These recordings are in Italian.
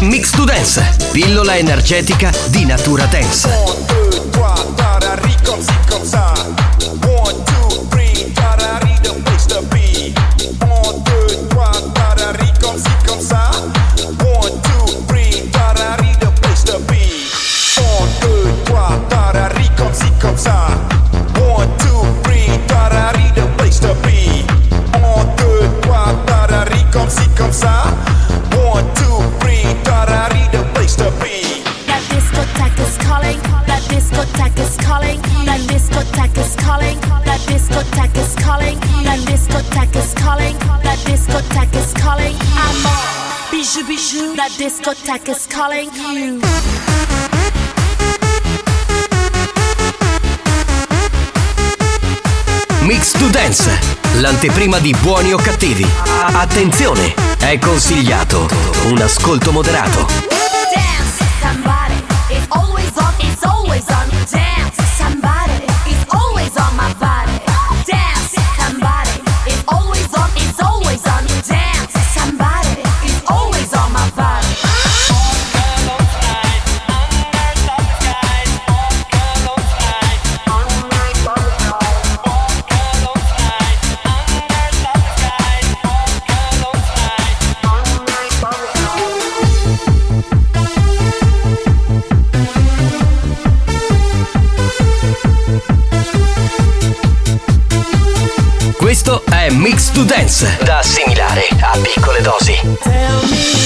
Mix to Dance, pillola energetica di natura dance. 1, 2, 3, discotheque is calling. That discotheque is calling. That discotheque is calling. That discotheque is calling. I'm on. Bijou, bijou. That discotheque is calling you. Mix to Dance, l'anteprima di buoni o cattivi. Attenzione, è consigliato un ascolto moderato. Dance, da assimilare a piccole dosi.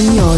Alex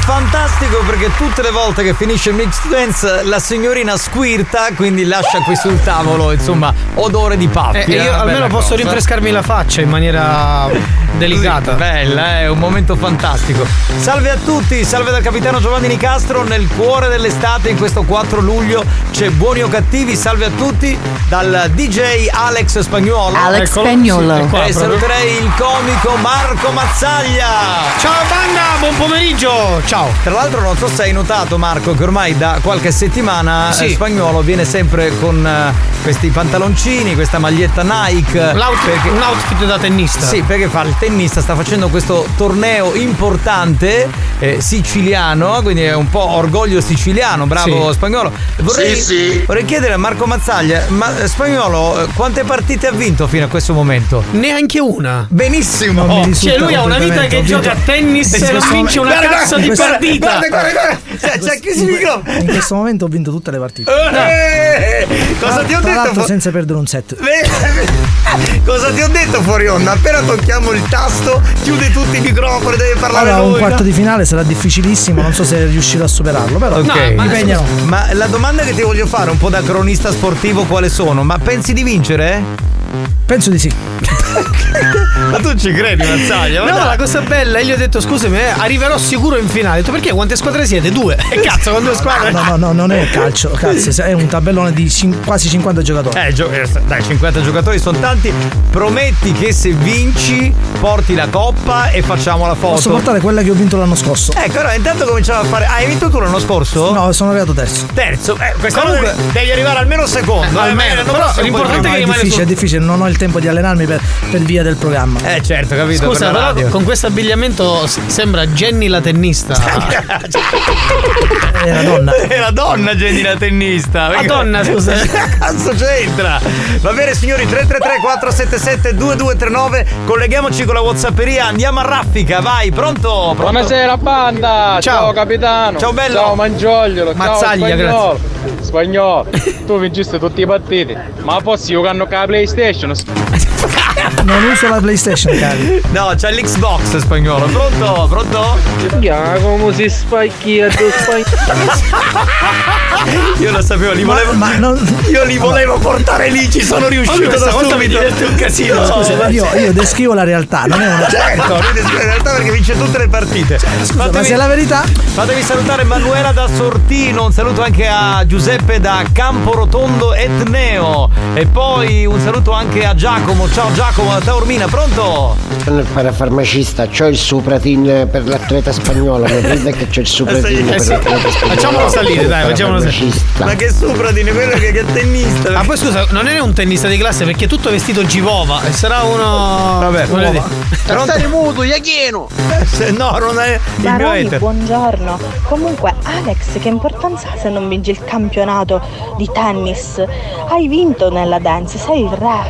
fantastico perché tutte le volte che finisce il mix dance la signorina squirta, quindi lascia qui sul tavolo, insomma, odore di. Eh, è io una almeno posso cosa. rinfrescarmi la faccia in maniera delicata. Bella, è un momento fantastico. Salve a tutti, salve dal capitano Giovanni Nicastro nel cuore dell'estate in questo 4 luglio. C'è buoni o cattivi, salve a tutti dal DJ Alex Spagnuolo. Alex Eccolo. Spagnuolo. Sì, E proprio. saluterei il comico Marco Mazzaglia. Ciao banda, buon pomeriggio! Ciao! Tra l'altro non so se hai notato Marco che ormai da qualche settimana Sì. eh, Spagnolo viene sempre con eh, questi pantaloncini, questa maglietta Nike. L'out- un outfit da tennista. Sì, perché fa il tennista, sta facendo questo torneo importante eh, siciliano, quindi è un po' orgoglio siciliano, bravo Sì. spagnolo. Vorrei, Sì, sì. vorrei chiedere a Marco Mazzaglia, ma eh, spagnolo, quante partite ha vinto fino a questo momento? Neanche una. Benissimo! Risulta Cioè, lui ha una vita che gioca a tennis e non vince una cazzo di guarda, partita. Guarda, guarda, guarda! Cioè, c'è chiuso il microfono! In questo momento ho vinto tutte le partite. Eh, Cosa ti ho Tra detto? fu- senza perdere un set. Cosa ti ho detto fuori onda? Appena tocchiamo il tasto, chiude tutti i microfoni, deve parlare Allora, lui. un quarto no? di finale sarà difficilissimo, non so se riuscirò a superarlo, però Ok. ma- impegno no. Ma la domanda che ti voglio fare, un po' da cronista sportivo, quale sono? Ma pensi di vincere? Penso di sì. Ma tu ci credi, Mazzaglia? No, la cosa bella, io gli ho detto scusami, eh, arriverò sicuro in finale. Ho detto perché quante squadre siete? Due. E cazzo, con due squadre. No, no, no, non è calcio, cazzo, è un tabellone di cin- quasi 50 giocatori. Eh, gio- eh, dai, 50 giocatori sono tanti. Prometti che se vinci porti la coppa e facciamo la foto. Posso portare quella che ho vinto l'anno scorso? Ecco, allora intanto cominciamo a fare. Ah, hai vinto tu l'anno scorso? No, sono arrivato terzo. Terzo. Eh, quest'anno Comunque- devi, arrivare almeno secondo. eh, Almeno, non però l'importante è che è rimane difficile, sul- è difficile, non ho il tempo di allenarmi per, per via del programma. Eh certo, capito. Scusa, per la però radio. con questo abbigliamento sembra Jenny la tennista. È una donna. È la donna Jenny la tennista. Perché- donna, scusa. Cazzo c'entra? Va bene signori, 333 477 2239. Colleghiamoci con la Whatsapperia, andiamo a raffica, vai, pronto? pronto? Buonasera banda, Ciao. ciao, capitano. Ciao, bello. Ciao Mangiogliolo, Mazzaglia, ciao spagnolo. Spagnolo, tu vinciste tutti i partiti, ma fossi io che hanno la PlayStation. Non uso la PlayStation, cari. No, c'è l'Xbox spagnolo. Pronto? Pronto? Ya, come si spacchia tu Io lo sapevo, li Ma, volevo. ma non. Io li volevo portare lì, ci sono riuscito. questa volta mi diverte un casino. Scusa, io, io descrivo la realtà, non è una. Certo, lui descrive la realtà perché vince tutte le partite. Scusa, ma se è la verità. Fatemi salutare Manuela da Sortino, un saluto anche a Giuseppe da Camporotondo Etneo e poi un saluto anche a Giacomo. Ciao Giacomo da Taormina, pronto? Nel parafarmacista c'ho il supratin per l'atleta spagnolo, mi crede che c'ho il supratin per l'atleta spagnolo. Facciamolo salire, dai, facciamolo salire. Ma che supradine, quello che, che è tennista. Ma poi scusa, non è un tennista di classe perché è tutto vestito Givova e sarà uno. Vabbè, voglio dire. Pronto? muto, Iachieno. Se no, non è il Baroni, buongiorno. Comunque, Alex, che importanza ha se non vinci il campionato di tennis? Hai vinto nella dance, sei il re.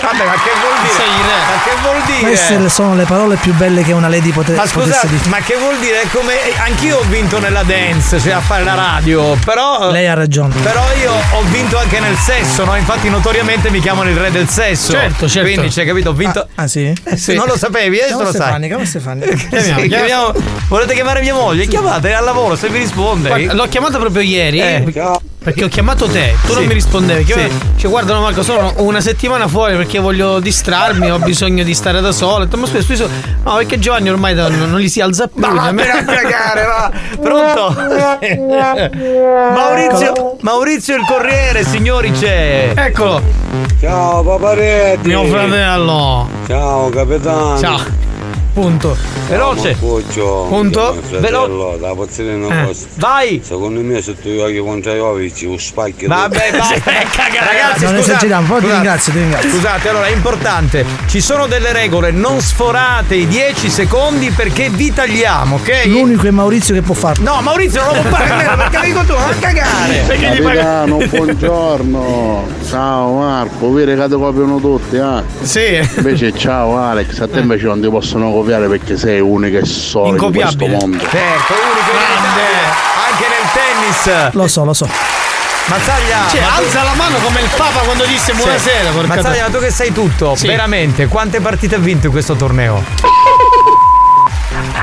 Vabbè, ma che vuol dire? Sei re. Ma che vuol dire? Queste sono le parole più belle che una lady pote- Ma potesse scusate, dire. ma che vuol dire? È come eh, anch'io ho vinto nella dance, cioè a fare la radio, però Lei ha ragione. Però io ho vinto anche nel sesso, no? Infatti notoriamente mi chiamano il re del sesso. Certo, certo. Quindi, cioè, capito, ho vinto. Ah, sì? Eh, sì, Non lo sapevi, adesso Chiama lo sai. Stefani, chiama Stefani. Sì, chiamiamo- Volete chiamare mia moglie? Chiamate, è al lavoro, se vi risponde. Guarda, l'ho chiamata proprio ieri. Eh. Perché ho chiamato te, tu non Sì. mi rispondevi. Che Sì. Cioè, guarda, no, Marco, sono una settimana fuori perché voglio distrarmi, ho bisogno di stare da solo. Ma scusa, so- No, perché Giovanni ormai da- non, non li si alza più. Ma vattene a cagare, va! Pronto? Maurizio, Maurizio il Corriere, signori, c'è. Eccolo, Ciao paparetti. mio fratello. Ciao capitano. Ciao. Punto. Veloce. Puccio. Punto. Pozzolino Eh. Vai! Secondo me sotto gli occhi contro Jovic, un spacchio. Vabbè, vai, ragazzi, Non scusate, esageriamo, poi ti scusate. ringrazio, ti ringrazio. Scusate, allora è importante, ci sono delle regole, non sforate i 10 secondi perché vi tagliamo, ok? L'unico è Maurizio che può farlo. No, Maurizio non lo può fare perché mi tu a cagare. Perché gli paga- Capitano, buongiorno. Ciao Marco, vedi che ti copiano tutti, eh? Sì. Invece ciao Alex, a te invece non ti possono copiare perché sei unica e sola in questo mondo. Certo, unico Italia, anche nel tennis. Lo so, lo so. Mazzaglia, Cioè, ma tu- alza la mano come il Papa quando disse buonasera. Sì. Mazzaglia, ma tu che sai tutto, Sì. veramente, quante partite hai vinto in questo torneo?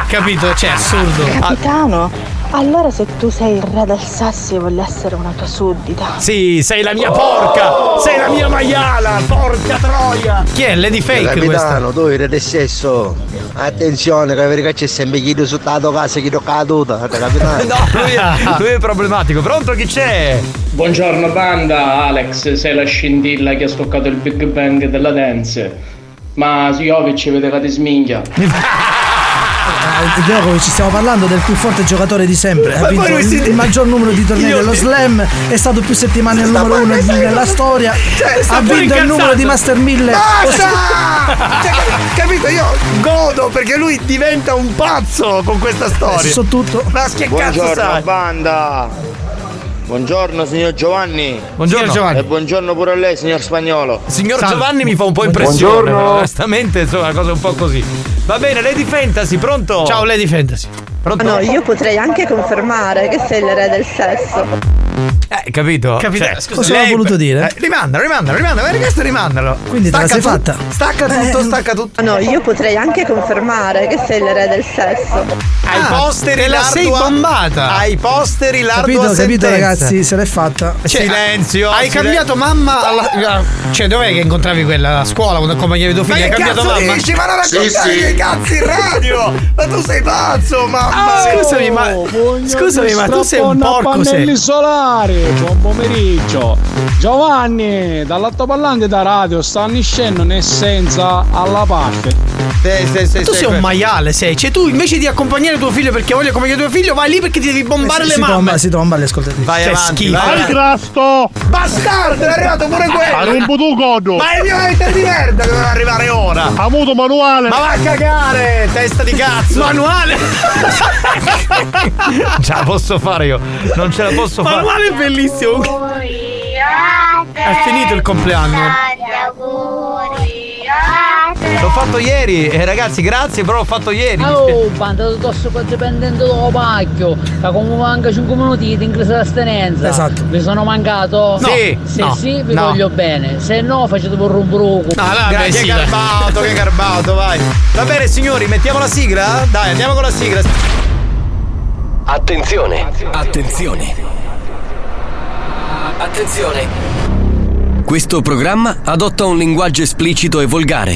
Capito? Cioè, assurdo. Capitano, allora se tu sei il re del sasso io voglio essere una tua suddita. Sì, sei la mia porca! Sei la mia maiala! Porca troia! Chi è? Lady Fake questa? Capitano, tu eri del sesso. Attenzione, che vedi che c'è sempre chi la tua casa, chi ti caduta. Capitano. No, lui è, lui è problematico. Pronto chi c'è? Buongiorno banda, Alex, sei la scintilla che ha stoccato il Big Bang della dance. Ma Jovic vede che ti sminchia. Eh, Djokovic, stiamo parlando del più forte giocatore di sempre. Ha vinto il, il maggior numero di tornei dello slam, è stato più settimane il numero uno nella storia. Cioè, ha vinto il numero di Master 1000. Basta! Cioè, capito? Io godo perché lui diventa un pazzo con questa storia. so tutto. Ma che cazzo Buongiorno sai? banda. Buongiorno signor Giovanni. Buongiorno. Signor Giovanni. E buongiorno pure a lei signor Spagnolo. Signor Giovanni mi fa un po' impressione. Buongiorno. Onestamente, insomma, una cosa un po' così. Va bene, Lady Fantasy, pronto? Ciao Lady Fantasy. Pronto? No, io potrei anche confermare che sei l'ere del sesso. Eh, capito? Capito? Cioè, Scusa, cosa aveva voluto dire? Eh, rimandalo, rimandalo, rimandalo. Vai, questo rimandalo. Quindi te la Stacca sei tu- fatta? Stacca tutto, stacca tutto. No, io potrei anche confermare che sei l'ere del sesso. Ai Ah, posteri te la sei bombata. Ai posteri l'ardua Capito, capito sentenza. ragazzi, se l'è fatta. Cioè, Silenzio. Hai silenzio. cambiato mamma alla. Cioè, dov'è che incontravi quella? A scuola quando accompagnavi tuo Ma figlio? Hai cambiato cazzo mamma? dici? Ma non Sì, raccontare sì. i cazzi in radio! Ma tu sei pazzo, mamma! Ah, scusami, ma. Scusami, ma tu sei un porco sei. pannelli solari, buon pomeriggio. Giovanni, dall'altoparlante da radio stanno scendendo in essenza alla parte. tu sei un maiale, sei. Cioè, tu invece di accompagnare tuo figlio perché voglio accompagnare tuo figlio, vai lì perché ti devi bombare si, le si mamme. tromba, si tromba le ascoltatrici. Vai Che avanti, schifo. vai grasto! Bastardo, è arrivato pure quello! rompo tu godo! Ma è mio hater di merda che doveva arrivare ora! Ha avuto manuale! Ma va a cagare, testa di cazzo! Manuale! Ce la posso fare io, non ce la posso fare. Manuale è bellissimo. È finito il compleanno. L'ho fatto ieri, e ragazzi, grazie, però l'ho fatto ieri. Oh, banda tosso codipendente do pacchio, che come manca 5 minuti di ingresso d'astenenza. Esatto. Vi sono mancato? No. Sì. Se No. sì, vi No. voglio bene. Se no, facete pure un bruco. No, là, Grazie, sì, che dai. garbato, che garbato, vai. Va bene, signori, mettiamo la sigla? Dai, andiamo con la sigla. Attenzione, attenzione. Attenzione. Questo programma adotta un linguaggio esplicito e volgare,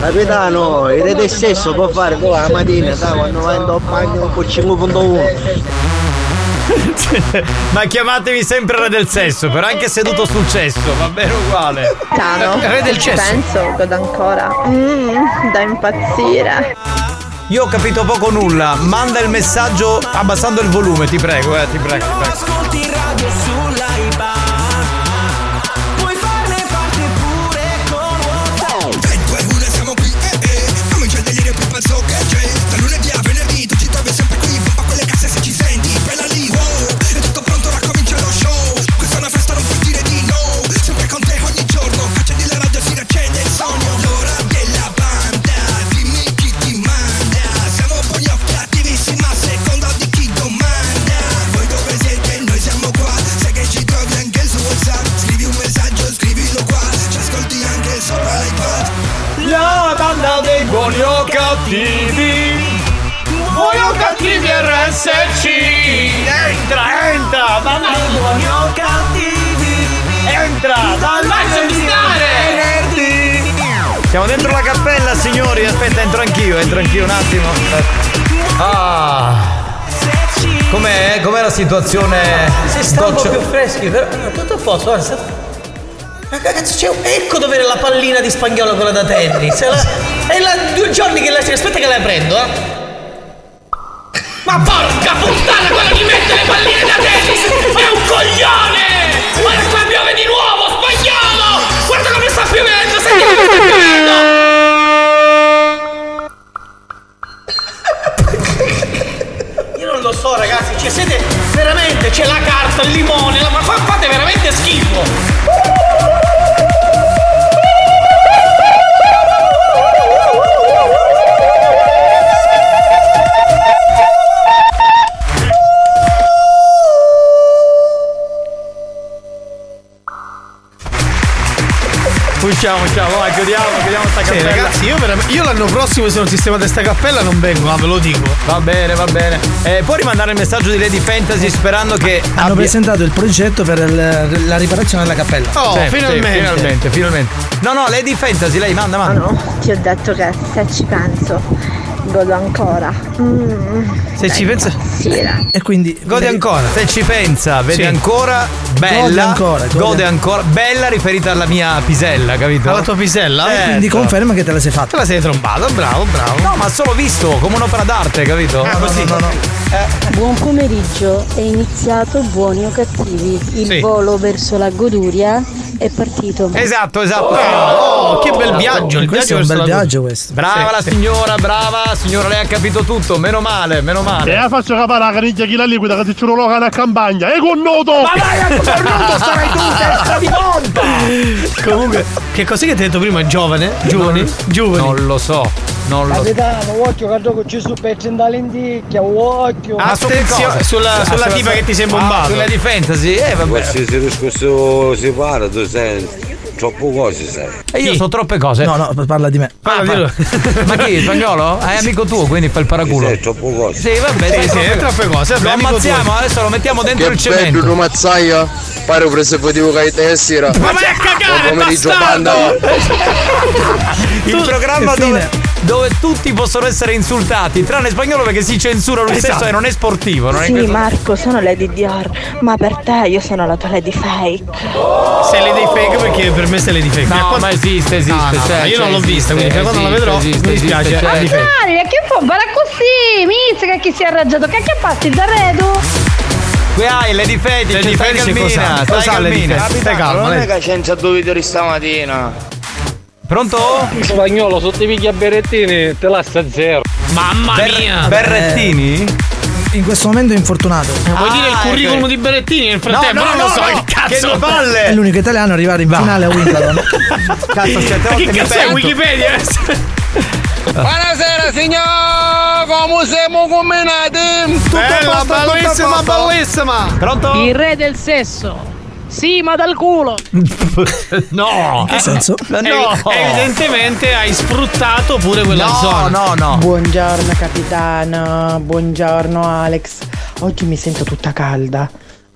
Capitano, il re del sesso può fare tu la mattina, sai, quando vai in bagno con 5.1. Ma chiamatevi sempre re del sesso, però anche seduto sul cesso, va bene uguale. Tano, Re del cesso. penso godo ancora. Mmm, da impazzire. Io ho capito poco nulla, manda il messaggio abbassando il volume, ti prego, eh, ti prego, ti prego. RSC. Entra, entra, dei buoni o cattivi. Entra, dal venerdì al venerdì. Siamo dentro la cappella, signori. Aspetta, entro anch'io, entro anch'io un attimo. Ah. Com'è? Com'è la situazione? Se sta un po' più freschi, però tutto a posto, guarda, sta- Ragazzi, c'è un- ecco dove era la pallina di spagnolo quella da tennis. È, la- è la- due giorni che la aspetta che la prendo, eh. Ma porca puttana, quello che mette le palline da tennis! È un coglione! Guarda qua piove di nuovo, spagnolo! Guarda come sta piovendo, senti come sta piovendo! Io non lo so ragazzi, cioè siete veramente, c'è la carta, il limone, la- fate veramente schifo! Usciamo, usciamo, vai, chiudiamo, chiudiamo sta Sì, cappella. ragazzi, io, veramente- io l'anno prossimo se non sistemate sta cappella non vengo, ah, ve lo dico. Va bene, va bene. Eh, puoi rimandare il messaggio di Lady Fantasy sperando che Hanno abbia- presentato il progetto per il- la riparazione della cappella. Oh, Sì, sì, finalmente, finalmente. No, no, Lady Fantasy, lei manda, manda. Ti ho detto che se ci penso godo ancora. Mm. Se ci pensa. E quindi Gode ancora. Se ci pensa, vede Sì. ancora, bella. Gode ancora, gode- Gode ancora. Bella riferita alla mia pisella, capito? Alla tua pisella? Certo. Quindi conferma che te la sei fatta. Te la sei trombata, bravo, bravo. No, ma solo visto, come un'opera d'arte, capito? Ah, così. No, no, no. Buon pomeriggio, è iniziato Buoni o Cattivi. Il Sì. volo verso la goduria è partito. Esatto, esatto. Oh, che bel viaggio, il Questo viaggio è un bel viaggio questo. Brava Sì, la sì. signora, brava signora, lei ha capito tutto, meno male, meno male. E la faccio capare la caniglia chi la liquida che ti loca una campagna. E con noto! Ma vai a cornuto, sarai tu, testa di pompa! Comunque, che cos'è che ti hai detto prima? Giovane? Giovani? Giovani. Non lo so, non lo so. Capitano, occhio che gioco ci su pezzi da lenticchia, occhio. Attenzione, cosa? sulla- Ah, sulla tipa che ti sei bombato. Ah, sulla di fantasy? Eh, vabbè. Qualsiasi discorso si parla, tu sei troppo cose sai. E io so troppe cose. No, no, parla di me. Ah, ma, ma chi? Spagnolo? È amico tuo, quindi fa il paraculo. Sei troppo cose. Sì, vabbè, Sì, sì, è troppe cose, vabbè, Lo ammazziamo, tuo. adesso lo mettiamo dentro Che il bello cemento. una mazzaia. Pare un preservativo che hai tessera. Ma vai a cagare, Buon pomeriggio bastardo! banda. Il programma dove. Dove tutti possono essere insultati, tranne spagnolo perché si censura lui Esatto. stesso e non è sportivo. Non è Sì, questo- Marco, sono Lady Dior, ma per te io sono la tua Lady Fake. Sei Lady Fake perché per me sei Lady Fake. No, Quando- ma esiste, esiste. No, no, cioè, ma io cioè, non l'ho vista, esiste, quindi fino a quando la esiste, vedrò esiste, mi dispiace. esiste, cioè. Maria, che fa? Bara così, mizzica che si è arrangiato, che che passi da redo? Qui hai Lady Fetish, Lady Fetish calmina, cos'ha? stai Lady calmina. Stai calmo, Non è che senza dubito di stamattina. Pronto? Spagnolo, sotto i picchi a Berettini, te lascia zero. Mamma Ber- mia! Berrettini? In questo momento è infortunato. Vuoi dire il Ah, curriculum ecco. di Berettini nel frattempo? no, non no, lo so, no, che che cazzo! due palle! È l'unico italiano ad arrivare in finale a Wimbledon. Cazzo, certe Ma che volte mi cazzo è. Wikipedia? Buonasera signor, come siamo combinati? Bella, bellissima, bellissima! Pronto? Il re del sesso. Sì, ma dal culo. No! Che senso? No. Evi- Evidentemente hai sfruttato pure quella No, zona. no, no. Buongiorno capitano, buongiorno Alex. Oggi mi sento tutta calda.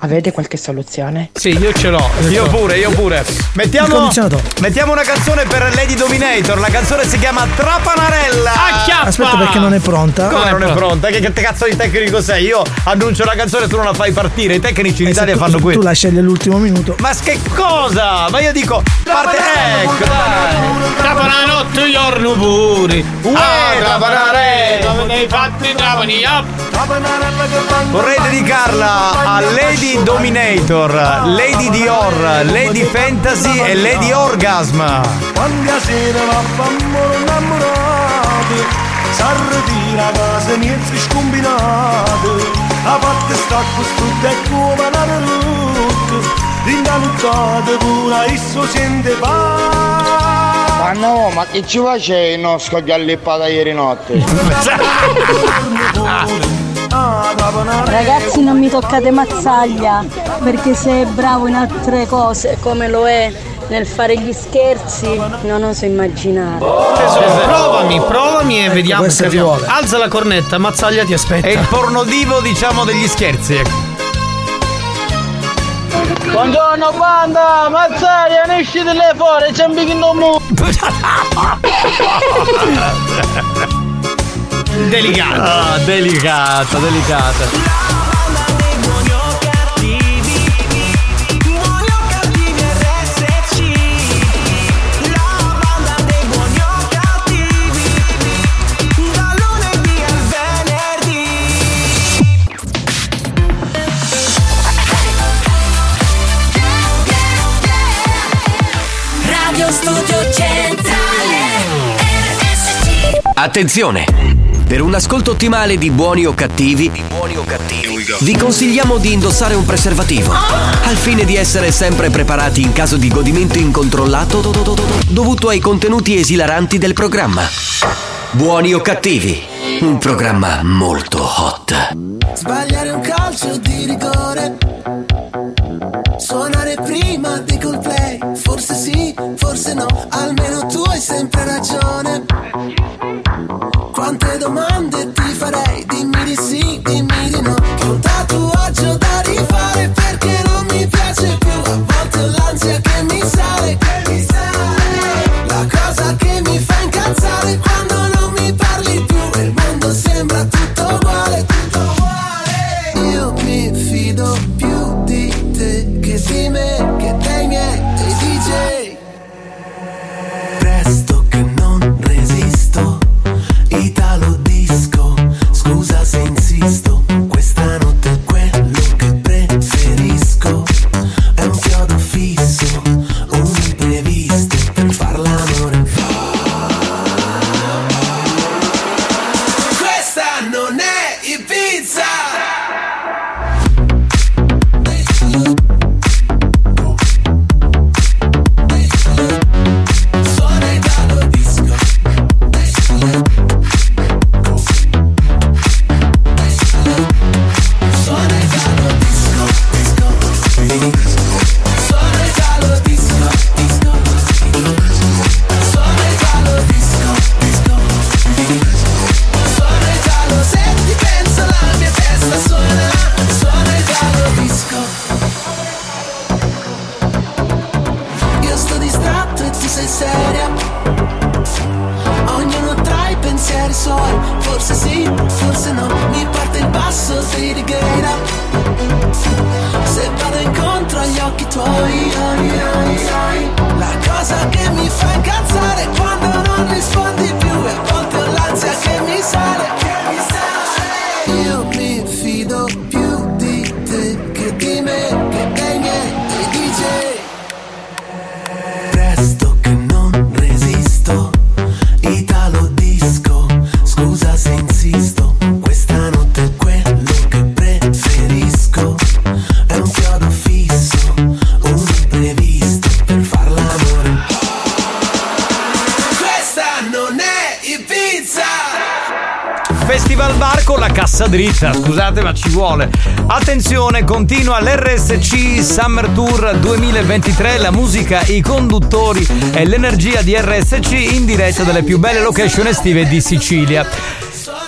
Avete qualche soluzione? Sì, io ce l'ho. Io pure, io pure. Mettiamo, mettiamo una canzone per Lady Dominator. La canzone si chiama Trapanarella. Acchiappa! Aspetta perché non è pronta. Come non è pronta? Che, che cazzo di tecnico sei? Io annuncio la canzone e tu non la fai partire. I tecnici in Eh, se Italia tu, fanno tu questo. la scegli all'ultimo minuto. Ma che cosa? Ma io dico, parte. Ecco, dai. Trapana notte giorno pure. Uè, trapanare. Come hai fatti trapani up. Vorrei dedicarla a Lady Dominator, Lady Dior, Lady Fantasy e Lady Orgasm. S'arretira a casa niente scombinato La parte sta questo e come una rotta Ringaluzzata pure esso sente pa Ma no, ma che ci face no scogliallippata ieri notte? Ragazzi, non mi toccate mazzaglia, perché se è bravo in altre cose, come lo è nel fare gli scherzi, non oso immaginare. Provami, provami e vediamo. questo se vuole. Alza la cornetta, mazzaglia ti aspetta. È il pornodivo, diciamo, degli scherzi. ecco. Buongiorno banda, mazzaglia, ne esci delle fuori, c'è un bichino mu. Delicato. Ah, delicata, delicata. Radio Studio Centrale RSC Attenzione! Per un ascolto ottimale di buoni o cattivi, vi consigliamo di indossare un preservativo, al fine di essere sempre preparati in caso di godimento incontrollato dovuto ai contenuti esilaranti del programma. Buoni o cattivi, un programma molto hot. Sbagliare un calcio di rigore Suonare prima di Coldplay Forse sì, forse no, almeno tu hai sempre ragione. Vuole. Attenzione, continua l'RSC Summer Tour 2023, la musica, i conduttori e l'energia di RSC in diretta dalle più belle location estive di Sicilia.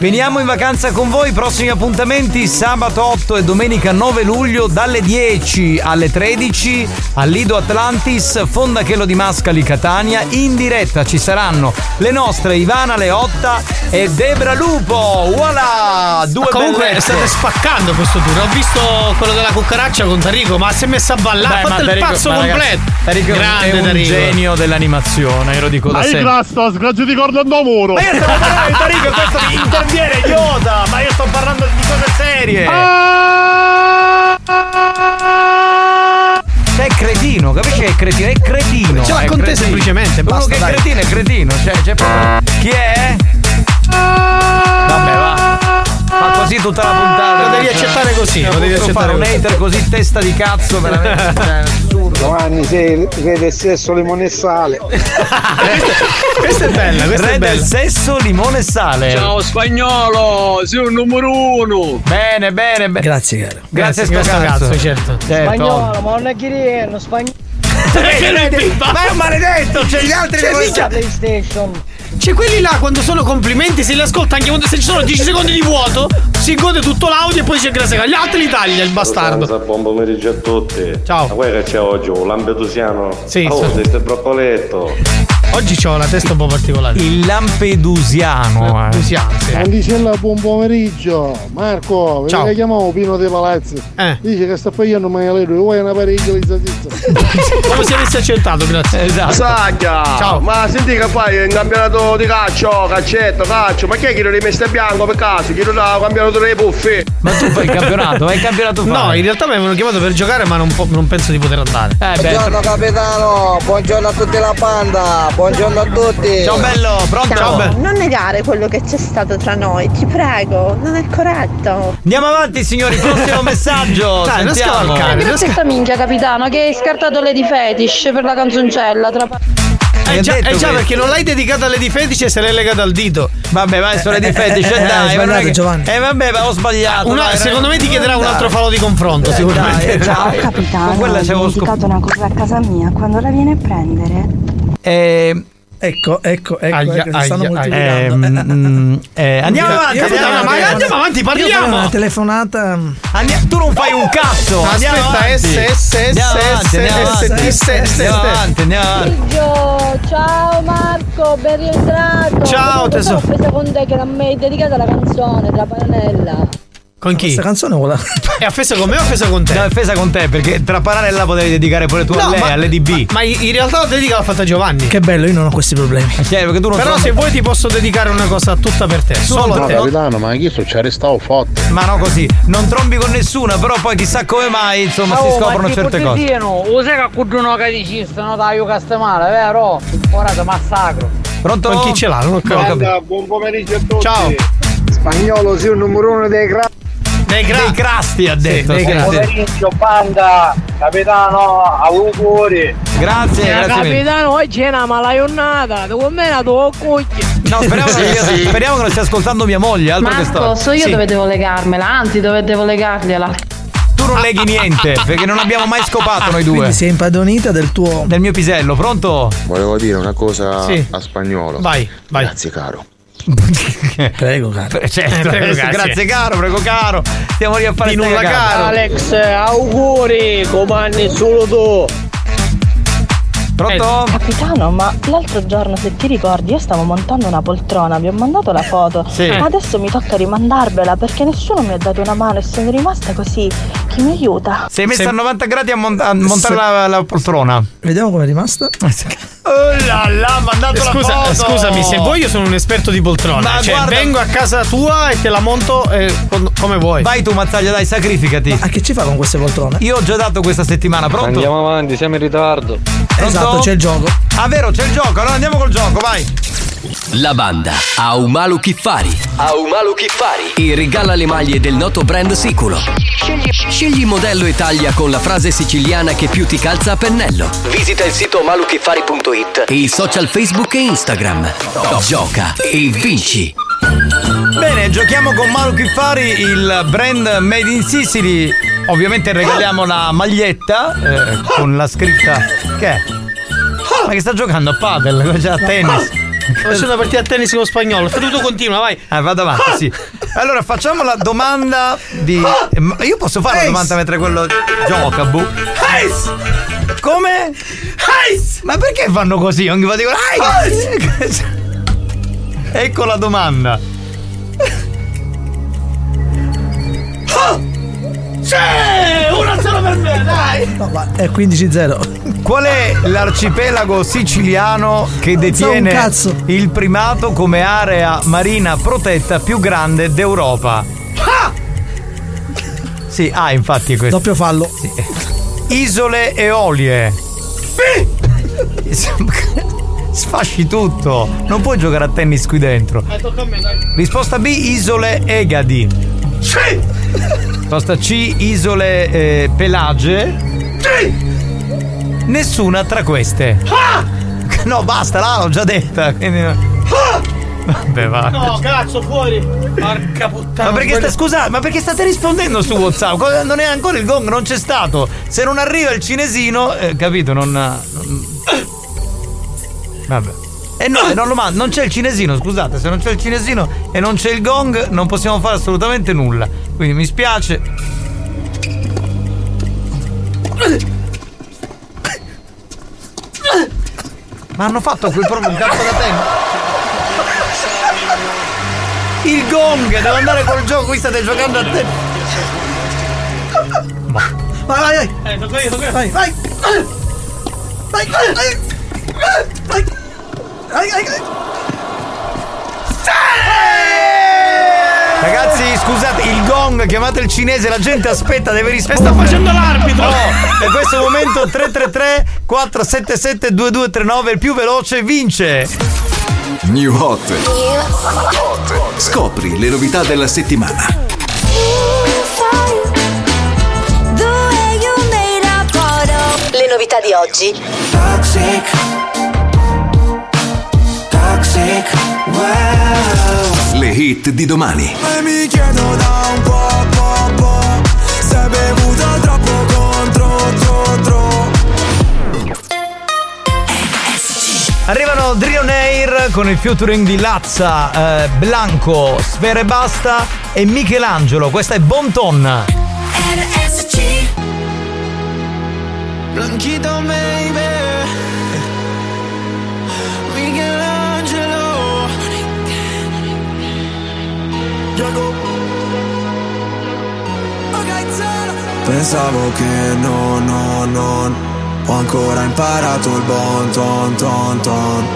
Veniamo in vacanza con voi, prossimi appuntamenti sabato 8 e domenica 9 luglio dalle 10 alle 13 al Lido Atlantis, Fondachello di Mascali Catania. In diretta ci saranno le nostre Ivana Leotta e Debra Lupo. Voilà! Due comunque bellezze. state spaccando questo tour. Ho visto quello della cucaraccia con Tarico, ma si è messo a ballare. Beh, ha ma fatto il Tarico- pazzo ma ragazzi, completo. Tarico Grande è un Tarico. genio dell'animazione, io lo dico da Ma io sempre. grasto, sgraggio di corno a muro. Ma io stavo parlando di Tarico, questo interviene, idiota! Ma io sto parlando di cose serie! Sei cretino, capisci che è cretino? È cretino! Ce l'ha è con te semplicemente, Uno basta, che è dai. cretino è cretino, cioè, c'è proprio. Chi è? Vabbè, va. Fa così tutta la puntata. Lo devi Cioè, accettare così, non lo devi accettare fare un hater così testa di cazzo, veramente. cioè. Giovanni, sei re del sesso, limone e sale. Questa è bella, questa Re è bella. del sesso, limone e sale. Ciao spagnolo, sei un numero uno. Bene, bene, bene. Grazie, caro. Grazie, Grazie, sto cazzo, cazzo. certo. Certo. ma non è che spagnolo. Ma è un maledetto, c'è gli altri Cioè, che PlayStation. C'è quelli là quando sono complimenti, se li ascolta anche quando se ci sono 10 secondi di vuoto, si gode tutto l'audio e poi c'è grazie. Gli altri li taglia il bastardo. Costanza, buon pomeriggio a tutti. Ciao. Ma guarda che c'è oggi, un lampedusiano. Sì, Oh, sì. è broccoletto. Oggi ho la testa un po' particolare. Il lampedusiano. eh. Lampedusiano, sì. Mandicella, buon pomeriggio. Marco, Ciao. che chiamavo Pino dei Palazzi. Eh. Dice che sta pagando maialero, vuoi una pareggializzazione? Come se avessi accettato, grazie. Esatto. Saggia! Ciao. Ma senti che fai in campionato di calcio, calcetto, calcio, ma chi è che lo rimette a bianco per caso? Chi lo ha campionato delle puffe? Ma tu fai il campionato? Vai il campionato fai? No, in realtà mi avevano chiamato per giocare, ma non, po- non penso di poter andare. Eh beh. Buongiorno capitano, buongiorno a tutti la banda, buongiorno a tutti. Ciao bello, pronto? Ciao, bello. Non negare quello che c'è stato tra noi, ti prego, non è corretto. Andiamo avanti signori, prossimo messaggio. Dai, non Sentiamo. scavalcare. Grazie a sta minchia capitano che hai scartato Lady Fetish per la canzoncella tra Eh già, detto eh già, perché non l'hai dedicata alle di fetici e se l'hai legata al dito. Vabbè, vai, sono di fetici, Eh, eh, dai. hai ma non è sbagliato, che- Giovanni. Eh, vabbè, ma ho sbagliato. Una- dai, secondo me ti chiederà un altro falò di confronto, Eh, sicuramente. dai, Ciao dai. capitano, ho dimenticato una cosa a casa mia, quando la viene a prendere? Eh, Ecco, ecco, ecco, Aia, ecco, stanno aia, moltiplicando. eh, mm, eh, andiamo Io- avanti, io andiamo avanti, una- andiamo avanti, io parliamo. Una telefonata. Andiamo- tu non fai un cazzo. andiamo Aspetta, avanti. S, S, Andiamo S, andiamo S, avanti. Andiamo ciao Marco, ben rientrato. Ciao, tesoro. Ho preso con te che non mi hai dedicato la canzone della panella. Con chi? Questa canzone vuole. È offesa con me o offesa con te? No, è offesa con te perché tra Paranella potevi dedicare pure tu a No, lei, ma- alle DB. Ma in realtà la dedica l'ha fatta Giovanni. Che bello, io non ho questi problemi. Cioè, perché tu non Però trovi- se vuoi ti posso dedicare una cosa tutta per te. Solo a No, te. capitano, ma io sto ci arrestavo forte. Ma no così, non trombi con nessuna, però poi chissà come mai, insomma, si scoprono certe cose. Lo sai che con uno che dici non dai io castemale, vero? Ora ti massacro. Pronto? Con chi ce l'ha? Non ho capito. buon pomeriggio a tutti. Ciao. Spagnolo, sei il numero uno dei gra... Dei Dei gra- crasti ha detto. dei sì, crasti. sì. Pomeriggio, banda, capitano, auguri. Grazie, grazie mille. Capitano, oggi è una malaionata, con me la tua cucchia. No, speriamo, che, Sì, sì. speriamo che non stia ascoltando mia moglie, altro che sto. Marco, so io Sì, dove devo legarmela, anzi dove devo legargliela. Tu non leghi niente, perché non abbiamo mai scopato noi due. Quindi sei impadronita del tuo. Del mio pisello, pronto? Volevo dire una cosa Sì. a spagnolo. Vai, vai. Grazie caro. Prego, caro. Certo, Eh, prego, adesso, grazie. caro, prego caro. Stiamo lì a fare Di nulla caro. Alex, auguri, comandi solo tu. Pronto? Capitano, ma l'altro giorno, se ti ricordi, io stavo montando una poltrona, vi ho mandato la foto. Sì. Ma adesso mi tocca rimandarvela perché nessuno mi ha dato una mano e sono rimasta così. Chi mi aiuta? Sei messa Se- a 90 gradi a, mont- a montare la, la poltrona. Vediamo com'è rimasta. Oh là là, mandato la Scusa, foto. scusami, se vuoi io sono un esperto di poltrone. Ma cioè, guarda- vengo a casa tua e te la monto eh, come vuoi. Vai tu, Mazzaglia, dai, sacrificati. A che ci fa con queste poltrone? Io ho già dato questa settimana, pronto? Andiamo avanti, siamo in ritardo. Pronto? Esatto, c'è il gioco. Ah, vero, c'è il gioco. Allora andiamo col gioco, vai. La banda Aumalu Kiffari. Aumalu Kiffari. E regala le maglie del noto brand Siculo. Scegli modello e taglia con la frase siciliana che più ti calza a pennello. Visita il sito omaluchiffari.it e i social Facebook e Instagram. Gioca e vinci. Bene, giochiamo con Maru Kiffari, il brand Made in Sicily. Ovviamente regaliamo la maglietta eh, con la scritta. Che è? Ma che sta giocando a padel, cioè a tennis. Faccio una partita a tennis con spagnolo. Tu, tu continua, vai. Ah, vado avanti, sì. Allora facciamo la domanda di. eh, ma Io posso fare la domanda mentre quello gioca, bu. Come? Ma perché fanno così? Ogni volta dicono. "Eis!" Ecco la domanda. Sì, una sola per me, dai. No, ma è 15-0. Qual è l'arcipelago siciliano che So detiene cazzo. il primato come area marina protetta più grande d'Europa? Sì, ah, infatti è questo. Doppio fallo. Isole Eolie. Sfasci tutto. Non puoi giocare a tennis qui dentro. Tocca a me, dai. Risposta B, Isole Egadi. Sì. Risposta C, Isole eh, Pelage. Sì. Nessuna tra queste. Ah! No, basta, là l'ho già detta. quindi- Vabbè, va. No, cazzo, fuori. Porca puttana. Ma perché sta, scusate, ma perché state rispondendo su WhatsApp? Non è ancora il gong, non c'è stato. Se non arriva il cinesino, eh, capito, non. non- Vabbè. E no, non, lo mando, non c'è il cinesino, scusate, se non c'è il cinesino e non c'è il gong, non possiamo fare assolutamente nulla. Quindi mi spiace. Ma hanno fatto quel proprio un campo da tennis. Il gong, devo andare col gioco, qui state giocando a te. Vai, vai, vai. Eh, io, tocca io. Vai, vai. Vai, vai. Vai, vai. Vai, vai, vai. Ragazzi, scusate, il gong, chiamate il cinese, la gente aspetta, deve rispondere. sta facendo l'arbitro. No, in questo momento 333 477 2239, il più veloce vince. New Hot. Scopri le novità della settimana. Le novità di oggi. Hit di domani. E mi chiedo da un po', po', po' Se hai bevuto troppo contro, tro, tro Arrivano Drioneir con il featuring di Lazza, eh, Blanco, Sfere e Basta e Michelangelo. Questa è Bonton. Blanchito baby Pensavo che no, no, non Ho ancora imparato il bon ton ton ton.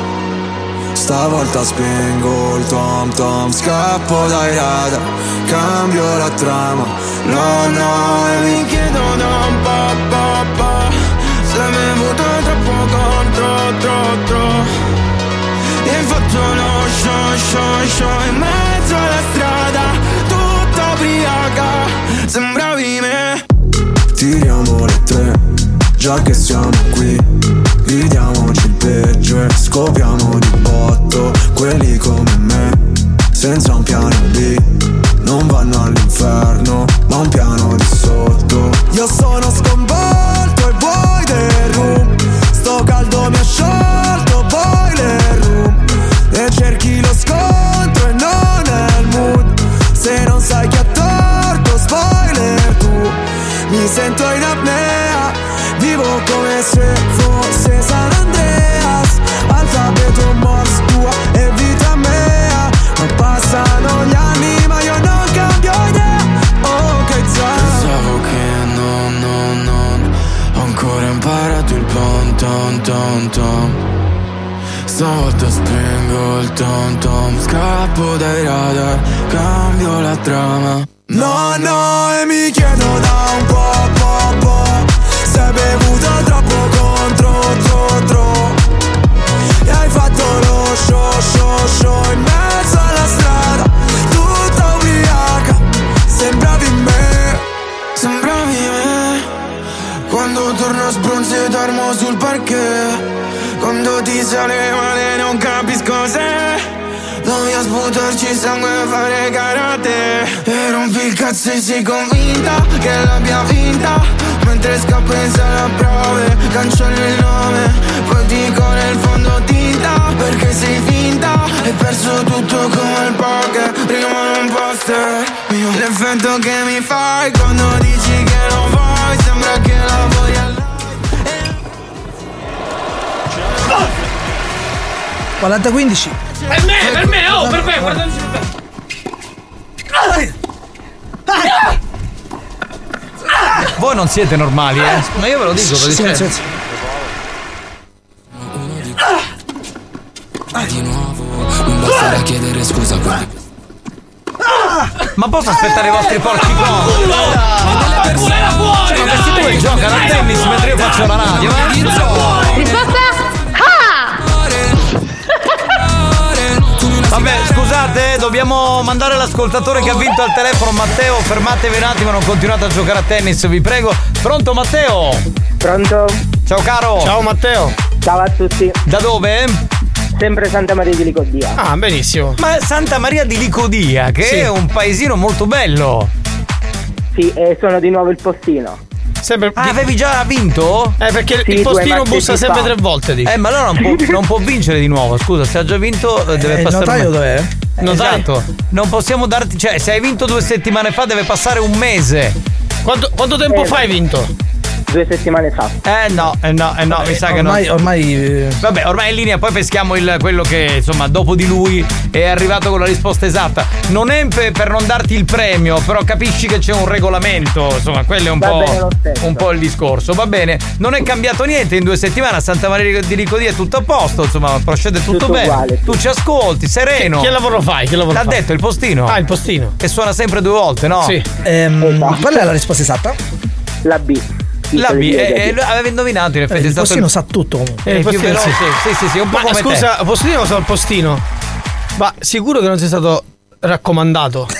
Stavolta spengo il tom tom. Scappo dai radar Cambio la trama. No, no, e mi chiedo da un po', po', po' Se mi venuto troppo contro, tro, tro. E fatto lo show, show, show In mezzo alla strada Sembravi me. Tiriamo le tre Già che siamo qui. Gridiamoci il peggio e scopriamo di botto Quelli come me. Senza un piano B Non vanno all'inferno Ma un piano di sotto. Io sono sconvolto sento in apnea. Vivo come se fosse San Andreas. Alfabeto Morse tua e vita mea. Ma passano gli anni ma io non cambio idea. Oh che Pensavo che no, no, no. Ho ancora imparato il bon ton ton ton. Stavolta spengo il tom tom Scappo dai radar Cambio la trama. No, no, e mi chiedo da un po', parquet. Quando ti sale male non capisco se Voglio sputarci sangue e fare karate. E rompi il cazzo e sei convinta che l'abbia vinta. Mentre scappo in sala prove Cancello il nome. Poi dico nel fondo tinta Perché sei finta. Hai perso tutto come il poker Rimane un poster L'effetto che mi fai Quando dici che non vuoi Sembra che la voglia 40-15 Per me, per me, oh, per me, guarda. Voi non siete normali, eh? Ma io ve lo dico, ve lo Sì, dico. sì, sì. Di nuovo Non basterà chiedere scusa quindi Ma posso aspettare i vostri porci comodi? Era fuori! Ma questi due giocano a tennis mentre io faccio la radio, eh? Risposta? Vabbè, scusate, dobbiamo mandare l'ascoltatore che ha vinto al telefono, Matteo. Fermatevi un attimo, non continuate a giocare a tennis, vi prego. Pronto, Matteo? Pronto? Ciao, caro. Ciao, Matteo. Ciao a tutti. Da dove? Sempre Santa Maria di Licodia. Ah, benissimo. Ma Santa Maria di Licodia, che Sì. è un paesino molto bello. Sì, e sono di nuovo il postino. Sempre... Ah, avevi già vinto? Eh, perché il postino bussa sempre tre volte. Eh, ma allora non può, non può vincere di nuovo. Scusa, se ha già vinto, eh, deve Eh, il passare. notaio un- dov'è? Esatto. Non possiamo darti. Cioè, se hai vinto due settimane fa, deve passare un mese. Quanto, quanto tempo Eh, fa hai vinto? Due settimane fa. Eh no, eh no, eh no, mi sa che no. ormai, ormai Vabbè, ormai è in linea, poi peschiamo il- quello che, insomma, dopo di lui è arrivato con la risposta esatta. Non è pe- per non darti il premio, però capisci che c'è un regolamento, insomma, quello è un, Va bene lo po', un po' il discorso. Va bene, non è cambiato niente in due settimane a Santa Maria di Ricodia è tutto a posto, insomma, procede tutto, Tutto bene. uguale, tu ci ascolti, sereno. Che- che lavoro fai? Che lavoro L'ha fai? detto il postino. Ah, il postino. Che suona sempre due volte, no? Sì. Ehm, qual è la risposta esatta? La B. La B, eh, eh, aveva indovinato in effetti. Eh, è il postino sa tutto comunque. È il più veloce. Sì, sì, sì, un po' Ma come scusa, te. posso dire cosa al postino? Ma sicuro che non sei stato raccomandato?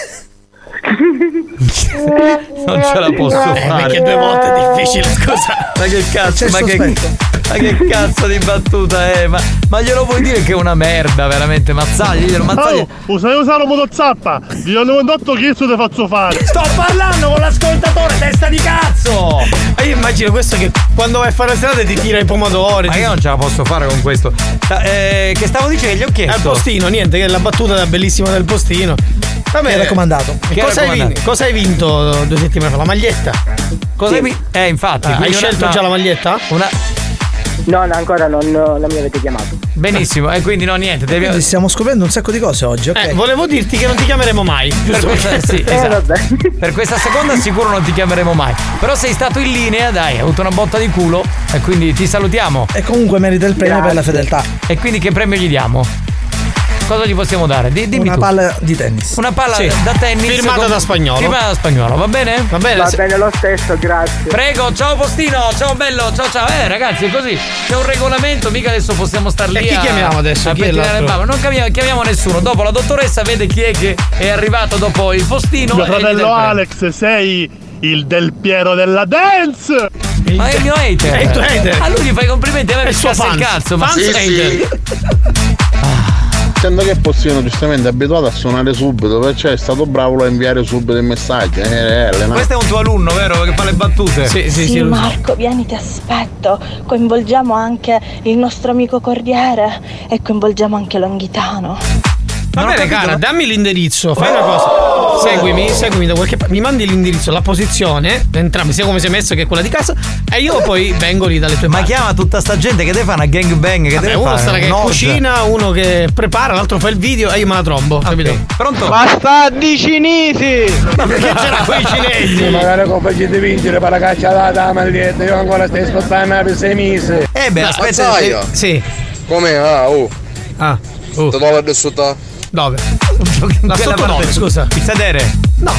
Non ce la posso Eh, fare. perché due volte è difficile, scusa. Ma che cazzo, C'è ma che. sospetto. Ma che cazzo di battuta è? Ma, ma glielo vuoi dire che è una merda, veramente? Mazzaglielo, mazzagli. Oh, usai usare motozappa! Io non ho detto che isso ti faccio fare! Sto parlando con l'ascoltatore, testa di cazzo! Ma io immagino questo che quando vai a fare la strada ti tira i pomodori. Ma io non ce la posso fare con questo. Eh, che stavo dicendo? Gli ho chiesto. Al postino, niente, che la battuta bellissima del postino. Va bene. Raccomandato. Cosa, hai raccomandato? vinto, cosa hai vinto due settimane fa? La maglietta? Cosa hai vi- Eh, infatti. Ah, hai una- scelto no, già la maglietta? Una... No, no, ancora non, non mi avete chiamato. Benissimo, e quindi no, niente. Devi... Quindi stiamo scoprendo un sacco di cose oggi, ok? Eh, volevo dirti che non ti chiameremo mai. Per giusto? questa, sì, Eh, esatto. vabbè. per questa seconda sicuro non ti chiameremo mai. Però sei stato in linea, dai, hai avuto una botta di culo e quindi ti salutiamo. E comunque merita il premio per la fedeltà. E quindi che premio gli diamo? Cosa gli possiamo dare? Di- dimmi Una tu. palla di tennis. Una palla Sì. da tennis Firmata da Spagnolo. Firmata da spagnolo, va bene? Va bene, Va se- bene lo stesso, grazie. Prego, ciao Postino, ciao bello, ciao ciao. Eh ragazzi, è così. C'è un regolamento, mica adesso possiamo star lì. E chi a- chiamiamo adesso? a Chi. Non chiamiamo, chiamiamo nessuno. Dopo la dottoressa vede chi è che è arrivato dopo il postino. Mio fratello. Alex, sei il del Piero della dance! Ma è il mio hater. È il tuo hater. A lui gli fai complimenti, a me È mi il suo scassa il fan. cazzo. Ma sì, hater. Essendo che Postino giustamente è abituato a suonare subito, perciò è stato bravo a inviare subito il messaggio. Eh, eh, Elena. Questo è un tuo alunno, vero? Che fa le battute. Sì, sì, Sì, sì. Marco, vieni, ti aspetto. Coinvolgiamo anche il nostro amico Corriere e coinvolgiamo anche Longhitano. Va bene, cara, dammi l'indirizzo. Fai una cosa. Seguimi, seguimi da qualche parte. Mi mandi l'indirizzo, la posizione, entrambi, sia come sei messo che quella di casa. E io poi vengo lì dalle tue Ma chiama tutta sta gente che deve fare una gang bang. Che Vabbè, deve uno fare? sarà che Nord. cucina, uno che prepara, l'altro fa il video e io me la trombo. Okay. Capito? Pronto? Basta di cinesi! Ma perché c'era quei cinesi? Magari con facete vincere per la caccia la maglietta, io ancora stai aspettando per sei mesi. Eh beh, aspetta. Eh, io. Sì. Come? Ah, oh. Ah. Uh. Te do la 9. No, sotto 9, scusa. Pizzadere. No.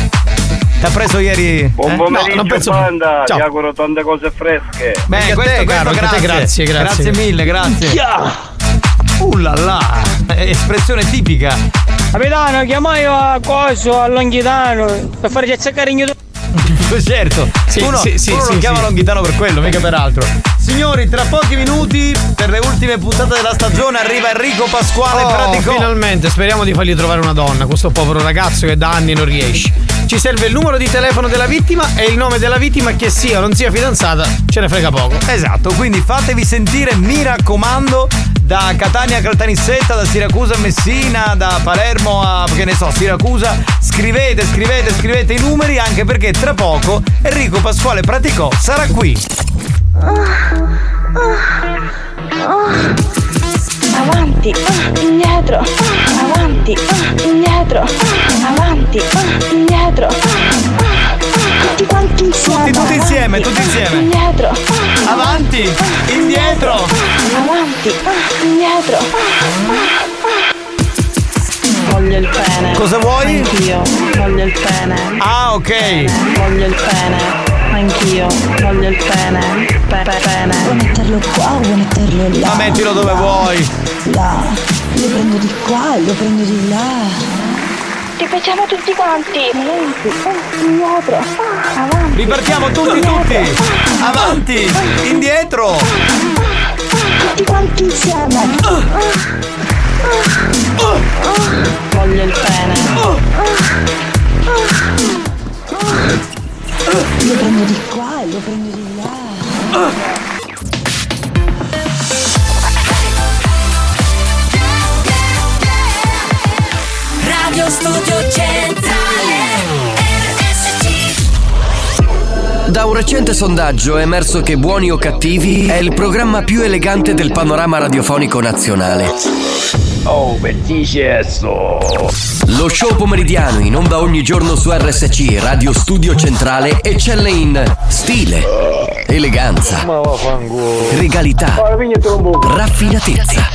Ti ha preso ieri. Buon eh? pomeriggio, no, penso... Panda. Ciao. Ti auguro tante cose fresche. Beh, questo, te, questo, caro, grazie. grazie. grazie, grazie. mille, grazie. Yeah. Uh espressione tipica. Capitano, chiamai a Coso, a Longhitano, per farci azzeccare in YouTube. certo, sì, tu no, sì, tu sì, si sì, chiama sì. Longhitano per quello, mica per altro. Signori, tra pochi minuti, per le ultime puntate della stagione, arriva Enrico Pasquale Oh, Pratico. finalmente, speriamo di fargli trovare una donna, questo povero ragazzo che da anni non riesce. Ci serve il numero di telefono della vittima e il nome della vittima che sia o non sia fidanzata, ce ne frega poco. Esatto, quindi fatevi sentire, mi raccomando, da Catania a Caltanissetta, da Siracusa a Messina, da Palermo a che ne so, Siracusa. Scrivete, scrivete, scrivete i numeri anche perché tra poco Enrico Pasquale Praticò sarà qui. Avanti, indietro, avanti, indietro, avanti, indietro. Tutti quanti insieme. Tutti, tutti insieme, avanti, tutti insieme. Indietro. Avanti, indietro. Avanti, indietro. Voglio il pene. Cosa vuoi? Anch'io. Voglio il pene. Ah, ok. Voglio il pene. Anch'io. Voglio il pene. Pe- pe- pene. Vuoi metterlo qua o vuoi metterlo là? Ma mettilo dove vuoi. Là. Lo prendo di qua e lo prendo di là. Ripetiamo tutti quanti. Avanti, indietro. Avanti. Ripartiamo tutti, tutti. Avanti, indietro. Tutti quanti insieme. Voglio il pene. Lo prendo di qua e lo prendo di là. Radio Studio Centrale Da un recente sondaggio è emerso che Buoni o Cattivi è il programma più elegante del panorama radiofonico nazionale. Oh, bellissimo! Lo show pomeridiano in onda ogni giorno su RSC Radio Studio Centrale eccelle in stile, eleganza, regalità, raffinatezza.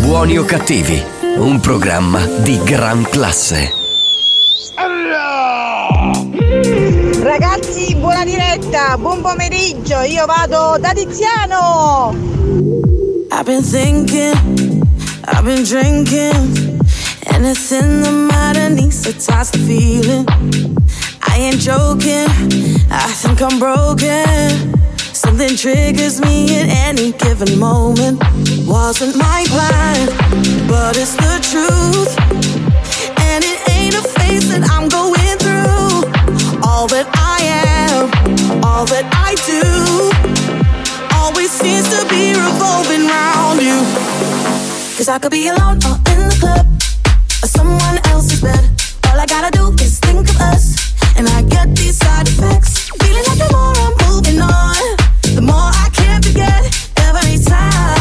Buoni o Cattivi, un programma di gran classe. Ragazzi, buona diretta, buon pomeriggio, io vado da Tiziano! I've been thinking, I've been drinking, and anything that matter needs to the feeling. I ain't joking, I think I'm broken. Something triggers me at any given moment. Wasn't my plan, but it's the truth. And it ain't a phase that I'm going through. All that I am, all that I do, always seems to be revolving around you. Cause I could be alone or in the club, or someone else's bed. All I gotta do is think of us, and I get these side effects. Feeling like the more I'm moving on, the more I can't forget every time.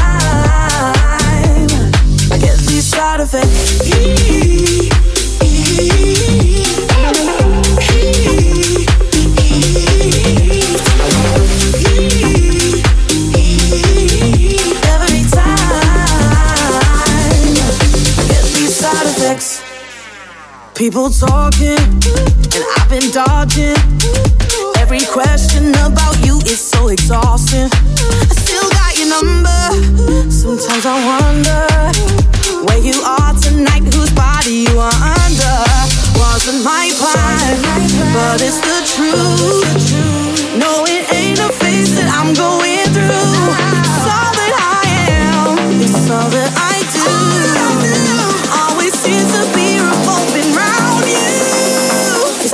People talking, and I've been dodging. Every question about you is so exhausting. I still got your number. Sometimes I wonder where you are tonight, whose body you are under. Wasn't my plan, but it's the truth. No, it ain't a phase that I'm going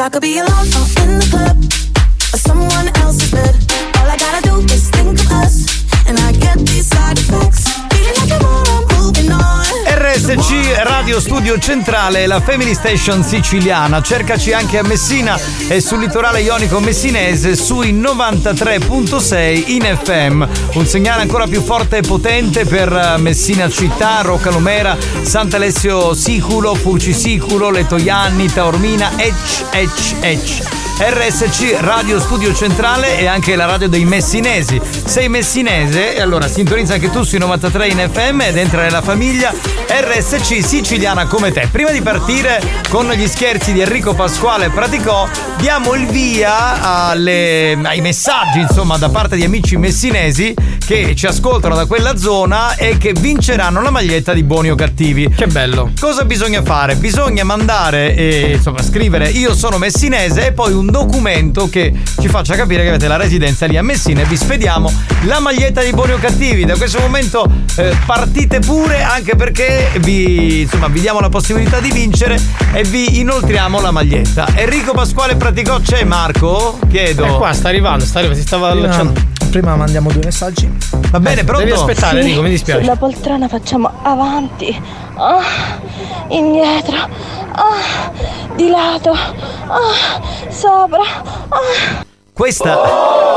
I could be alone Radio Studio Centrale, la Family Station siciliana. Cercaci anche a Messina e sul litorale ionico messinese sui 93.6 in FM. Un segnale ancora più forte e potente per eh, Messina città, Roccalomera, Sant'Alessio Siculo, Furci Siculo, Letoianni, Taormina, Ecc, Ecc, Ecc. RSC Radio Studio Centrale e anche la radio dei messinesi. Sei messinese e allora sintonizza anche tu sui 93 in FM ed entra nella famiglia RSC siciliana come te. Prima di partire con gli scherzi di Enrico Pasquale Praticò, diamo il via alle- ai messaggi insomma da parte di amici messinesi che ci ascoltano da quella zona e che vinceranno la maglietta di buoni o cattivi. Che bello. Cosa bisogna fare? Bisogna mandare e insomma scrivere io sono messinese e poi un documento che ci faccia capire che avete la residenza lì a Messina e vi spediamo la maglietta di buoni o cattivi. Da questo momento eh, partite pure anche perché vi, insomma, vi diamo la possibilità di vincere e vi inoltriamo la maglietta. Enrico Pasquale Praticò c'è Marco? Chiedo. È qua, sta arrivando, sta arrivando, si stava allacciando. Prima mandiamo due messaggi. Va bene, pronto? Devi aspettare, Enrico, mi dispiace. Sulla poltrona facciamo avanti, ah, indietro, ah, di lato, ah, sopra. Ah. Questa,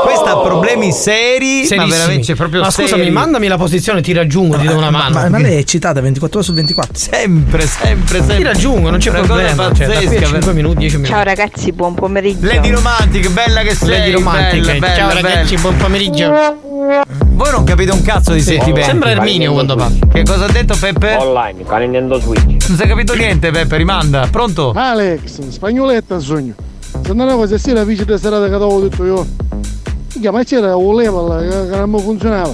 questa ha problemi seri, ma veramente cioè, proprio Ma scusami, seri. mandami la posizione, ti raggiungo, ti do una mano. Ma, ma lei è eccitata 24 ore su 24. Sempre, sempre, sempre. Ti raggiungo, non c'è Una cosa problema. Cioè, da qui a pazzesca, 5 minuti, 10 minuti. Ciao ragazzi, buon pomeriggio. Lady Romantic, bella che sei. Lady Romantic. bella, bella, Ciao ragazzi, bella. buon pomeriggio. Voi non capite un cazzo di sentimenti. Sembra Erminio quando parla. Che cosa ha detto Peppe? Online, con Nintendo Switch. Non si è capito niente, Peppe, rimanda. Pronto? Alex, spagnoletta sogno. Se non è una cosa sera vice di serata che avevo detto io. Minchia, ma c'era un level che, che non funzionava.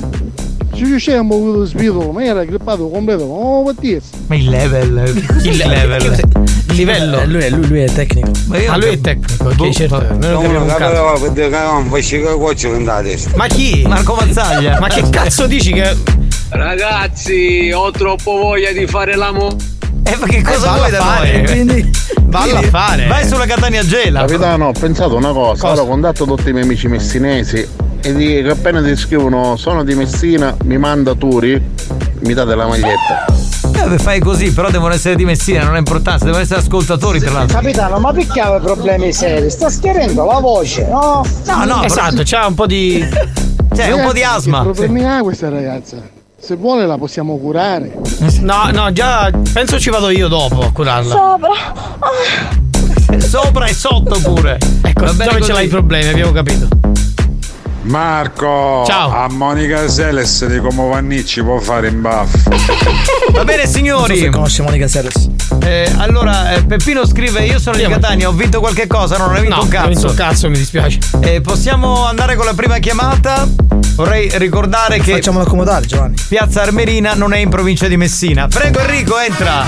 Ci riuscivamo a avuto spirito, ma era grippato completo. Oh, mattia. Ma il level. Il level. Il livello. Eh, lui, è, lui, lui è tecnico. Ma io Ah, lui è tecnico, ok, certo. Noi non capiamo un cazzo. Ma chi? Marco Mazzaglia. Ma che cazzo dici che. Ragazzi, ho troppo voglia di fare l'amore. Eh, ma che cosa valla vuoi da fare, noi? Quindi, Valla a fare. Vai sulla Catania Gela. Capitano, ho pensato una cosa, ora contatto tutti i miei amici messinesi e dico che appena ti scrivono sono di Messina, mi manda Turi, mi date la maglietta. Eh, fai così, però devono essere di Messina, non ha importanza, devono essere ascoltatori tra l'altro. Capitano, ma perché aveva problemi seri? Sta schierendo la voce, no? No, no, esatto, c'ha un po' di. Cioè, un po' di asma. Che problemi ha questa ragazza? Se vuole la possiamo curare. No, no, già penso ci vado io dopo a curarla. Sopra. Ah. Sopra e sotto pure. Ecco, Va bene dove ce l'hai i problemi, abbiamo capito. Marco, Ciao. a Monica Seles di come Vannicci può fare in baffo. Va bene non so signori. se conosce Monica Seres. Eh, allora, eh, Peppino scrive: Io sono di Catania, ho vinto qualche cosa, non ho vinto No, un non ho vinto cazzo. un cazzo, mi dispiace. Eh, possiamo andare con la prima chiamata? Vorrei ricordare che Facciamolo accomodare, Giovanni. Piazza Armerina non è in provincia di Messina. Prego Enrico, entra.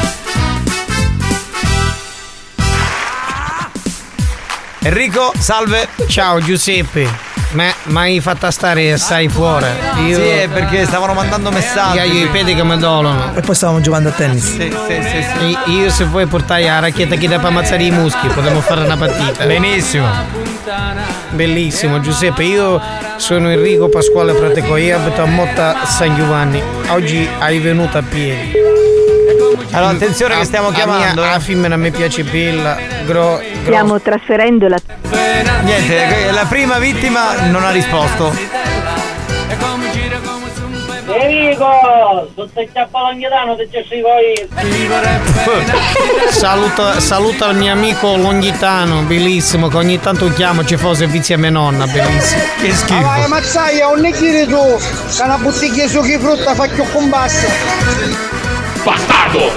Enrico, salve. Ciao Giuseppe. Ma, ma hai fatta stare assai fuori. Io... Sì, è perché stavano mandando messaggi. Io i piedi che mi dolano. E poi stavamo giocando a tennis. Sì, sì, sì, sì. Io se vuoi portare la racchetta che da per ammazzare i muschi, potremmo fare una partita. Benissimo. Bellissimo Giuseppe, io sono Enrico Pasquale Prateco, io abito a Motta San Giovanni. Oggi hai venuto a piedi. Allora, attenzione che stiamo chiamando. La femmina mi piace bella, gro, gro- Stiamo trasferendo la. Niente, la prima vittima non ha risposto. Enrico, tutto il cappolonghietano ti ci scivo io. Saluta, saluta il mio amico Longhitano, bellissimo, che ogni tanto chiamo ci fosse vizia mia nonna, bellissimo. Che Ma vai mazzaia, non ne chiedi tu, che una bottiglia su chi frutta fa più con bassa. Bastardo!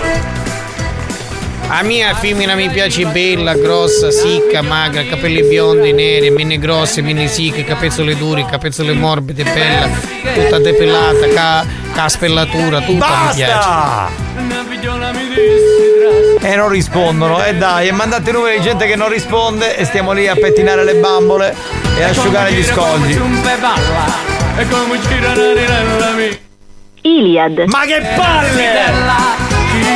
A mia femmina mi piace bella, grossa, sicca, magra, capelli biondi, neri, mini grossi, mini sicche, capezzole duri, capezzole morbide, bella, tutta depilata, ca, ca spellatura, tutta mi piace. Basta! E non rispondono. E dai, e mandate numeri di gente che non risponde e stiamo lì a pettinare le bambole e asciugare gli scogli. Iliad. Ma che palle!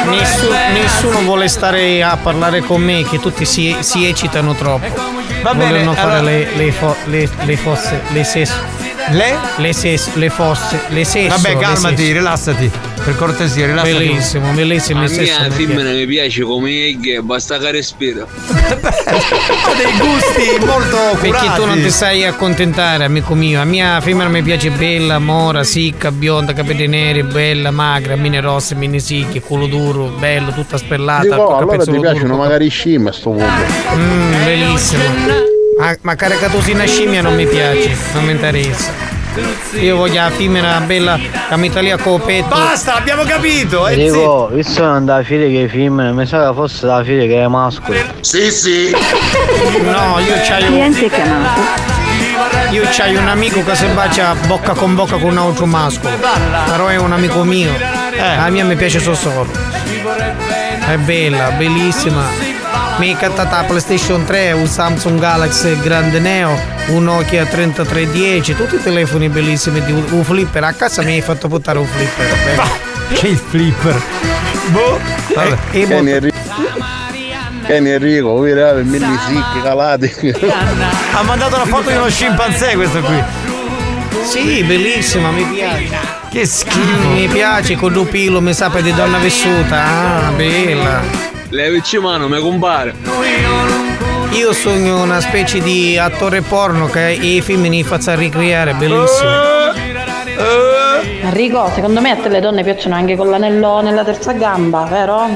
Nessuno, nessuno vuole stare a parlare con me, che tutti si, si eccitano troppo. Va bene, Vogliono fare allora- le, le, fo- le, le fosse, le sesso. Le? Le ses, le fosse, le sesso. Vabbè, calmati, sesso. rilassati. Per cortesia, rilassati. Bellissimo, bellissimo. A mia mi femmina mi piace come eghe, basta che respira. Ha dei gusti molto curati. Perché tu non ti sai accontentare, amico mio. A mia femmina mi piace bella, mora, sicca, bionda, capelli neri, bella, magra, mine rosse, mine sicche, culo duro, bello, tutta spellata. Dico, col allora ti piacciono duro. magari scimmie a sto punto. Mm, bellissimo. Ma, ma caricatosina scimmia non mi piace, non mi interessa. Io voglio la femmina bella, che mi taglia con petto. Basta, abbiamo capito. eh, Dico, visto non da figlia che è femmina, mi sa che fosse da figlia che è mascolo. Sì, sì. No, io c'hai un. Cliente chiamato. Io c'hai un amico che si bacia bocca con bocca con un altro maschio. Però è un amico mio. Eh. La mia mi piace solo solo. È bella, bellissima. Mi è cattata la PlayStation 3, un Samsung Galaxy Grande Neo, un Nokia 3310, tutti i telefoni bellissimi di un un flipper. A casa mi hai fatto portare un flipper. Che il flipper? Boh. Vabbè. E, e Kenny molto- Enrico. Kenny Enrico, vedete, mille sicchi calati. Ha mandato la foto di uno scimpanzé questo qui. Sì, bellissima, mi piace. Che schifo. Mi piace con due pilo, mi sa per di donna vissuta. Ah, bella. Levici mano, mi compare. Io sogno una specie di attore porno che i femmini faccia ricreare, bellissimo. Enrico, secondo me a te le donne piacciono anche con l'anello nella terza gamba, vero?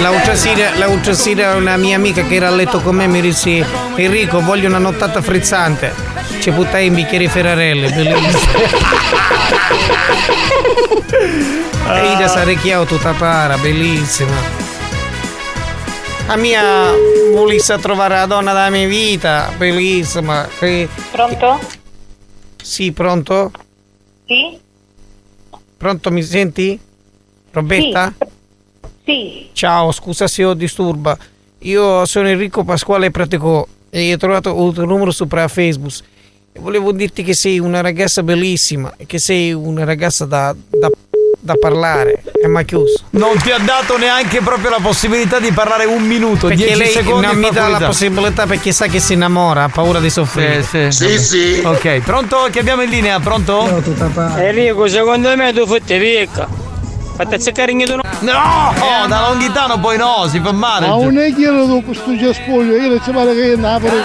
L'altra sera, l'altra sera una mia amica che era a letto con me mi disse Enrico voglio una nottata frizzante. Ci buttai in bicchieri Ferrarelle, bellissimo. E Ida Sarecchiao tutta para, bellissima. La mia volesse trovare la donna della mia vita, bellissima. Che- Pronto? Sì, pronto? Sì? Pronto, mi senti? Roberta? Sì. Ciao, scusa se ho disturba. Io sono Enrico Pasquale Pratico e ho trovato il tuo numero sopra Facebook. Volevo dirti che sei una ragazza bellissima e che sei una ragazza da, da, da parlare. E mi ha chiuso. Non ti ha dato neanche proprio la possibilità di parlare un minuto, Perché 10 lei secondi. non mi dà la possibilità perché sa che si innamora, ha paura di soffrire. Sì, sì. Ok, pronto? Che abbiamo in linea? Pronto? Enrico, secondo me tu fotte picca. Fatti cercare in tu No, da Longhitano poi no, si fa male. Ma non è chiaro dopo questo già spoglio, io non ci pare che è Napoli.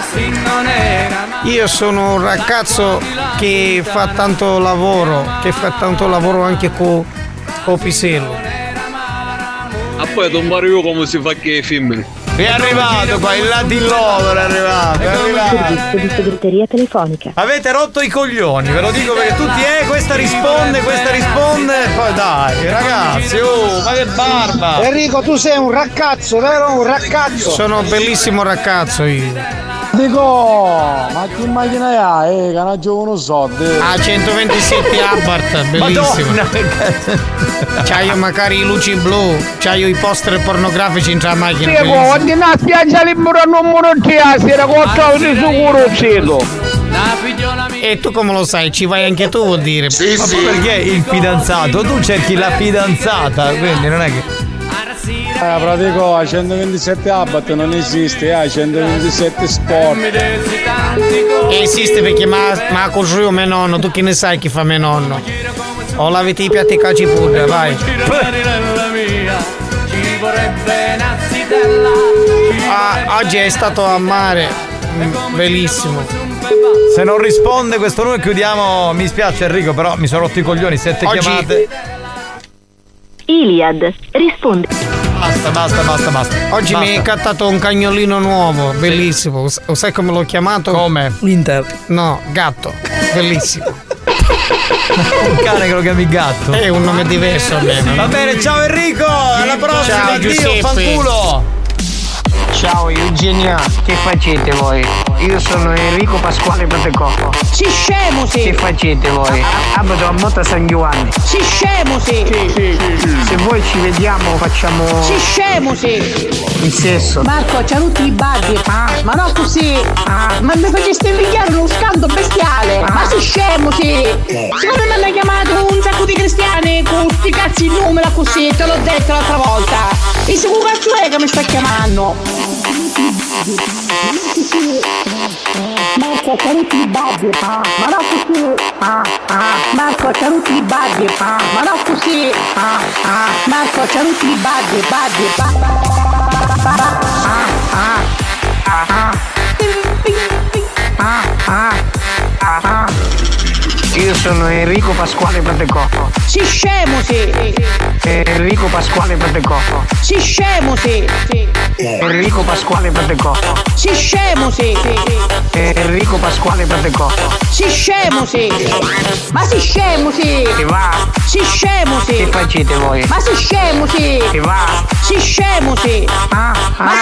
Io sono un ragazzo che fa tanto lavoro, che fa tanto lavoro anche con con pisello. A poi tombare io come si fa che i femmine. È arrivato qua, il Latin Lover è arrivato, è arrivato. Servizio telefonica. Avete rotto i coglioni, ve lo dico perché tutti, eh, questa risponde, questa risponde, e poi dai, ragazzi, oh, ma che barba! Enrico, tu sei un ragazzo, vero? Un ragazzo. Sono un bellissimo ragazzo io. Dico, ma che macchina hai? Eh, che una giovane soldi. A 127 Abarth, bellissimo. C'hai magari i luci blu, c'hai i poster pornografici in tra macchina. Dico, bellissimo. oggi na spiaggia libera numero 3 sera con di sicuro cedo. E tu come lo sai? Ci vai anche tu vuol dire. Ma poi perché il fidanzato? Tu cerchi la fidanzata, quindi non è che. Eh, pratico a 127 Abbat non esiste, a 127 Sport. E esiste perché ma, ma costruivo mio nonno, tu che ne sai chi fa mio nonno? O lavati i piatti caci pure, vai. Ah, oggi è stato a mare. Mm, Bellissimo. Se non risponde questo numero chiudiamo. Mi spiace Enrico, però mi sono rotto i coglioni, sette Oggi- chiamate. Iliad risponde. Basta, basta, basta, basta. Oggi mi hai cattato un cagnolino nuovo, bellissimo. S- Sai come l'ho chiamato? Come? Inter. No, gatto. Bellissimo. Un cane che lo chiami gatto. È un nome diverso almeno. Va bene, ciao Enrico, alla prossima, Ciao, addio, Giuseppe. fanculo. Ciao Eugenia, che facete voi? Io sono Enrico Pasquale Patecocco. Si scemo sì! Che facete voi? Abito a Motta San Giovanni. Si scemo sì! Se voi ci vediamo facciamo Si scemo sì! il sesso. Marco, c'ha tutti i baghi! Ma no così! Ma mi faceste invidiare uno scando bestiale! Ma si scemo sì! Siccome mi hanno chiamato un sacco di cristiani con sti cazzi in numero così, te l'ho detto l'altra volta! E se un cazzo è che mi sta chiamando? Marco, c'ha tutti i baghi! Ma no così! Marco, c'ha tutti i baghi! Ma no così! Marco, c'ha tutti i baghi! Baghi! Io sono Enrico Pasquale Patecocco. Si scemo sì! Enrico Pasquale Patecocco. Si scemo sì! Enrico Pasquale Patecocco. Si scemo sì! Enrico Pasquale Patecocco. Si scemo sì! Ma si scemo sì! Che va? Si scemo sì! Che facete voi? Ma si scemo sì! Che va? Si scemo sì! Ma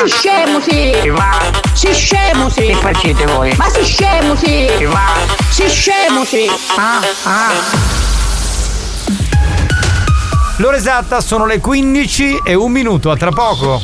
si scemo sì! Che va? Si scemo sì! Che facete voi? Ma si scemo sì! Che va? Si scemo sì! L'ora esatta sono le 15 e un minuto, a tra poco.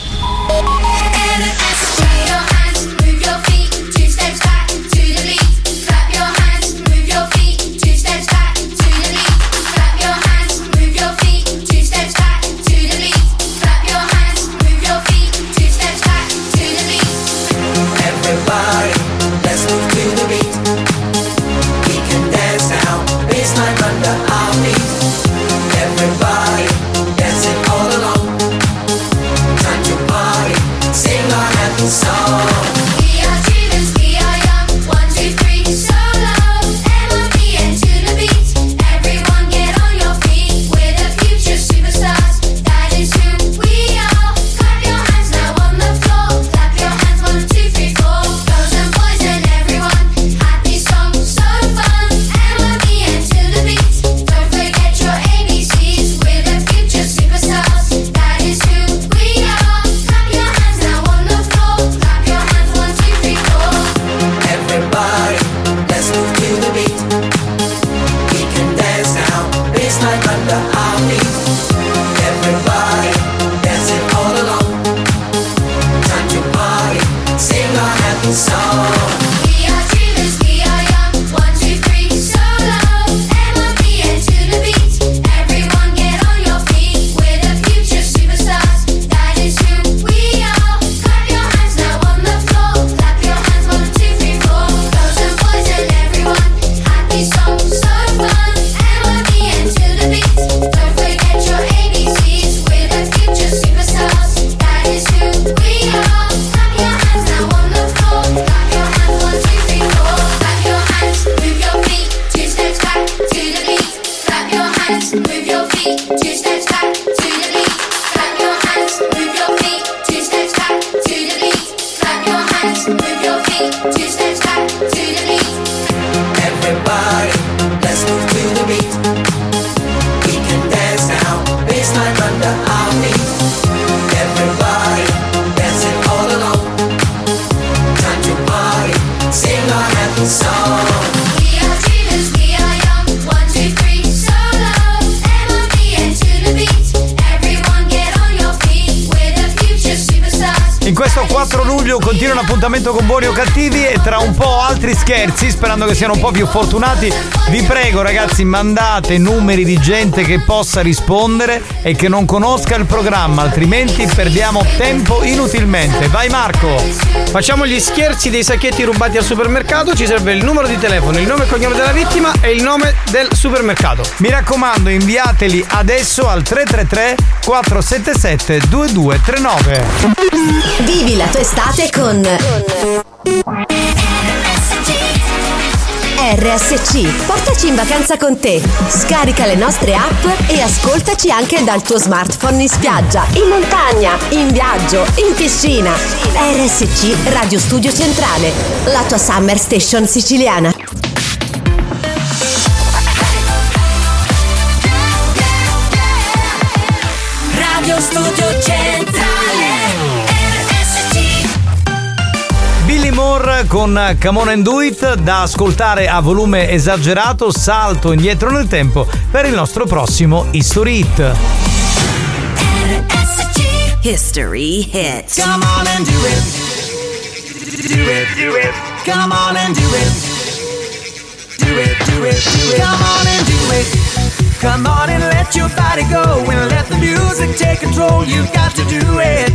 Appuntamento con buoni o cattivi altri scherzi, sperando che siano un po' più fortunati. Vi prego ragazzi, mandate numeri di gente che possa rispondere e che non conosca il programma, altrimenti perdiamo tempo inutilmente. Vai Marco! Facciamo gli scherzi dei sacchetti rubati al supermercato, ci serve il numero di telefono, il nome e cognome della vittima e il nome del supermercato. Mi raccomando, inviateli adesso al 333 477 2239. Vivi la tua estate con RSC. Portaci in vacanza con te. Scarica le nostre app e ascoltaci anche dal tuo smartphone in spiaggia, in montagna, in viaggio, in piscina. RSC Radio Studio Centrale, la tua summer station siciliana. Con Come On and Do It da ascoltare a volume esagerato, salto indietro nel tempo per il nostro prossimo History Hit. History Hits. Come on and do it. Do it, do it. Come on and do it. Do it, do it, do it. Come on and do it. Come on and let your body go and let the music take control. You've got to do it.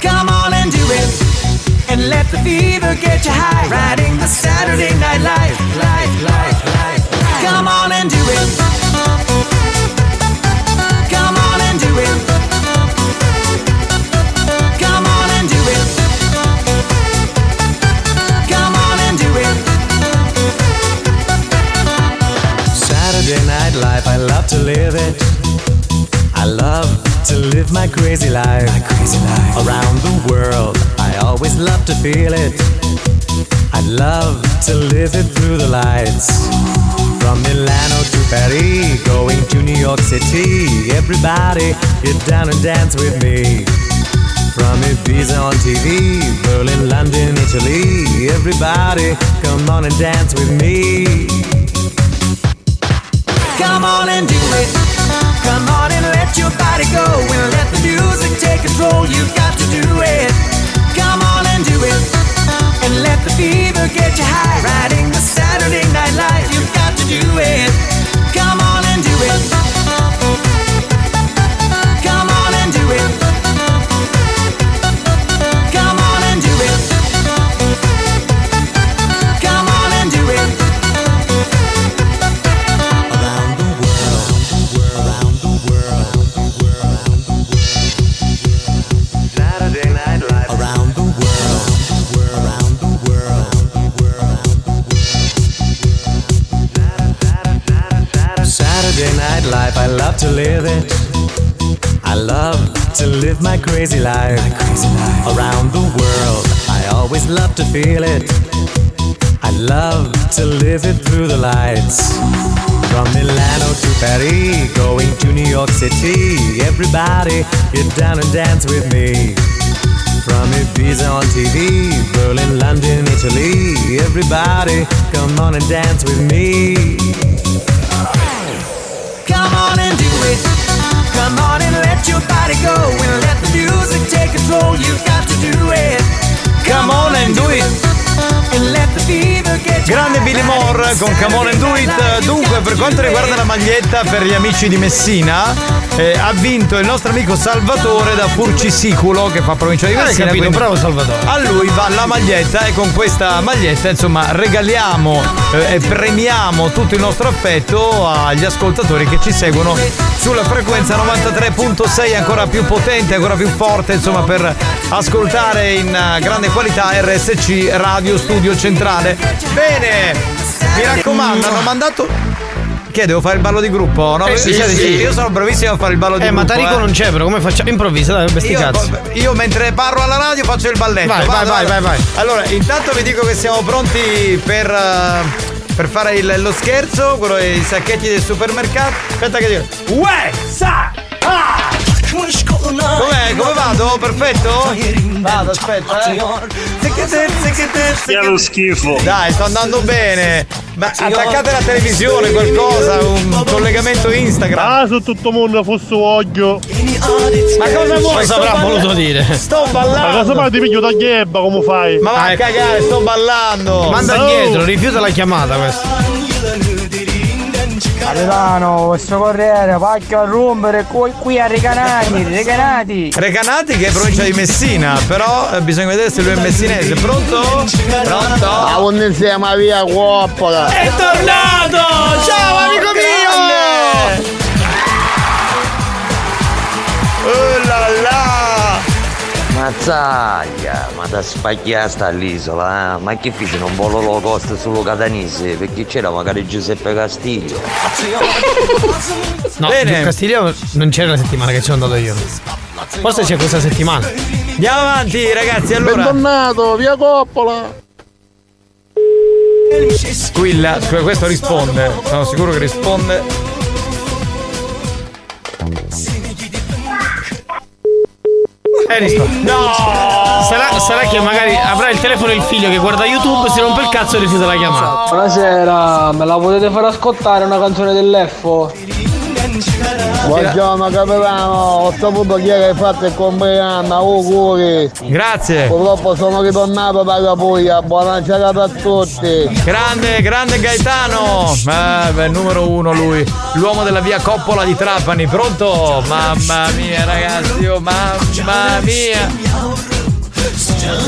Come on and do it. And let the fever get you high. Riding the Saturday night life, life, life, life. Come on and do it. Come on and do it. Come on and do it. Come on and do it. Saturday night life, I love to live it. I love to live my crazy life. My crazy life. Around the world, I always love to feel it. I love to live it through the lights. From Milano to Paris, going to New York City. Everybody, get down and dance with me. From Ibiza on TV, Berlin, London, Italy. Everybody, come on and dance with me. Come on and do it. Come on and let your body go and let the music take control. You've got to do it. Come on and do it. And let the fever get you high. Riding the Saturday night life. You've got to do it. Come on and do it. Life, I love to live it. I love to live my crazy life. Around the world, I always love to feel it. I love to live it through the lights. From Milano to Paris, going to New York City. Everybody, get down and dance with me. From Ibiza on TV, Berlin, London, Italy. Everybody, come on and dance with me. Come on and do it. Come on and let your body go and let the music take control. You've got to do it. Grande Billy Moore con Come On and Do It. Dunque, per quanto riguarda la maglietta per gli amici di Messina, eh, ha vinto il nostro amico Salvatore da Furcisiculo, che fa provincia di Hai Messina. capito, quindi bravo Salvatore. A lui va la maglietta e con questa maglietta, insomma, regaliamo eh, e premiamo tutto il nostro affetto agli ascoltatori che ci seguono sulla frequenza 93.6 ancora più potente, ancora più forte, insomma, per ascoltare in eh, grande qualità RSC Radio Studio Centrale. Bene, mi raccomando, hanno mandato. Che devo fare il ballo di gruppo? No, Eh, sì, sì. zitti, io sono bravissimo a fare il ballo di Eh, gruppo. ma Tarico non c'è, però come facciamo? Improvvisa, dai, besti Io, cazzi. io mentre parlo alla radio faccio il balletto. Vai, vai, vai, vai, vai. Allora, intanto vi dico che siamo pronti per, eh, per fare il- lo scherzo, quello dei sacchetti del supermercato. Aspetta che dico. Uè, sa! Ah! Com'è? Come vado? Perfetto? Vado, aspetta. Eh. Sia lo schifo. Dai, sto andando bene. Ma attaccate la televisione, qualcosa, un collegamento Instagram. Ah, su tutto il mondo fosse voglio. Ma cosa vuoi? Cosa avrà voluto dire? Sto Ma cosa ballando. mai ti piglio da ghebba, come fai? Ma va a cagare, sto ballando. Manda Oh. dietro, rifiuta la chiamata questa. Capitano, questo corriere, pacchio a rompere qui, qui a Recanati, Recanati. Recanati che è provincia di Messina, però eh, bisogna vedere se lui è messinese. Pronto? Pronto? Ah, non insieme via coppola. È tornato! Ciao amico mio! Mazzaglia, ma da spagliasta all'isola, eh? Ma che fece un volo low cost solo catanese? Perché c'era magari Giuseppe Castiglio. No, Bene. Giù Castiglione non c'era la settimana che ci sono andato io. Forse c'è questa settimana. Andiamo avanti ragazzi, allora. Bentornato, via coppola. Squilla, questo risponde. Sono sicuro che risponde. Rispondi. No! Sarà, sarà che magari avrà il telefono il figlio che guarda YouTube, si rompe il cazzo e rifiuta la chiamata. Buonasera, me la potete far ascoltare una canzone dell'Effo? Buongiorno capitano, ho saputo chi è che hai fatto il compleanno, auguri. Grazie. Purtroppo sono ritornato dalla Puglia, buona giornata a tutti. Grande, grande Gaetano! Eh, beh, numero uno lui, l'uomo della via Coppola di Trapani, pronto? Mamma mia ragazzi, oh, mamma mia!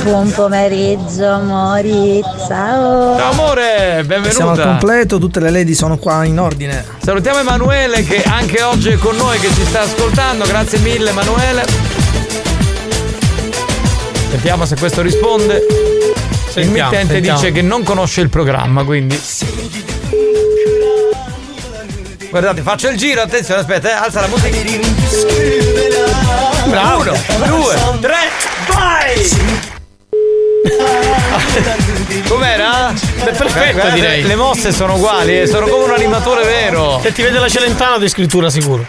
Buon pomeriggio amori, ciao. Ciao amore, benvenuta! Siamo al completo, tutte le lady sono qua in ordine. Salutiamo Emanuele che anche oggi è con noi, che ci sta ascoltando, grazie mille Emanuele. Sentiamo se questo risponde. il mittente sentiamo. dice che non conosce il programma, quindi. Guardate, faccio il giro, attenzione, aspetta, eh, alza la musica. Bravo. Uno, due, tre, vai! Com'era? Beh, perfetto, Guardate, direi. Le mosse sono uguali, eh, sono come un animatore vero. Se ti vede la Celentano di scrittura sicuro.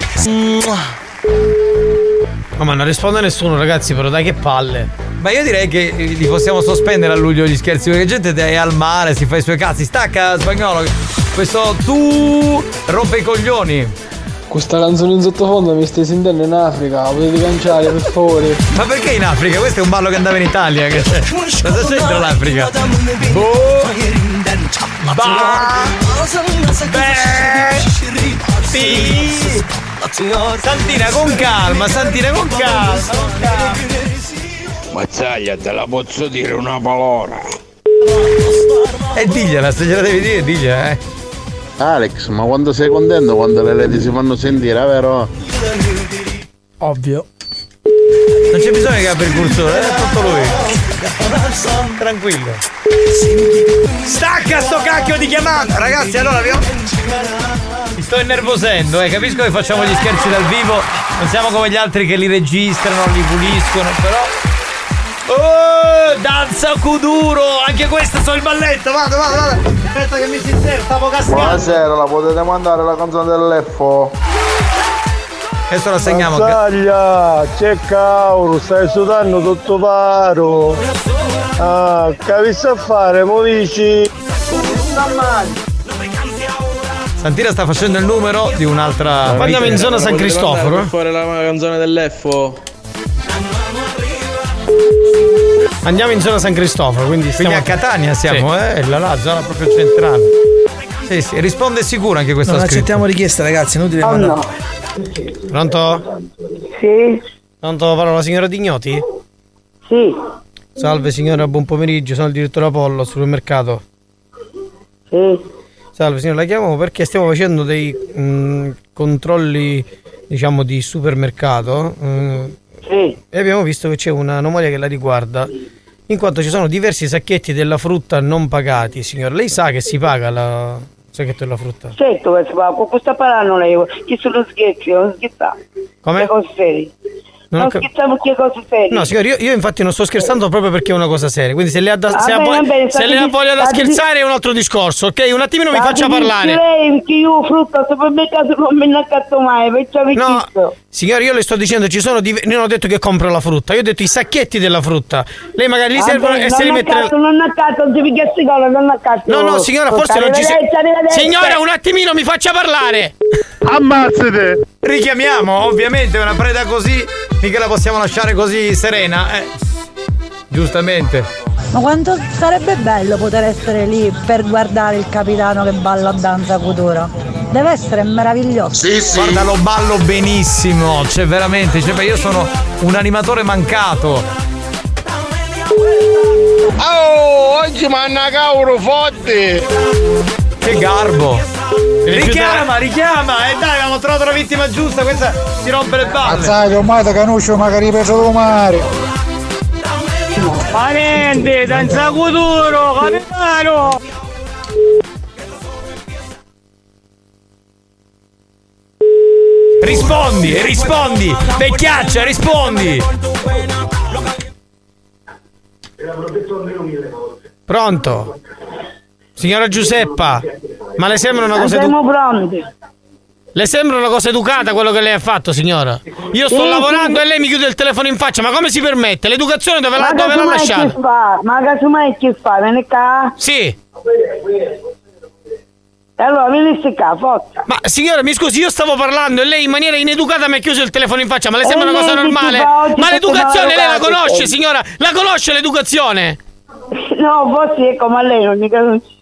No, ma non risponde nessuno, ragazzi, però dai che palle. Ma io direi che eh, li possiamo sospendere a luglio gli scherzi, perché gente è al mare, si fa i suoi cazzi. Stacca spagnolo. Questo tu rompe i coglioni. Questa canzone in sottofondo mi stai sentendo in Africa, la potete cancellare per favore? Ma perché in Africa? Questo è un ballo che andava in Italia. Che c'è? Cosa c'entra l'Africa? Boh. Ba. Beh. Sì. Santina con calma, Santina con calma. Mazzaglia, te la posso dire una parola. E digliela, se gliela devi dire, digliela, eh. Alex, ma quando sei contento quando le lady si fanno sentire, vero? Ovvio. Non c'è bisogno che apri il cursore, è tutto lui. Tranquillo. Stacca sto cacchio di chiamata! Ragazzi, allora vi ho... Mi sto innervosendo, eh. Capisco che facciamo gli scherzi dal vivo. Non siamo come gli altri che li registrano, li puliscono, però. Danza Kuduro! Anche questo so il balletto, vado, vado, vado! Aspetta che mi si inserta, stavo cascando! Buonasera, la potete mandare la canzone dell'Effo? Adesso la segniamo. Mazzaglia, c'è Cauro, stai sudando tutto paro. Ah, capisci a fare, mo dici. Santina sta facendo il numero di un'altra. Ma andiamo in zona San Cristoforo? Fare la canzone dell'Effo. Andiamo in zona San Cristoforo, quindi stiamo Quindi a Catania siamo, Sì. eh? Là, là, zona proprio centrale. Sì, sì, risponde sicuro anche questo Non scritto. accettiamo richieste, ragazzi, inutile Oh, mandare. Pronto? Sì, Pronto, parla la signora Dignoti? sì, Salve signora, buon pomeriggio, sono il direttore Apollo al supermercato. sì. Salve signora, la chiamo perché stiamo facendo dei mm, controlli, diciamo, di supermercato. mm, Sì. E abbiamo visto che c'è un'anomalia che la riguarda. In quanto ci sono diversi sacchetti della frutta non pagati, signora. Lei sa che si paga la sacchetto della frutta? Certo che si con questa parlando lei, chi sono scherzi, non scherzare. Come? Le cose Non ho Non cap- scherziamo che cose serie. No, signore, io, io infatti non sto scherzando proprio perché è una cosa seria. Quindi se lei ha, da- se ha bene, voglia, va bene, se lei ha di- voglia da scherzare è un altro discorso, ok? Un attimino mi faccia parlare. lei, perché io frutta al supermercato non me ne accatto mai, perciò vi No, signore, io le sto dicendo, ci sono. div- non ho detto che compro la frutta, io ho detto i sacchetti della frutta. Lei magari li servono e se li mette. accatto, non accatto, non ti picchiassi cola, non accatto. No, no, signora, forse non ci sei. Signora, un attimino mi faccia parlare. Ammazzate! Richiamiamo, ovviamente, una preda così, mica la possiamo lasciare così serena, eh. Giustamente. Ma quanto sarebbe bello poter essere lì per guardare il capitano che balla danza cultura. Deve essere meraviglioso. Guarda, lo ballo benissimo, cioè veramente, cioè, beh, io sono un animatore mancato. Oh, oggi manna cauro forte! Che garbo! Richiama, richiama! E dai, abbiamo trovato la vittima giusta, questa si rompe le palle. Azzaglia, ormai da canuscio magari peso do mare. Ma niente, danza futuro, capitano! Rispondi, rispondi! Vecchiaccia, rispondi! Pronto? Signora Giuseppa, ma le sembra una cosa Siamo pronti. Le sembra una cosa educata quello che lei ha fatto, signora? Io sto Sì, lavorando sì. e lei mi chiude il telefono in faccia, ma come si permette? L'educazione dove l'ha, Ma dove l'ha casomai che lasciata? fa? Ma casomai che fa? Vieni qua? Sì. Allora vieni qua, forza. Ma signora, mi scusi, io stavo parlando e lei in maniera ineducata mi ha chiuso il telefono in faccia, ma le sembra E una cosa lei che normale? Ma l'educazione lei la conosce, signora? La conosce l'educazione? No, forse è come a lei, non mica non ci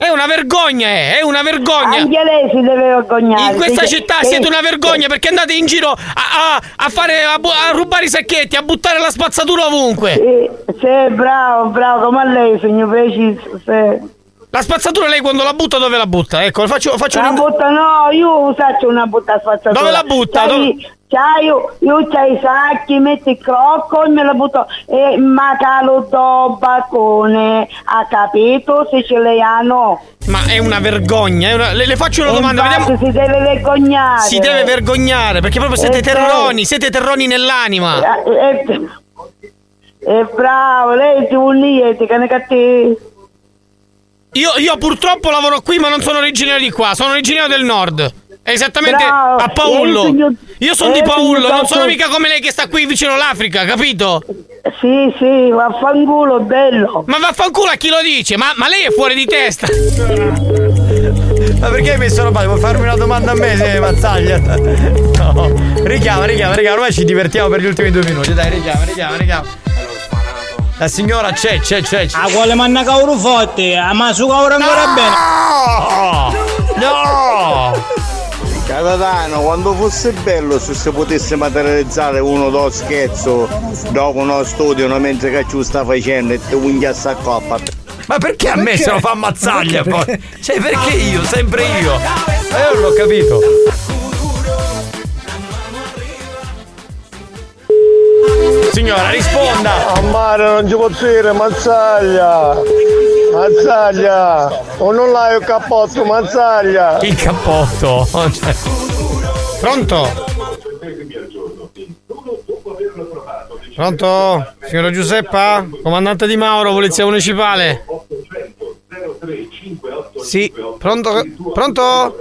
È una vergogna, è, è una vergogna. Anche lei si deve vergognare. In questa Sì, città siete una vergogna perché andate in giro a, a- a fare a, a rubare i sacchetti, a buttare la spazzatura ovunque. Sì, sì, bravo, bravo, come a lei, signor preciso. Sì. La spazzatura lei quando la butta dove la butta? Ecco, faccio, faccio La un- butta, no, io faccio una butta spazzatura. Dove la butta? C'hai, Dove- io, io c'hai i sacchi, metti il crocco e me la butto. E macalo do balcone, ha capito siciliano? Ma è una vergogna. è una- Le, le faccio una E domanda, vediamo. Si deve vergognare. Si deve vergognare perché proprio siete Eh, terroni, siete terroni nell'anima. Eh, eh, bravo, lei si vuol niente, che ne cattivi. Io, io purtroppo lavoro qui, ma non sono originario di qua, sono originario del nord. Esattamente Bravo. a Paullo. Eh, Io sono eh, di Paullo, signor non sono mica come lei che sta qui vicino all'Africa, capito? Sì, sì, vaffanculo, bello. Ma vaffanculo a chi lo dice? Ma, ma lei è fuori di testa. Ma perché hai messo roba? Vuoi farmi una domanda a me, se mazzaglia? No. Richiama, richiama, richiama. Ormai ci divertiamo per gli ultimi due minuti. Dai, richiama, richiama, richiama. La signora c'è, c'è, c'è. c'è. A quale manna cauro forte, a ma su cauro ancora bene. No! Capitano, quando fosse bello se si potesse materializzare uno do scherzo dopo uno studio no, mentre che ci sta facendo e ti unghiassa a coppa. Ma perché a me Perché? se lo fa ammazzaglia Perché? poi? Cioè, perché io? Sempre io. Ma io non l'ho capito. Signora, risponda! A mare non ci posso dire, mazzaglia! Mazzaglia! O non l'hai il cappotto, mazzaglia! Il cappotto! Cioè. Pronto? Pronto? Signora Giuseppa? Comandante Di Mauro, Polizia Municipale. Sì, pronto? Pronto?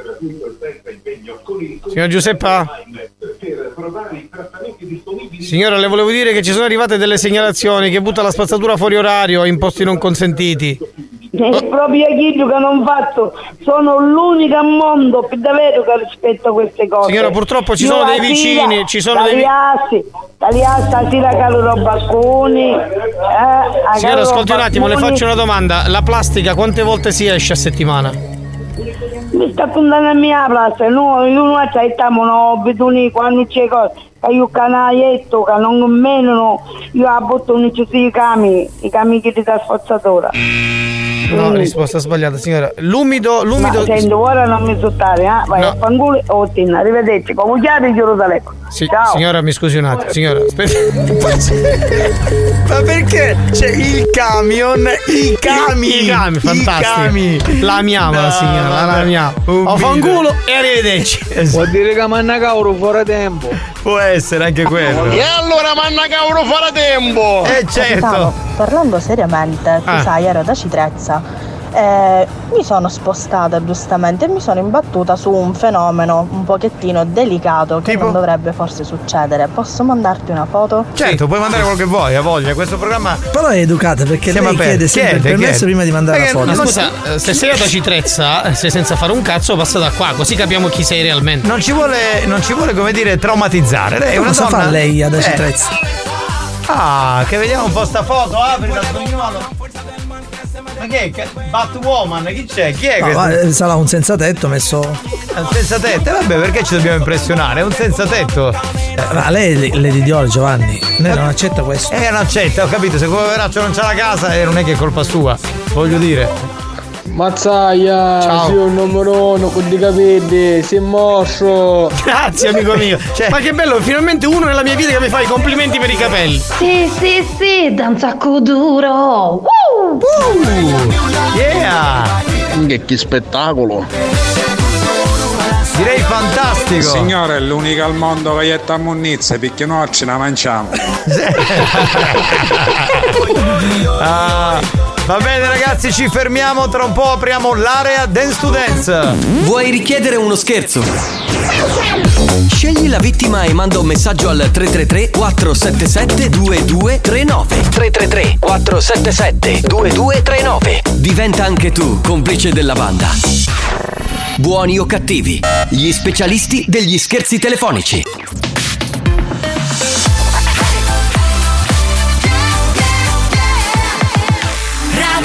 Signora Giuseppa? Signora, le volevo dire che ci sono arrivate delle segnalazioni che butta la spazzatura fuori orario in posti non consentiti. È proprio io che non faccio, sono l'unica al mondo che davvero che rispetto queste cose. Signora, purtroppo ci Io sono dei vicini, sera, ci sono dei vi- Tagliassi, tagliassi stasera caloro balconi. Eh, a Signora, ascolti un attimo, le faccio una domanda. La plastica quante volte si esce a settimana? Mi sta puntando a mia plaza, noi non accettiamo no, abitudini quando c'è cosa. Che io canaietto, che non meno, io la butto non ci sono i cami, i cami che ti dà spazzatura. No, risposta sbagliata, signora. L'umido, Ma l'umido. sento, ora non mi sottare, eh? Vai No. a fanculo o tinna, arrivederci. Come da lecco. Sì, Ciao. signora, mi scusi un attimo, signora. Aspetta. Ma perché c'è il camion? I cami! I cami, fantastico. cami. La amiamo la No, signora, la vabbè. amiamo. Ho fanculo video. e arrivederci. Vuol dire che manna cauro fuori tempo. Può essere anche quello. E allora manna cavolo fare tempo! Eh Capitano, parlando seriamente, tu Ah. sai, ero da Citrezza. Eh, mi sono spostata giustamente e mi sono imbattuta su un fenomeno un pochettino delicato che non dovrebbe forse succedere. Posso mandarti una foto? Certo, puoi mandare quello che vuoi, a voglia. Questo programma. Però è educata perché Siamo lei chiede sempre Chiede, il permesso chiede. prima di mandare Perché la foto. Ma scusa, eh, se sei da Citrezza, sei senza fare un cazzo, passa da qua, così capiamo chi sei realmente. Non ci vuole, non ci vuole come dire, traumatizzare. Lei è una Cosa donna. fa lei ad Eh. Acitrezza? Ah, che vediamo un po' sta foto, apri la spagnolo. Ma che è? Batwoman, chi c'è? Chi è No, questo? eh, sarà un senza tetto messo. È un senza tetto, Eh, vabbè, perché ci dobbiamo impressionare? È un senza tetto. Eh, ma lei è Lady Dior, Giovanni. Lei non accetta questo. Eh, non accetta, ho capito, se quel poveraccio non c'ha la casa e non è che è colpa sua, voglio dire. Mazzaia, Ciao. sei un numero uno con i capelli, sei mosso. Grazie amico mio. Cioè- Ma che bello, finalmente uno nella mia vita che mi fa i complimenti per i capelli. Sì, sì, sì, da un sacco duro. Woo! Yeah! Che, che spettacolo! Direi fantastico! Signore, è l'unica al mondo che gli a munnizia perché noi ce la mangiamo. Ah, va bene ragazzi, ci fermiamo, tra un po' apriamo l'area Dance to Dance. Vuoi richiedere uno scherzo? Scegli la vittima e manda un messaggio al 333 477 2239 333 477 2239 Diventa anche tu complice della banda. Buoni o cattivi, gli specialisti degli scherzi telefonici.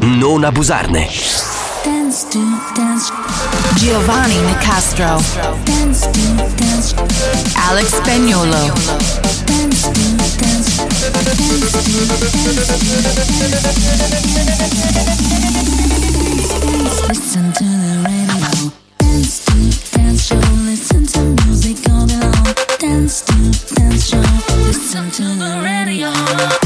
non abusarne. Dance to Dance. Giovanni Nicastro. Dance to Dance. Alex Spagnolo Dance to Dance. Listen to the radio. Dance to Dance Show. Listen to music all day long. Dance to Dance Show. Listen to the radio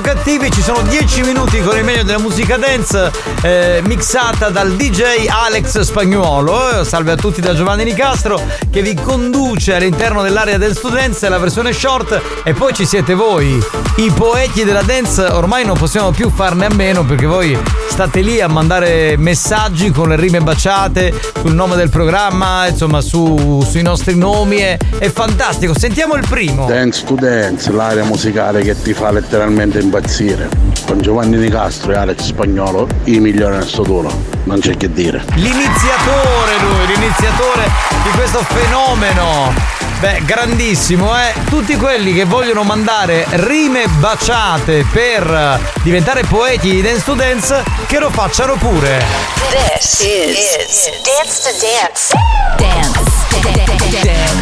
o Cattivi, ci sono 10 minuti con il meglio della musica dance eh, mixata dal DJ Alex Spagnuolo. Salve a tutti da Giovanni Nicastro che vi conduce all'interno dell'area del Students, la versione short e poi ci siete voi, i poeti della dance. Ormai non possiamo più farne a meno perché voi state lì a mandare messaggi con le rime baciate sul nome del programma, insomma su- sui nostri nomi. È, è fantastico. Sentiamo il primo. Dance to Dance, l'area musicale che ti fa letteralmente impazzire. Con Giovanni Nicastro e Alex Spagnolo, i migliori nel sto tono. Non c'è che dire. L'iniziatore lui, l'iniziatore di questo fenomeno. Beh, grandissimo, eh? Tutti quelli che vogliono mandare rime baciate per diventare poeti di Dance to Dance, che lo facciano pure. This is, Dance to Dance. Dance. Dance.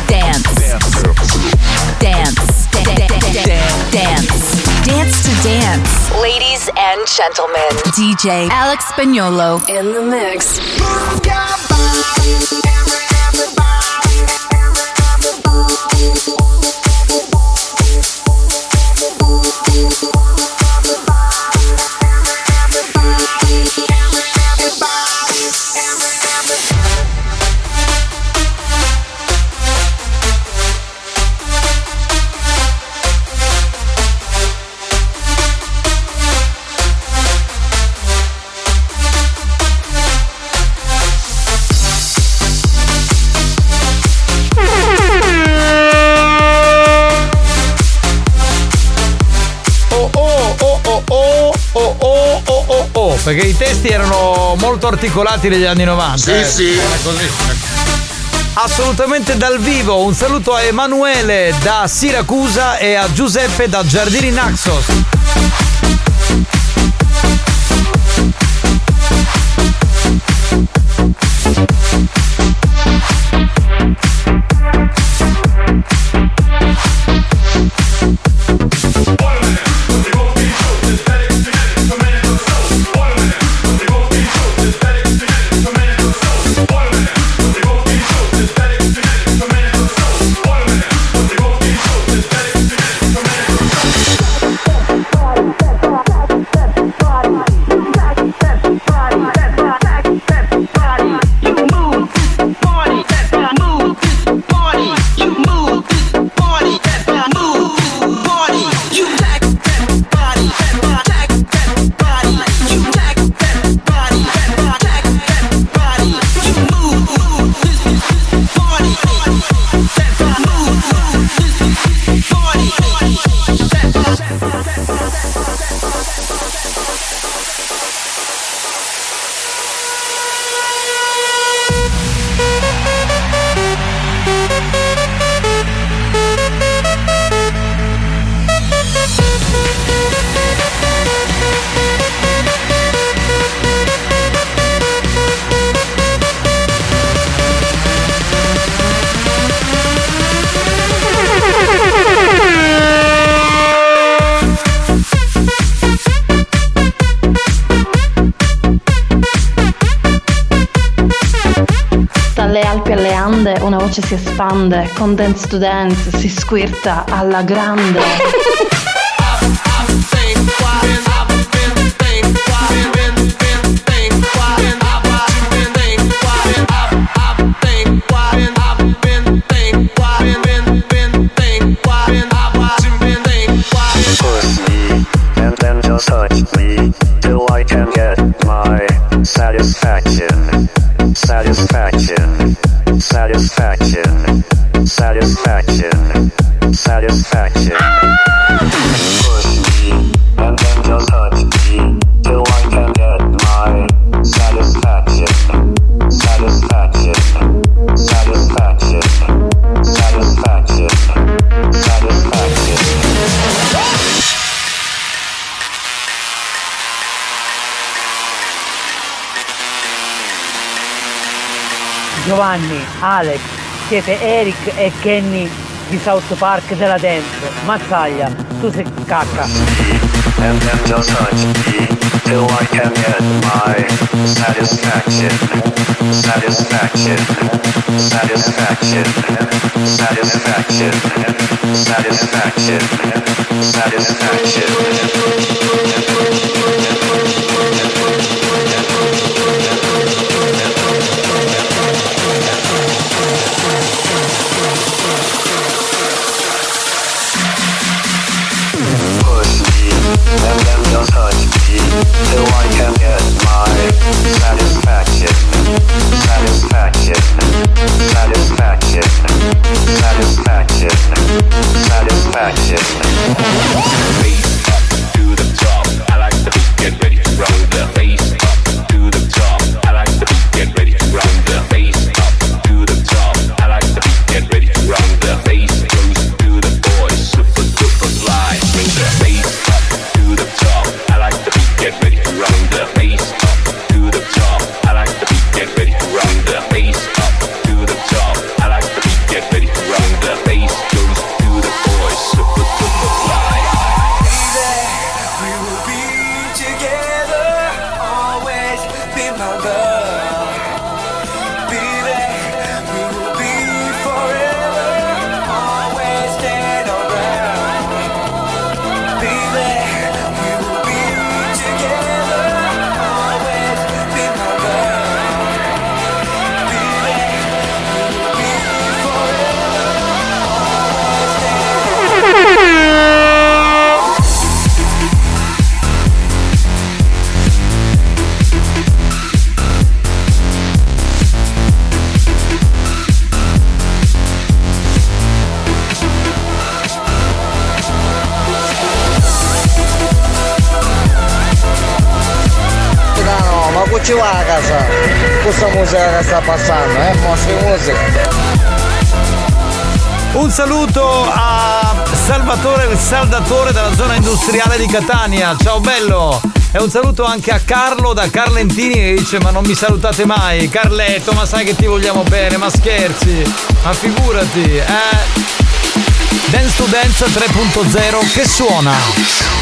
Dance. Dance. Dance to Dance. Ladies and gentlemen, DJ Alex Spagnolo in the mix. you. Perché i testi erano molto articolati negli anni 90. Sì, eh. sì. Assolutamente dal vivo, un saluto a Emanuele da Siracusa e a Giuseppe da Giardini Naxos. Espande, con Dance to Dance si squirta alla grande. Alex, siete Eric e Kenny di South Park della Dance. Mazzaglia, tu sei cacca. satisfaction. Satisfaction. Satisfaction. Just touch me I can get my satisfaction. Satisfaction. Satisfaction. Satisfaction. Satisfaction. Up to the top. I like the beat. Get ready to roll the face up to the top. I like the beat. Get ready to roll the face va a casa. Questa musica che sta passando, eh? Mostri musica. Un saluto a Salvatore il Saldatore della zona industriale di Catania. Ciao bello! E un saluto anche a Carlo da Carlentini che dice ma non mi salutate mai. Carletto, ma sai che ti vogliamo bene, ma scherzi, ma figurati, eh? Dance to Dance 3.0 che suona.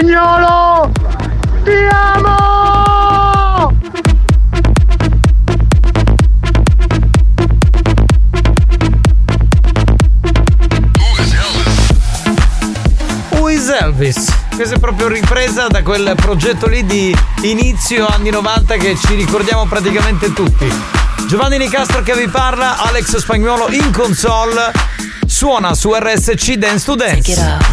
spagnolo! Ti amo! Who is Elvis? Questa è proprio ripresa da quel progetto lì di inizio anni 90 che ci ricordiamo praticamente tutti. Giovanni Nicastro che vi parla, Alex Spagnuolo in console, suona su RSC Dance to Dance.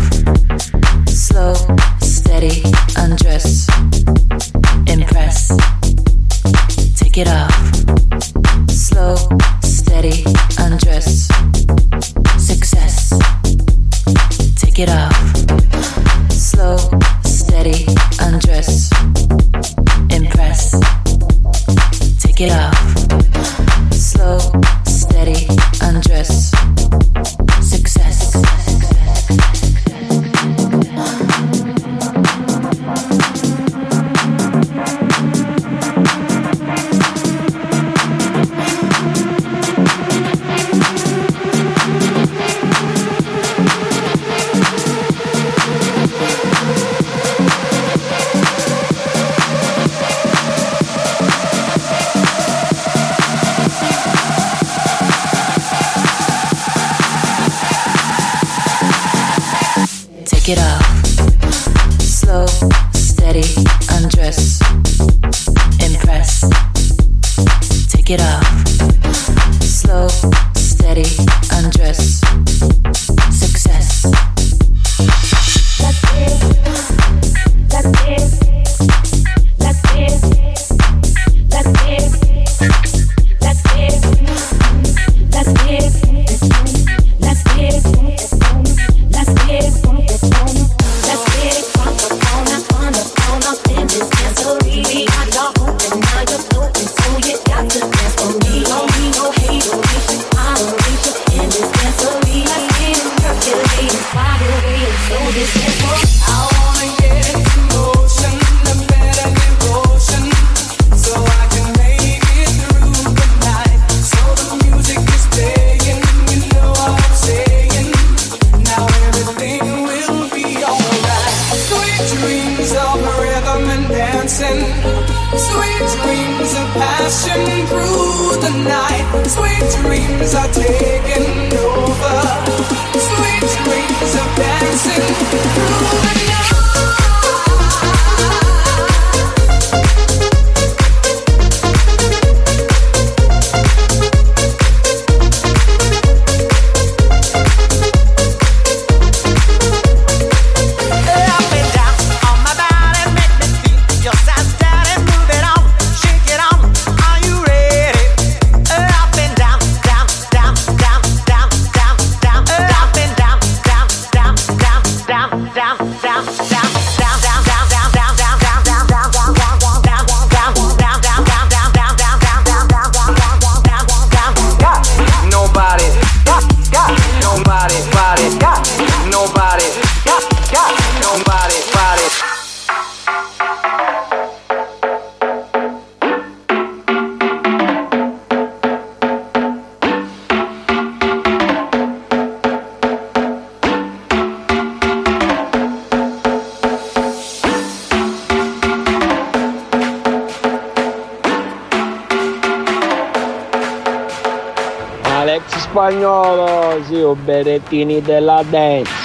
burattini della dance.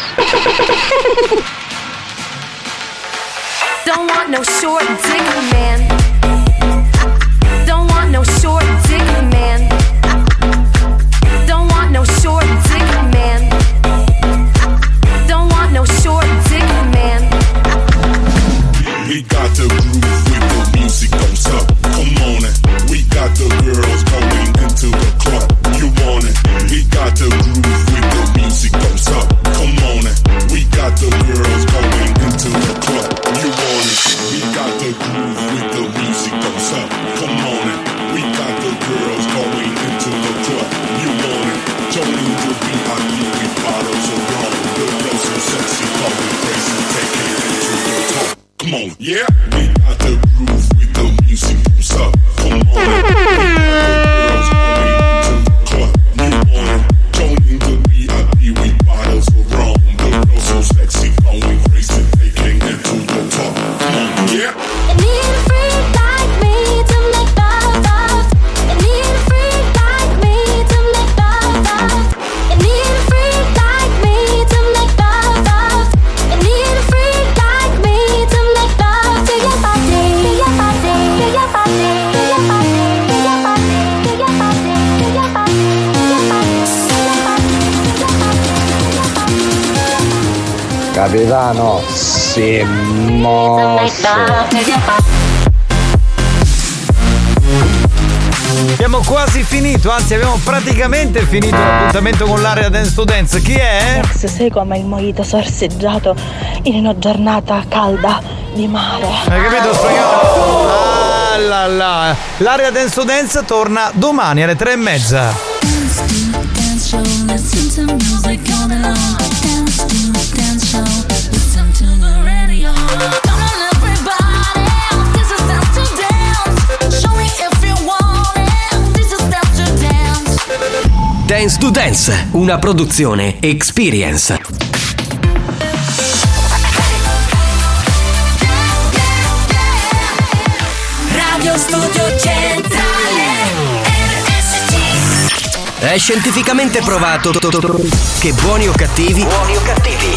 Capitano, si mosse. Abbiamo quasi finito, anzi abbiamo praticamente finito l'appuntamento con l'area Dance to Dance. Chi è? Max Seco, ma il mojito sorseggiato in una giornata calda di mare. Hai capito, ah. spiegato? Ah, là, là. L'area Dance to Dance torna domani alle tre e mezza. Dance to Dance, una produzione Experience. Radio Studio Centrale è scientificamente provato che Buoni o Cattivi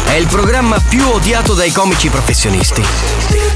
è il programma più odiato dai comici professionisti.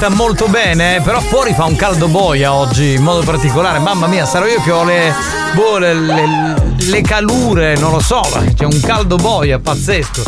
Sta molto bene, però fuori fa un caldo boia oggi, in modo particolare. Mamma mia, sarò io che ho le, boh, le, le- le calure, non lo so, c'è un caldo boia pazzesco.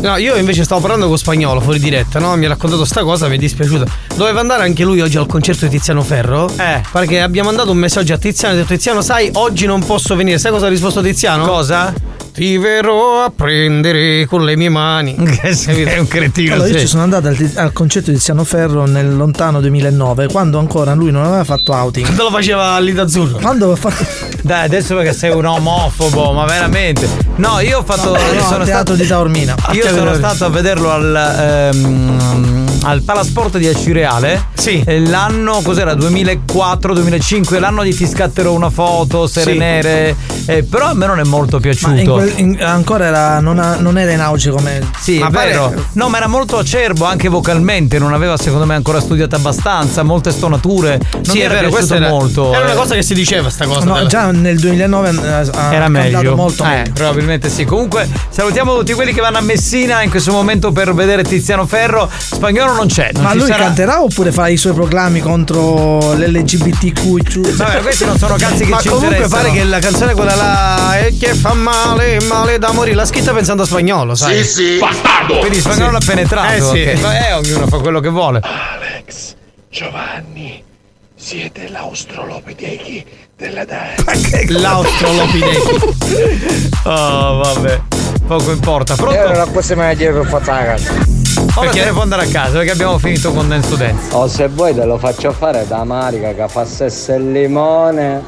No, io invece stavo parlando con spagnolo fuori diretta, no? Mi ha raccontato sta cosa, mi è dispiaciuto. Doveva andare anche lui oggi al concerto di Tiziano Ferro? Eh. Perché abbiamo mandato un messaggio a Tiziano e ha detto Tiziano, sai, oggi non posso venire. Sai cosa ha risposto Tiziano? Cosa? Ti verrò a prendere con le mie mani. è un cretino. Allora, io ci sono andato al, al concerto di Tiziano Ferro nel lontano 2009, quando ancora lui non aveva fatto outing. Quando lo faceva all'Itazzurro? Quando ho fatto. Dai, adesso perché sei un omofobo, ma veramente. No, io ho fatto. No, no, sono teatro di Taormina. Io sono che- stato a vederlo al, ehm, al Palasport di Acireale. Sì. L'anno, cos'era? 2004-2005, l'anno di Ti scatterò una foto, Sere Sì. Nere. eh, però a me non è molto Ma piaciuto. in quel- in- ancora era, non, ha- non era in auge come. Sì, Ma è pare- vero. No, ma era molto acerbo anche vocalmente, non aveva secondo me ancora studiato abbastanza, molte stonature. Non Sì, mi è era vero, questo era, molto. era una eh. cosa che si diceva sta cosa. No, della- già nel 2009 eh, ha era meglio. molto eh, meglio. probabilmente sì. Comunque salutiamo tutti quelli che vanno a Messina in questo momento per vedere Tiziano Ferro. Spagnolo non c'è. Non Ma lui sarà. canterà oppure fa i suoi proclami contro l'LGBTQ? Vabbè, questi non sono cazzi che Ma ci comunque pare che la canzone quella là è che fa male, male da morire, l'ha scritta pensando a spagnolo, sai? Sì, sì. Bastardo! Quindi spagnolo Sì. l'ha penetrato. Eh sì. ok. Ma, eh, ognuno fa quello che vuole. Alex, Giovanni, siete l'australopitechi della destra. L'australopitechi. Oh, vabbè. Poco importa. Pronto? Era questa me la per fare la casa. Ora se ne può andare a casa perché abbiamo finito con Dance to Dance. O se vuoi te lo faccio fare da Marica che fa sesso e limone.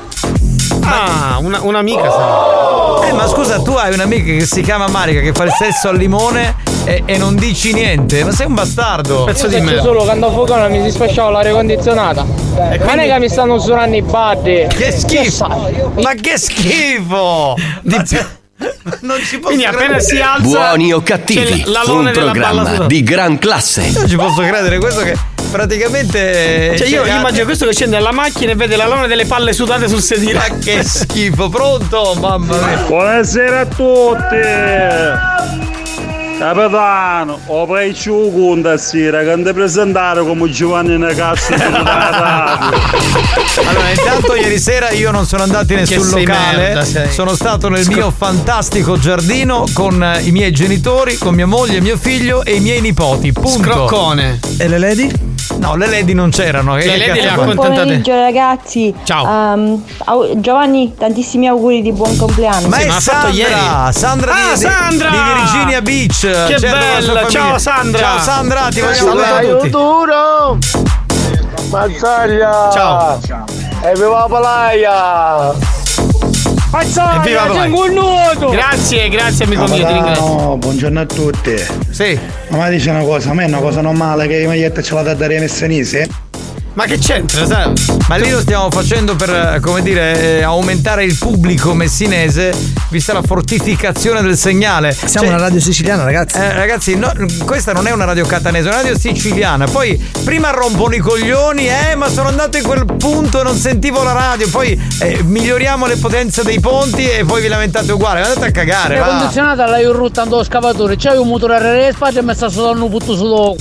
Ah, una, un'amica sarà. Eh, ma scusa, tu hai un'amica che si chiama Marica che fa il sesso al limone e, e non dici niente. Ma sei un bastardo. Pezzo di merda. solo quando a Fogano mi si spacciava l'aria condizionata. Ma non è che mi stanno usurando i baddi. Che schifo! Ma che schifo! Non ci posso Quindi appena credere. si alza Buoni o cattivi, un della programma balla di gran classe. Non ci posso credere, questo che praticamente. Cioè io immagino questo che scende dalla macchina e vede l'alone delle palle sudate sul sedile. Ma che schifo, pronto? Mamma mia. Buonasera a tutti! Capitano, ho preso un conto sera che ti presentare come Giovanni Nacazzo Allora, intanto ieri sera io non sono andato in nessun locale, merda, sei. sono stato nel Scro- mio fantastico giardino con eh, i miei genitori, con mia moglie, mio figlio e i miei nipoti. Punto. Scroccone. E le lady? No, le lady non c'erano. che Le lady le ha con- Buon pomeriggio ragazzi. Ciao. Au- Giovanni, tantissimi auguri di buon compleanno. Ma è ma l'ha fatto Sandra, ieri. Sandra, Ah, di, Sandra! di Virginia Beach. Che Certo, bella, ciao, Sandra! Ciao Sandra, ti vogliamo Saluta bene. tutti. duro! Mazzaglia! Ciao. E viva la palaia! E viva Mazzaglia, voi. Grazie, grazie amico mio, ti ringrazio. No, buongiorno a tutti. Sì. Ma mi dice una cosa, a me è una cosa normale che i magliette ce la da dare messanese. Ma che c'entra, sai? Ma lì lo stiamo facendo per, eh, come dire, eh, aumentare il pubblico messinese, vista la fortificazione del segnale. Siamo Cioè, una radio siciliana, ragazzi. Eh, ragazzi, no, questa non è una radio catanese, è una radio siciliana. Poi prima rompono i coglioni, eh, ma sono andato in quel punto e non sentivo la radio. Poi eh, miglioriamo le potenze dei ponti e poi vi lamentate uguale. Andate a cagare, La condizionata l'hai ruttando lo scavatore, c'hai un motore RR spazio e mi sta sudando un putto su do.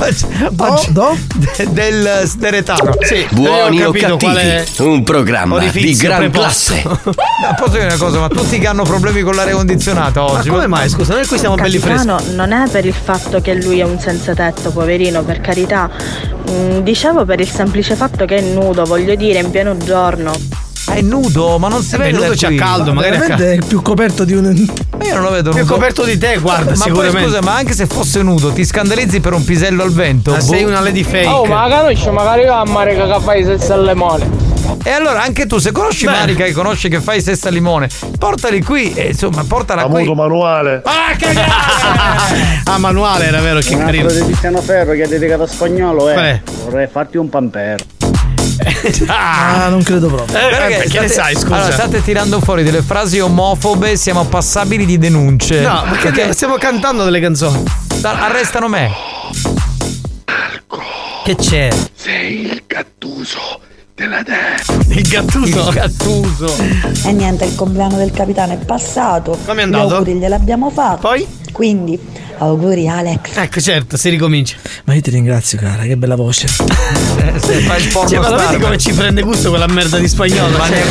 Do? Do? del steretano. Sì, Buoni io ho o cattivi, un programma di gran preposto. classe. Ma posso dire una cosa, ma tutti che hanno problemi con l'aria condizionata oggi. Ma come mai, scusa, noi qui siamo belli freschi. Capitano, non è per il fatto che lui è un senza tetto, poverino, per carità. Mm, dicevo per il semplice fatto che è nudo, voglio dire, in pieno giorno. È nudo, ma non si Eh beh, vede nudo da c'ha qui. caldo, magari a Veramente è più coperto di un. Ma io non lo vedo Più nudo. coperto di te, guarda, ma sicuramente. poi scusa, ma anche se fosse nudo, ti scandalizzi per un pisello al vento? Ma Boh. sei una lady fake. Oh, ma la conosci, magari va a mare che fai senza le limone. E allora anche tu, se conosci Beh. Marica e conosci che fai sesta limone, portali qui e insomma, portala qui. Avuto manuale. Ah, cagare! ah, manuale era vero, che Un altro carino. di Tiziano Ferro che è dedicato a spagnolo è? è vorrei farti un pampero. Ah, non credo proprio. Eh, Perché perché ne sai, scusa? Allora, state tirando fuori delle frasi omofobe, siamo passabili di denunce. no, perché stiamo cantando delle canzoni. Da- arrestano me. Che c'è? Sei il gattuso della destra. Il gattuso. Il Gattuso. E niente, il compleanno del capitano è passato. Come è Gli andato? auguri gliel'abbiamo fatto. Poi? Quindi, auguri Alex. Ecco, certo, si ricomincia. Ma io ti ringrazio, cara, che bella voce. Se fai il porno Cioè, ma lo vedi come ci prende gusto quella merda di spagnolo? Ma Cioè,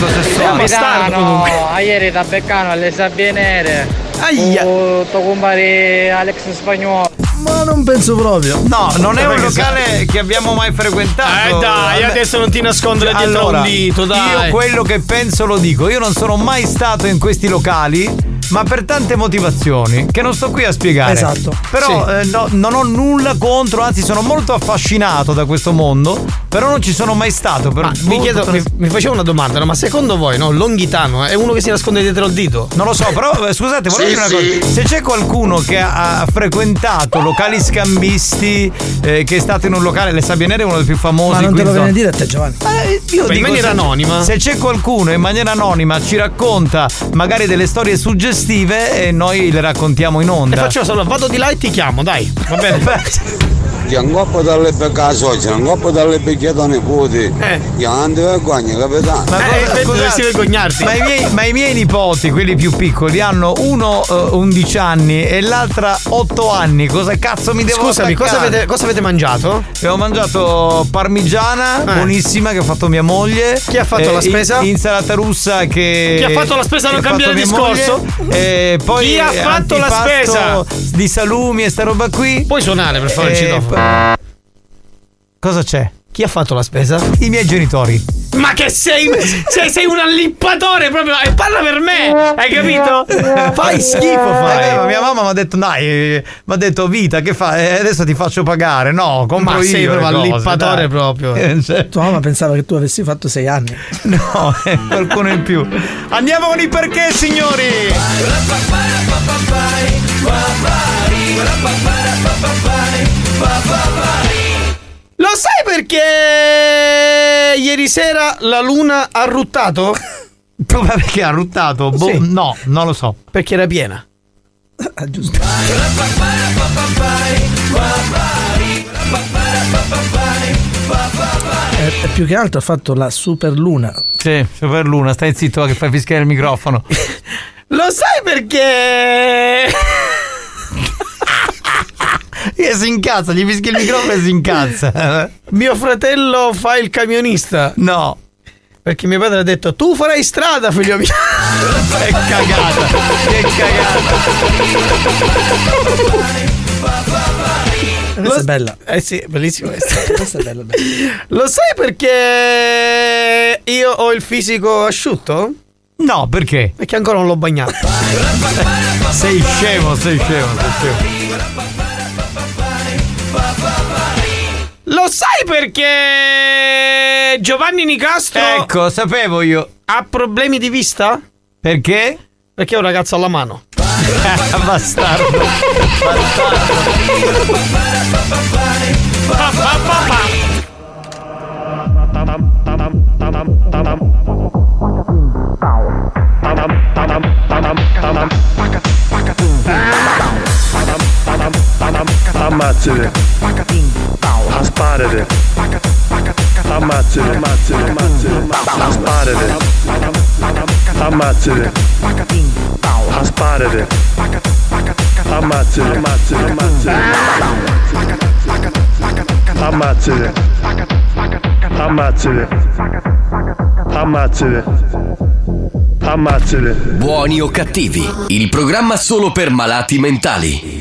sessuale. comunque. a ieri da Beccano alle sabbie nere. Aia. Tuo compare Alex Spagnolo. Ma non penso proprio. No, non è un locale che abbiamo mai frequentato. Eh, dai, adesso non ti nascondere dietro Allora, un dito, dai. Io quello che penso lo dico. Io non sono mai stato in questi locali. Ma per tante motivazioni che non sto qui a spiegare. Esatto. Però Sì. eh, no, non ho nulla contro, anzi sono molto affascinato da questo mondo. Però non ci sono mai stato. Per Ma mi, chiedo, mi, mi facevo una domanda, no? ma secondo voi no, Longhitano è uno che si nasconde dietro il dito? Non lo so, però eh, scusate, vorrei Sì, dire una sì. cosa. Se c'è qualcuno che ha, ha frequentato locali scambisti, eh, che è stato in un locale, le Sabbie Nere è uno dei più famosi. Ma non te lo in viene a dire a te, Giovanni. Eh, io Beh, in dico, maniera se- anonima. Se c'è qualcuno in maniera anonima ci racconta magari delle storie suggestive e noi le raccontiamo in E onda. faccio solo, vado di là e ti chiamo, dai. Va bene. Un coppo dalle becca a socia, un coppo dalle becchiate a nipoti. Io non ti vergogni, capitano. Ma Eh, cosa- scusate, Ma i, miei, ma i miei nipoti, quelli più piccoli, hanno uno eh, 11 anni e l'altra 8 anni. Cosa cazzo mi devo Scusami, cosa avete, cosa avete mangiato? Abbiamo mangiato parmigiana, Eh. buonissima, che ha fatto mia moglie. Chi ha fatto la spesa? in- Insalata russa che. Chi ha fatto la spesa? Non fatto mia discorso? moglie. E poi Chi ha fatto la spesa? Di salumi e sta roba qui. Puoi suonare per favore il E p- Cosa c'è? Chi ha fatto la spesa? I miei genitori. Ma che sei, sei, sei un allippatore proprio! E parla per me! Hai capito? Fai schifo, fai! Eh, ma mia mamma mi ha detto, dai, mi ha detto vita, che fai? Eh, adesso ti faccio pagare. No, compro Ma io. sei proprio allippatore dai. proprio. Eh, cioè, Tua mamma pensava che tu avessi fatto sei anni. no, eh, qualcuno in più. Andiamo con i perché, signori! Lo sai perché ieri sera la luna ha ruttato? Proprio perché ha ruttato? Boh, Sì. No, non lo so. Perché era piena. Ah, giusto. E, e più che altro ha fatto la super luna. Sì, super luna, stai zitto che fai fischiare il microfono. Lo sai perché? E si incazza, gli fischia il microfono e si incazza. Mio fratello fa il camionista. No. Perché mio padre ha detto tu farai strada, figlio mio. Che cagata, che Questa è bella. Eh sì, bellissimo questo. Questa è bella, bella. Lo sai perché io ho il fisico asciutto? No, perché? Perché ancora non l'ho bagnato. Sei scemo, sei scemo, sei scemo. Lo sai perché Giovanni Nicastro Ecco, sapevo io. ha problemi di vista? Perché? Perché è un ragazzo alla mano. Bastardo. Ammazzate. Asparate. Ammazzate. Ammazzate. Asparate. Ammazzate. Asparate. Ammazzate. Ammazzate. Ammazzate. Ammazzate. Ammazzate. Ammazzate. Buoni o cattivi, il programma solo per malati mentali.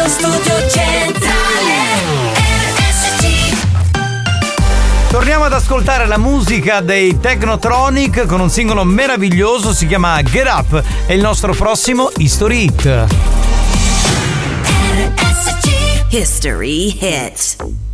Radio Studio Centrale Torniamo ad ascoltare la musica dei Technotronic con un singolo meraviglioso, si chiama Get Up, è il nostro prossimo History Hit. History hit.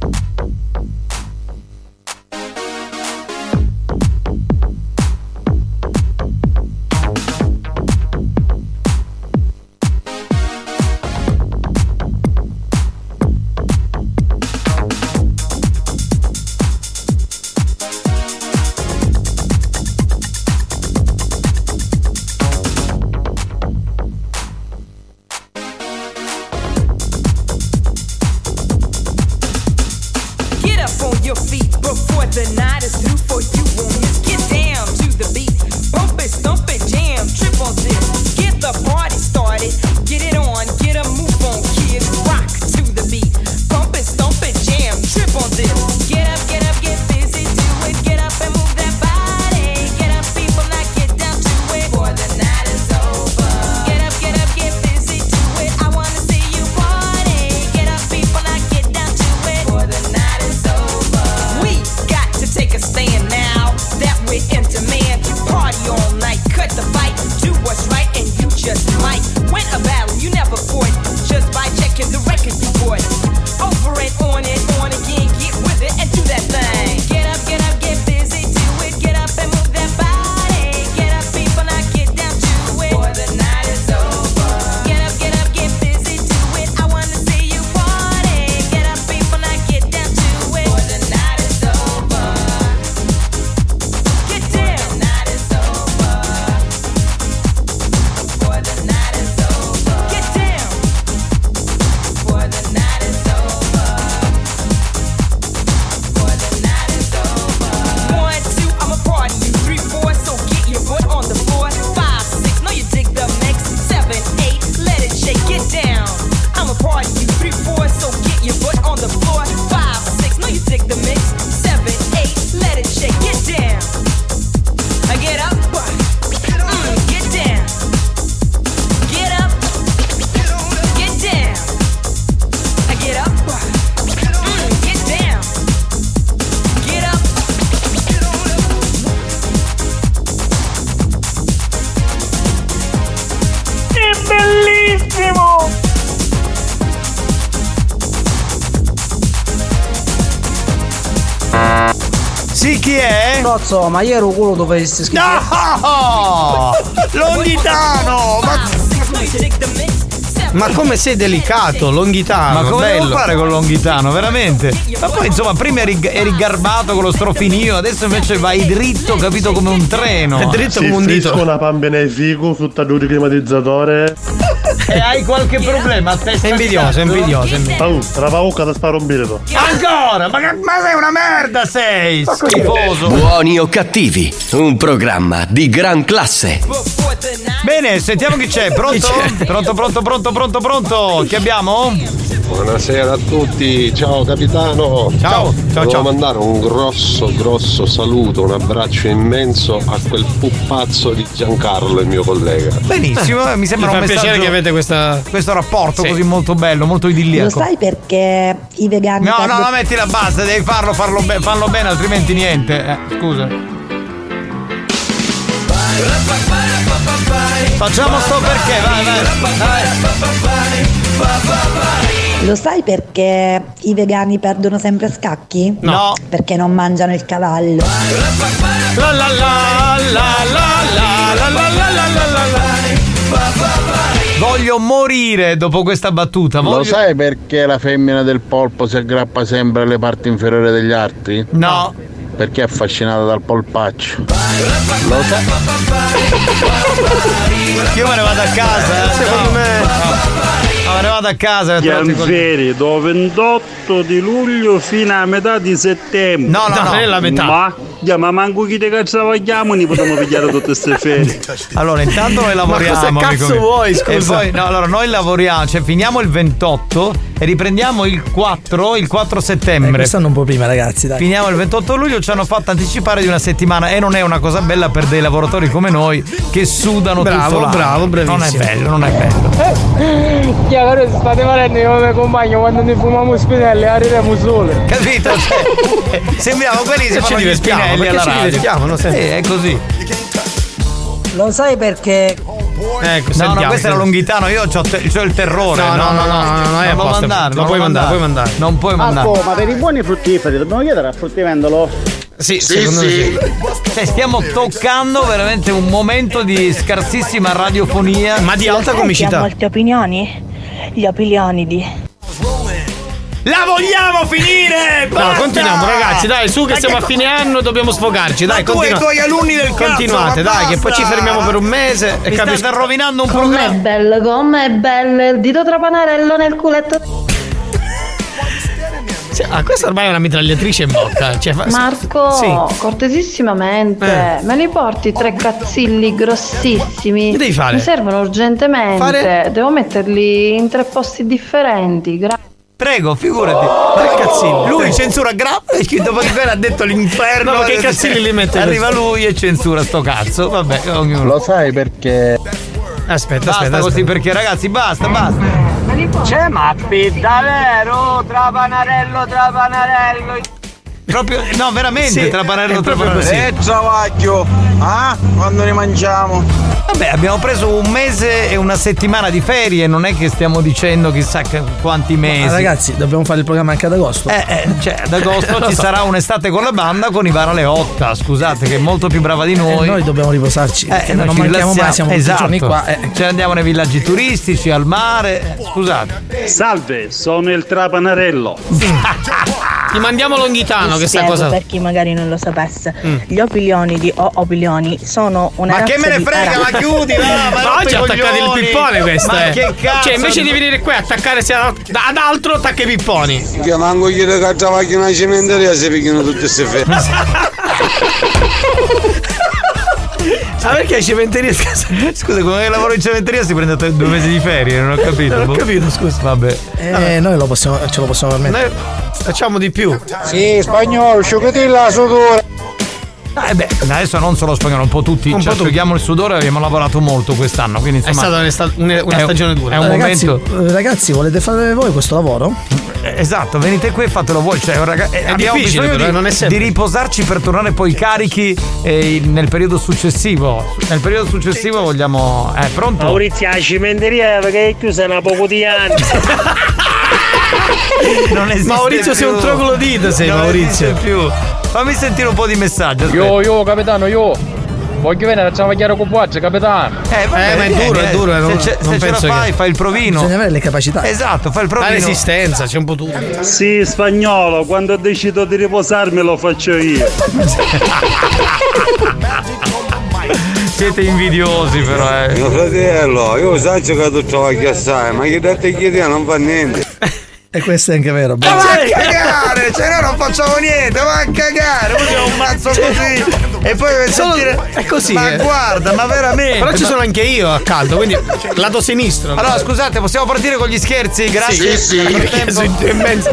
Cazzo, ma ieri culo dove sei scritto? No! Longhitano! Ma... Ma come sei delicato, Longhitano? Ma come bello. devo fare con Longhitano, veramente? Ma poi insomma, prima eri, eri garbato con lo strofinio, adesso invece vai dritto, capito, come un treno. Si frisco una pambenefico, frutta di climatizzatore. E hai qualche problema? È invidioso, è invidioso, è invidioso. Oh, tra paucca da sparo un birro. Ancora? Ma, che- ma sei una merda sei! Schifoso! Buoni o cattivi, un programma di gran classe. Bene, sentiamo chi c'è. Pronto? Pronto, pronto, pronto, pronto, pronto? Chi abbiamo? Buonasera a tutti, ciao capitano. Ciao, ciao, Volevo ciao. mandare un grosso, grosso saluto, un abbraccio immenso a quel pupazzo di Giancarlo, il mio collega. Benissimo, eh, mi sembra Mi un fa piacere che avete questa. questo rapporto Sì. così molto bello, molto Lo idilliaco. sai perché i vegani No, no, perdono- no, mettila basta, devi farlo, farlo, be- farlo bene, altrimenti niente. Eh, scusa. Facciamo sto perché, vai, vai. Lo sai perché i vegani perdono sempre scacchi? No. Perché non mangiano il cavallo. La la la la la la la Voglio morire dopo questa battuta. Voglio... Lo sai perché la femmina del polpo si aggrappa sempre alle parti inferiori degli altri? No. Perché è affascinata dal polpaccio. Lo sai? Io me ne vado a casa. Secondo me. No ne vado a casa. Chianferi, do 28 di luglio fino a metà di settembre. No, no, no. Non è la metà. Ma, yeah, ma manco chi te cazzo vogliamo, ne potremmo pigliare tutte queste ferie. Allora, intanto noi lavoriamo. Ma cosa cazzo vuoi, E scusa? poi, no, allora, noi lavoriamo, cioè finiamo il 28 e riprendiamo il 4, il 4 Eh, settembre. quest'anno un po' prima, ragazzi, dai. Finiamo il 28 luglio, ci hanno fatto anticipare di una settimana e non è una cosa bella per dei lavoratori come noi che sudano Bravo, tutto l'anno. bravo, bravissimo. Non è bello, non è bello. Chiaro, state valendo io come compagno quando ne fumiamo spinelli, arriviamo sole. Capito? Cioè, sembriamo quelli che Ci fanno gli divertiamo, spinelli perché ci divertiamo, no? Sempre. Sì, è così. Lo sai perché Ecco, No, no, questo era Longhitano, io ho, il terrore. No, no, no, no, no, no, è non mandare, Lo non puoi mandare, puoi mandare. Non puoi mandare. Marco, ma per i buoni fruttiferi dobbiamo chiedere al fruttivendolo? Sì, secondo me sì. Cioè, stiamo toccando veramente un momento di scarsissima radiofonia. Ma di sai chi ha molte opinioni? Gli opilionidi. La vogliamo finire! No, Basta! continuiamo ragazzi, dai, su che Ma siamo che a fine anno, dobbiamo sfogarci, Ma dai, tu e i tuoi alunni del cazzo, Continuate, ma dai, che poi ci fermiamo per un mese e Mi capisco. state rovinando un Com'è programma. bello, com'è bello il dito trapanarello nel culetto. Sì, Ah, questa ormai è una mitragliatrice in bocca. Cioè, fa- Marco, Sì. cortesissimamente, Eh. me li porti tre cazzilli grossissimi. Che devi fare? Mi servono urgentemente. Fare? Devo metterli in tre posti differenti. Gra- Prego, figurati. Tre cazzilli. Lui censura grappa e dopo che quello ha detto l'inferno. No, ma che cazzilli li mette Arriva lui e censura sto cazzo. Vabbè, ognuno. Lo sai perché. Aspetta, Basta aspetta, così aspetta. perché ragazzi, basta, basta. C'è Mappi, davvero? Trapanarello, trapanarello. Proprio, no, veramente, Sì, trapanello, è proprio trapanello. così. Eh, travaglio! Ah? Quando ne mangiamo? Vabbè, abbiamo preso un mese e una settimana di ferie, non è che stiamo dicendo chissà quanti mesi. Ma ragazzi, dobbiamo fare il programma anche ad agosto. Eh, eh, cioè, ad agosto ci so. sarà un'estate con la banda con Ivara Leotta, scusate, che è molto più brava di noi. Eh, noi dobbiamo riposarci. perché noi non ci manchiamo mai, siamo esatto. giorni qua. eh. Ce ne andiamo nei villaggi turistici, al mare. eh, Scusate. Salve, sono il trapanarello. Ti mandiamo Longhitano che sta cosa. per chi magari non lo sapesse. Gli opilionidi o opilioni sono una Ma che razza me ne di frega, ma chiudi, va, ma oggi i attaccate il pippone questo Ma eh. che cazzo? Cioè invece di venire qui a attaccare sia ad altro attacca i pipponi Che manco gli che travagliano una cimenteria si picchiano tutte queste ferie. Ma perché cementeria Scusa, come lavoro in cementeria si prende due mesi di ferie, non ho capito. Non ho boh. capito, scusa. Vabbè. Eh, noi lo possiamo, ce lo possiamo permettere. facciamo di più. Sì, spagnolo, asciugatilla la sudore. Eh beh, adesso non solo spagnolo, un po' tutti. Un ci po' tutti. asciughiamo il sudore, abbiamo lavorato molto quest'anno. Quindi È insomma. stata un'esta- una, una è un- stagione dura È un ragazzi, momento. eh, ragazzi, volete fare voi questo lavoro? Eh, Esatto, venite qui e fatelo voi. Cioè, raga- eh, abbiamo difficile, bisogno però, di, non è di riposarci per tornare poi carichi eh, nel periodo successivo. Nel periodo successivo vogliamo. Eh, pronto? Maurizio, la cimenteria perché è chiusa da poco di anni. Non esiste Maurizio più. sei un troglodita sei Non Maurizio più. fammi sentire un po' di messaggio. aspetta. Io, io, capitano, io. Voglio venire a travagliare con Puaccia, capitano. Eh, vabbè, Eh, ma è duro, è duro, eh, non- se ce, non se ce la fai, che- fai il provino. Bisogna avere le capacità. Esatto, fai il La provino. resistenza, c'è un po' tutto. Sì, spagnolo, quando decido di riposarmi lo faccio io. Siete invidiosi però, eh. Mio fratello, io so che tu trovi assai, ma che da te chiedi non fa niente. E questo è anche vero. Ma vai a cagare! Cioè noi non facciamo niente, va a cagare! Poi c'è un mazzo così! E poi per Solo- sentire. è così, Ma eh. guarda, ma veramente! Però ci sono anche io a caldo, quindi lato sinistro. Allora scusate, possiamo partire con gli scherzi? Grazie. Sì, sì. Mezzo.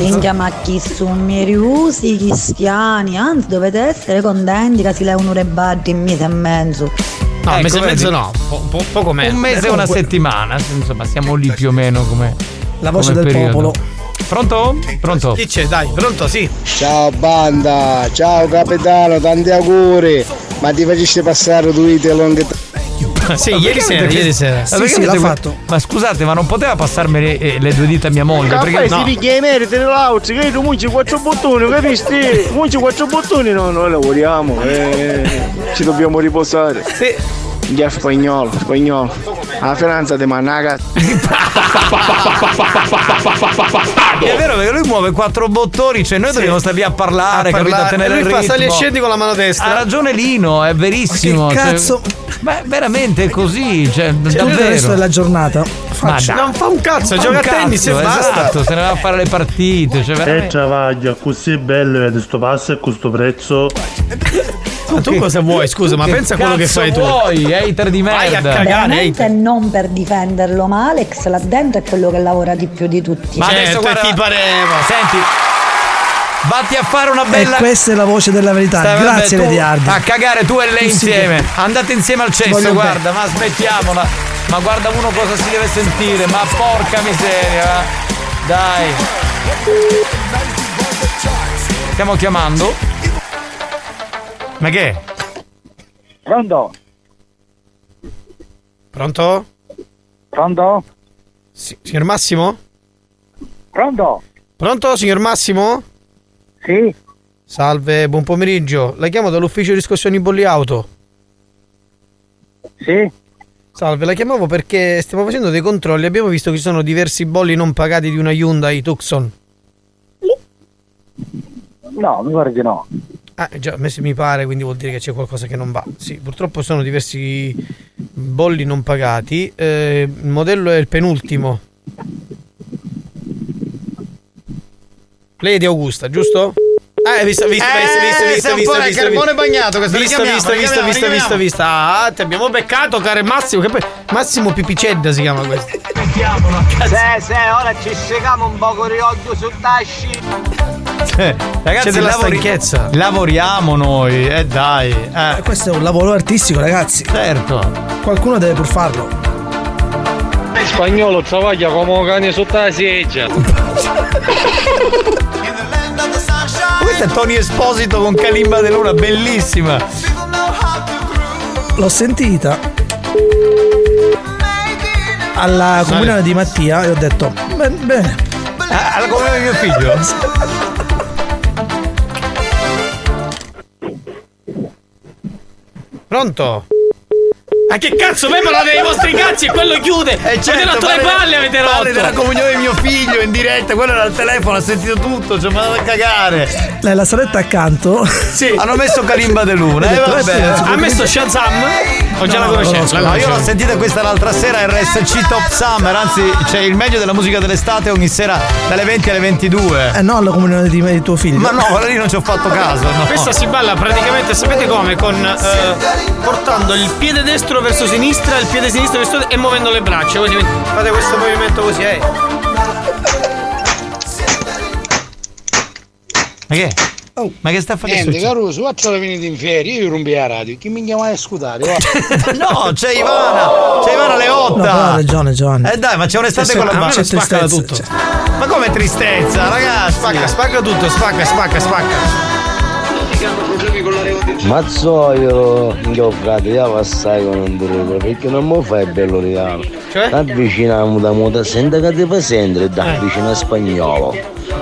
Minchia, ma chi sono meriusi cristiani? Anzi, dovete essere contenti che si leva un'ora e baggi in mese e mezzo. No, un Ecco, mese e mezzo vedi? no, po- po- poco meno. Un mese e una settimana, insomma, siamo lì più o meno come. La voce come del periodo. popolo. Pronto? Pronto? Chi c'è? Dai, pronto? Sì. Ciao banda, ciao capitano, tanti auguri. Ma ti faceste passare due te long Sì, Ma ieri sera, ieri sera. Ma perché avete- Ma scusate, ma non poteva passarmi le, eh, le due dita a mia moglie? Perché Perché si piglia i meriti dell'altro, che tu munci quattro bottoni, capisci? Munci quattro bottoni, no, noi lavoriamo, eh, ci dobbiamo riposare. Sì. Già spagnolo, spagnolo. La finanza di mannaga. È vero perché lui muove quattro bottoni, cioè noi dobbiamo stare lì a parlare, A capito? A tenere E il lui fa ritmo. sali e scendi con la mano destra. Ha ragione Lino, è verissimo. Ma che cioè- cazzo? Beh, veramente è così, cioè, il davvero. resto della giornata. Ma Faccio. dai. Non fa un cazzo, gioca a tennis e basta. Esatto, se ne va a fare le partite, cioè E veramente. travaglia così bello, vedi sto passo e questo prezzo. Ma tu cosa vuoi? Scusa, ma pensa a quello che fai tu. vuoi, hater di Vai a merda. cagare, Veramente non per difenderlo, ma Alex là dentro è quello che lavora di più di tutti. Ma adesso Certo, guarda, ti pareva. Senti, vatti a fare una bella. E questa è la voce della verità. Stai- Grazie, tu- Lady Hardy. A cagare tu e lei Tu insieme. che- Andate insieme al cesso, guarda, ma smettiamola. Ma guarda uno cosa si deve sentire, ma porca miseria. Dai. Stiamo chiamando. Ma che? è? Pronto? Pronto? Pronto? Sì, signor Massimo? Pronto? Pronto, signor Massimo? Sì? Salve, buon pomeriggio. La chiamo dall'ufficio riscossioni bolli auto. Sì? Salve, la chiamavo perché stiamo facendo dei controlli. Abbiamo visto che ci sono diversi bolli non pagati di una Hyundai Tucson. No, mi pare di no. Ah, già, a me se mi pare, quindi vuol dire che c'è qualcosa che non va. Sì, purtroppo sono diversi bolli non pagati. Eh, il modello è il penultimo. Lei è di Augusta, giusto? Ah, visto, visto, Eh, visto, visto, visto, visto, visto, carbone visto. bagnato, questo visto, richiamiamo, visto, visto, richiamiamo, visto, visto, visto. Ah, ti abbiamo beccato, caro Massimo. Che poi Massimo Pipicedda si chiama questo. Se, se, ora ci segamo un po' con l'occhio sul tasci. Eh, Ragazzi, C'è della lavori- stanchezza. Lavoriamo noi, eh dai. Eh, Questo è un lavoro artistico, ragazzi. certo. Qualcuno deve pur farlo. Spagnolo travaglia come un cane sotto la seggia. Questo è Tony Esposito con Kalimba De Luna, bellissima. L'ho sentita alla comunione di Mattia e ho detto, "Beh, bene. Ah, alla comunione di mio figlio? Pronto? Ma che cazzo, voi parlate dei vostri cazzi e quello chiude! Eh, avete certo, rotto le palle, avete parli della rotto! comunione di mio figlio in diretta, quello era al telefono, ha sentito tutto, ci ha mandato a cagare. Nella saletta accanto. Sì. Hanno messo Kalimba De Luna, eh, Ho vabbè. eh, Ha messo Shazam? O già la No, conoscenza? no, io l'ho sentita questa l'altra sera RSC Top Summer, anzi c'è il meglio della musica dell'estate ogni sera dalle 20 alle 22. Eh no, alla comunione di, di tuo figlio. Ma no, quella lì non ci ho fatto caso. No. Questa si balla praticamente, sapete come? Con eh, portando il piede destro verso sinistra, il piede sinistro verso destra e muovendo le braccia. Così fate questo movimento così, eh. Ma che? Ma che sta facendo? Niente, Caruso, faccio venire in ferie, io rompi la radio, chi mi chiama a scudare? va? No, c'è Ivana! C'è Ivana No, però ha Leotta! ragione Giovanni. eh dai, ma c'è un'estate C'è- con la c'è spacca tutto. cioè. Ma come tristezza, ragazzi? Spacca, spacca tutto, spacca, spacca, spacca. Mazzoio, mio frate, io passai con un duro perché non mi fai bello regalo. Cioè? Avviciniamo da muta, senta che ti fa sentire, da vicino a spagnolo.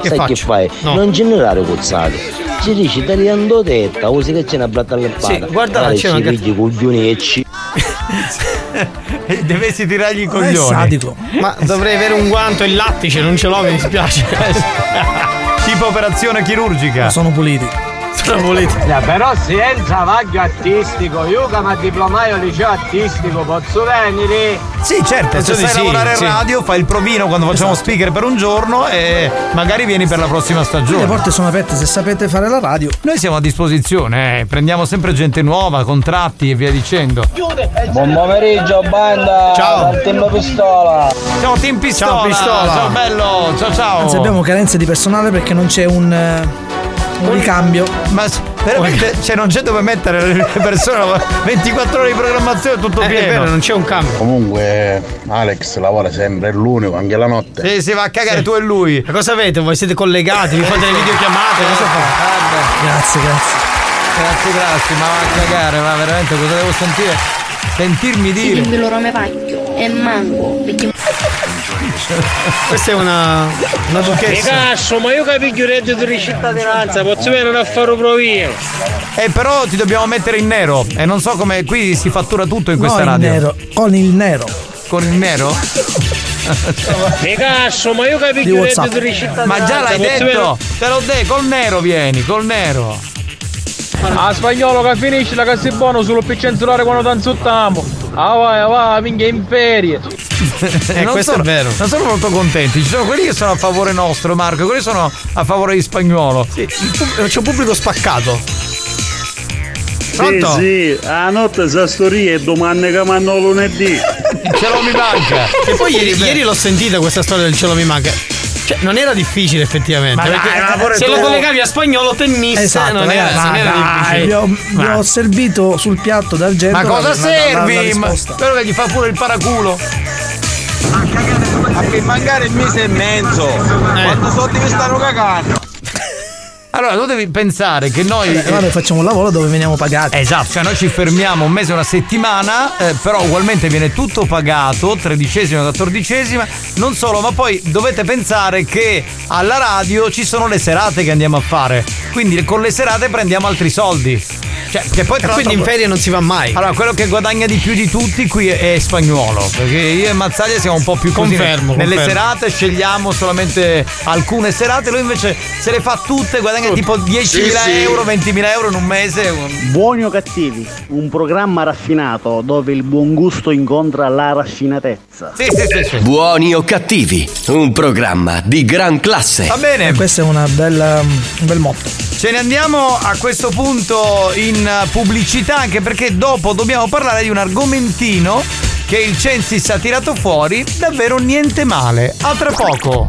Sai faccio? che fai? No. Non generare cozzate. ci dici tagliando tetta, usi che c'è una blatta alle palle. Sì, guarda là, c'è ci una- pigli coglioni e ci. Dovessi tirargli i coglioni. sadico. Ma dovrei avere un guanto e il lattice, non ce l'ho, mi dispiace. tipo operazione chirurgica. Sono puliti. Sono puliti. però senza vaglio artistico, io che mi diplomai al liceo artistico, posso venire? Sì, certo, se sai sì, lavorare sì. in radio, fai il provino quando facciamo speaker per un giorno e magari vieni per la prossima Le stagione. porte sono aperte se sapete fare la radio. Noi siamo a disposizione, eh, prendiamo sempre gente nuova, contratti e via dicendo. Buon pomeriggio, banda! Ciao. Dal team pistola! Ciao Team Pistola! Ciao, Pistola. Ciao bello! Ciao ciao! Anzi, abbiamo carenze di personale perché non c'è un, eh, un ricambio. Ma veramente cioè, non c'è dove mettere le persone 24 ore di programmazione tutto Eh, è pieno. vero, non c'è un cambio. Comunque Alex lavora sempre, è l'unico, anche la notte. Sì, si va a cagare tu e lui. Ma cosa avete? Voi siete collegati? Vi fate le videochiamate? Cosa fate? Grazie, grazie. Grazie, grazie, ma va a cagare, ma veramente cosa devo sentire? Sentirmi dire. Il loro me pacchio e mango perché Questa è una. una Mi duchessa. cazzo, ma io capisco il reddito di cittadinanza, posso venire a fare un provino? Eh, però ti dobbiamo mettere in nero. E non so come. Qui si fattura tutto in questa no, radio. il nero. Con il nero. Con il nero? Mi cazzo, ma io capisco il reddito di cittadinanza. Ma già l'hai detto! Te l'ho detto, col nero vieni, col nero. A spagnolo che finisce la cassa è buono sullo più cenzurare quando tanzuttiamo. Ah vai, ah vai, minchia in ferie. Eh, non questo sono, è vero. Non sono molto contenti. Ci sono quelli che sono a favore nostro, Marco, quelli sono a favore di spagnolo. Sì, il pub- c'è un pubblico spaccato. Sì, Pronto? sì, a notte sa storia e domani che manno lunedì. Ce lo mi manca. E poi ieri, ieri l'ho sentita questa storia del cielo mi manca. Cioè, non era difficile effettivamente. Ma dai, se tu. lo collegavi a spagnolo tennista, Esatto, non era, ragazzi, non era difficile. Vi ho, ho servito sul piatto d'argento. Ma cosa la- la- la- la servi? Quello che gli fa pure il paraculo. A che mancare il mese e mezzo. Quanto soldi mi stanno cagando? Allora, tu devi pensare che noi. Eh, Allora facciamo un lavoro dove veniamo pagati. Esatto, cioè noi ci fermiamo un mese, una settimana, eh, però ugualmente viene tutto pagato, tredicesima, quattordicesima, non solo, ma poi dovete pensare che alla radio ci sono le serate che andiamo a fare, quindi con le serate prendiamo altri soldi. Cioè, che poi tra quindi in ferie non si va mai. Allora, quello che guadagna di più di tutti qui è, è spagnolo, perché io e Mazzaglia siamo un po' più così. Confermo, Nelle confermo. serate scegliamo solamente alcune serate, lui invece se le fa tutte, guadagna tipo 10.000 Sì, sì. euro, 20.000 euro in un mese. Buoni o cattivi, un programma raffinato dove il buon gusto incontra la raffinatezza. Sì, sì, sì, sì. Buoni o cattivi, un programma di gran classe. Va bene. E questo è una bella, un bel motto. Ce ne andiamo a questo punto in pubblicità anche perché dopo dobbiamo parlare di un argomentino che il Censis ha tirato fuori, davvero niente male. A tra poco.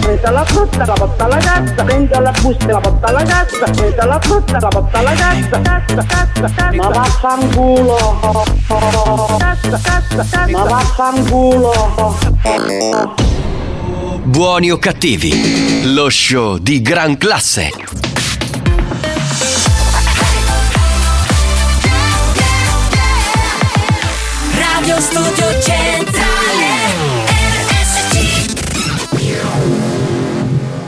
prendo la frutta e la porta alla cassa, prendo la busta la porta alla cassa, prendo la frutta la porta alla cassa, cassa, cassa, cassa. Ma vaffanculo. Cassa, cassa, cassa. Ma vaffanculo. Buoni o cattivi, lo show di gran classe. Radio Studio Centrale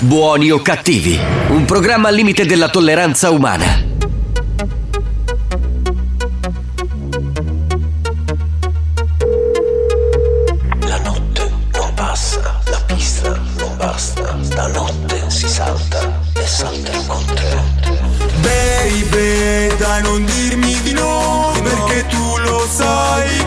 Buoni o cattivi, un programma al limite della tolleranza umana. La notte non passa, la pista non basta, la notte si salta e salta incontro. Baby, dai non dirmi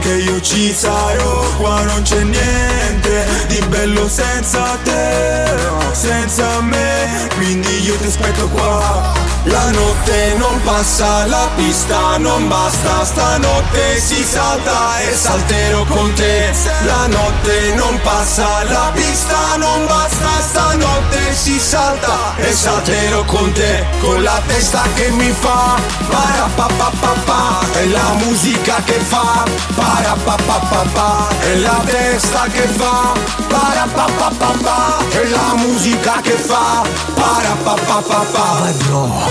stanotte ci sarò. Qua non c'è niente di bello senza te Senza me. Quindi io ti aspetto qua la notte non passa, la pista non basta, stanotte si salta e salterò con te. La notte non passa, la pista non basta, stanotte si salta e salterò con te. Con la testa che mi fa, para pa pa pa pa, è la musica che fa, para pa pa pa pa, è la testa che fa, para pa pa pa pa, è la musica che fa, para pa pa pa pa.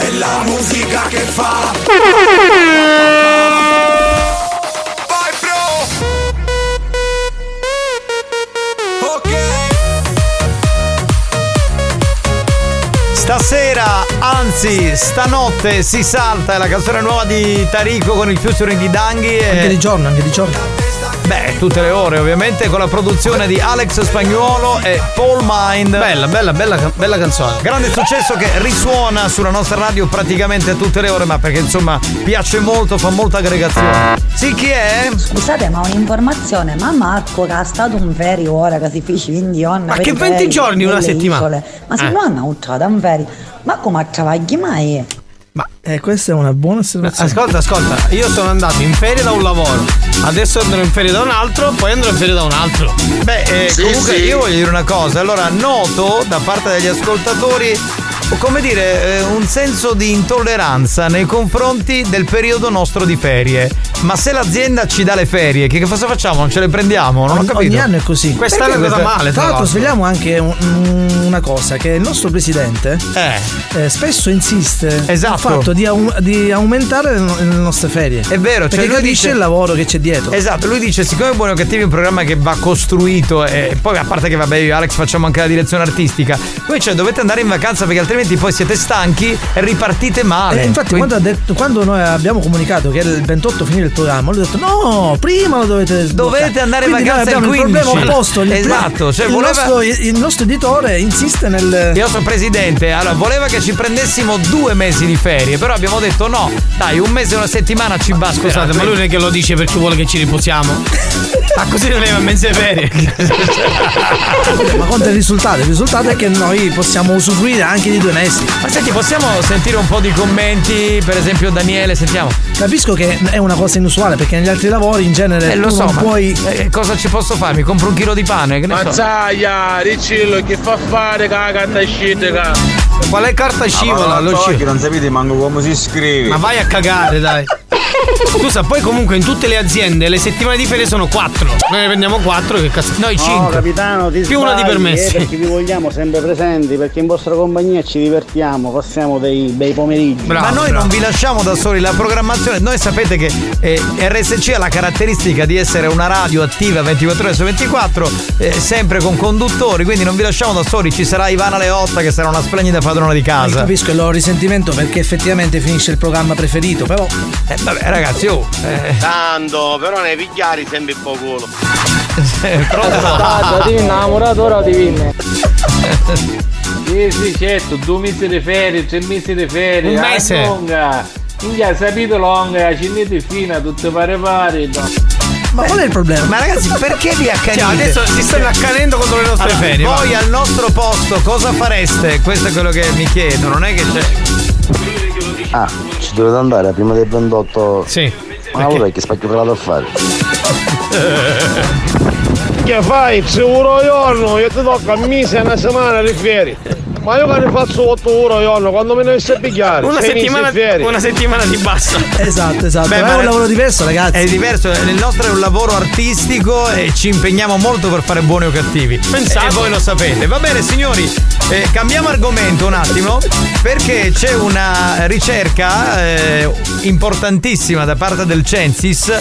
e la musica che fa. Stasera, anzi, stanotte si salta è la canzone nuova di Tarico con il featuring di Danghi. E... Anche di giorno, anche di giorno. Beh, tutte le ore ovviamente con la produzione di Alex Spagnuolo e Paul Mind. Bella, bella, bella, bella canzone. Grande successo che risuona sulla nostra radio praticamente tutte le ore, ma perché insomma piace molto, fa molta aggregazione. Sì, chi è? Scusate, ma un'informazione, ma Marco che ha stato un ferio ora che si fece in Ma che 20 giorni, una settimana? Ma se Eh. no hanno ucciso un ferio. Ma come travagli mai? Ma eh, questa è una buona osservazione. Ascolta, ascolta, io sono andato in ferie da un lavoro, adesso andrò in ferie da un altro, poi andrò in ferie da un altro. Beh, eh, Sì, comunque sì. io voglio dire una cosa, allora noto da parte degli ascoltatori come dire, eh, un senso di intolleranza nei confronti del periodo nostro di ferie. Ma se l'azienda ci dà le ferie, che, cosa facciamo? Non ce le prendiamo? Non ho Ogni- capito. Ogni anno è così. Quest'anno è andata male, Tra l'altro, svegliamo anche un- una cosa: che il nostro presidente eh, spesso insiste Esatto. sul fatto di, au- di aumentare le, no- le nostre ferie. È vero, cioè perché lui capisce dice- il lavoro che c'è dietro. Esatto, lui dice: siccome Buoni o Cattivi è un programma che va costruito, e poi a parte che vabbè, io e Alex facciamo anche la direzione artistica, voi cioè dovete andare in vacanza perché altrimenti poi siete stanchi e ripartite male. Eh, infatti, Quindi- quando, ha detto- quando noi abbiamo comunicato che il 28 finiva il programma, lui ha detto: No, prima lo dovete sbloccare." Dovete andare in vacanza il abbiamo il 15. problema opposto. Il, Esatto, cioè il, voleva- nostro, il nostro editore insiste nel. Il nostro presidente allora, voleva che ci prendessimo due mesi di ferie, però abbiamo detto no, dai, un mese e una settimana ci basta. Scusate, ma lui non è che lo dice perché vuole che ci riposiamo. Ma così non aveva mezze ferie. Ma conta il risultato. Il risultato è che noi possiamo usufruire anche di due mesi. Ma senti, possiamo sentire un po' di commenti? Per esempio, Daniele, sentiamo. Capisco che è una cosa inusuale perché negli altri lavori in genere Eh, lo so, non ma puoi. eh, cosa ci posso fare? Mi compro un chilo di pane? Che ne so. Mazzaia, Ricillo, che fa fare con la carta sciitica? Qual è carta scivola? Lo sci- non sapete manco come si scrive. Ma vai a cagare, dai. Scusa, poi comunque in tutte le aziende le settimane di ferie sono quattro. Noi ne prendiamo quattro, che cazzo. Noi No, cinque. capitano, ti Più una di sbagli, permessi. eh, perché vi vogliamo sempre presenti, perché in vostra compagnia ci divertiamo, passiamo dei bei pomeriggi. Ma noi non vi lasciamo da soli la programmazione. Noi sapete che eh, RSC ha la caratteristica di essere una radio attiva 24 ore su 24, eh, sempre con conduttori, quindi non vi lasciamo da soli. Ci sarà Ivana Leotta che sarà una splendida padrona di Io casa. capisco il loro risentimento perché effettivamente finisce il programma preferito, però. Eh, vabbè, ragazzi, oh. eh, Tanto, però ne pigliari sempre un po' culo. Tanto, ti innamorato ora ti vinne. Sì, sì, certo, due mesi di ferie, tre mesi di ferie. Un mese. Ah, Lunga. Minchia, sapete lunga, ci mette fino, tutte pare pare. no. Ma qual è il problema? Ma ragazzi, perché vi accanite? Cioè, adesso si stanno accanendo contro le nostre Allora, ferie. Voi va. al nostro posto cosa fareste? Questo è quello che mi chiedo, non è che c'è. Ah, dovete andare prima del 28. Sì. Ma ora che spacchio calato a fare? Che fai? Se euro giorno, io ti tocca a mese una settimana di ferie. Ma io che ne faccio 8 euro giorno, quando me ne sei pigliare? Una settimana, una settimana di bassa. Esatto, esatto. Beh, ma ma è un lavoro diverso, ragazzi. È diverso, il nostro è un lavoro artistico e ci impegniamo molto per fare buoni o cattivi. Pensate. E voi lo sapete. Va bene, signori, eh, cambiamo argomento un attimo perché c'è una ricerca eh, importantissima da parte del Censis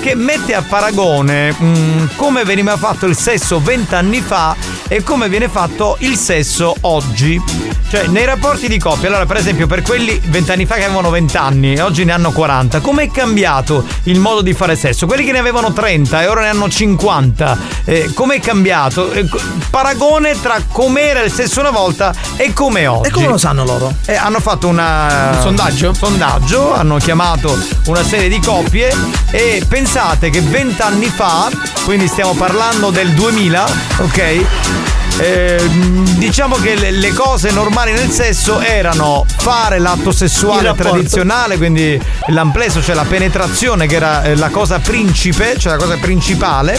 che mette a paragone mh, come veniva fatto il sesso vent'anni fa e come viene fatto il sesso oggi. Cioè, nei rapporti di coppia, allora, per esempio, per quelli vent'anni fa che avevano 20 anni e oggi ne hanno 40, com'è cambiato il modo di fare sesso? Quelli che ne avevano 30 e ora ne hanno 50, eh, com'è cambiato? Eh, paragone tra com'era il sesso una volta e come oggi. E come lo sanno loro? Eh, hanno fatto una- Un sondaggio? sondaggio, hanno chiamato una serie di coppie e pensate che 20 anni fa, quindi stiamo parlando del 2000, ok? Eh, diciamo che le, le cose normali nel sesso erano fare l'atto sessuale tradizionale, quindi l'amplesso, cioè la penetrazione che era eh, la cosa principe, cioè la cosa principale.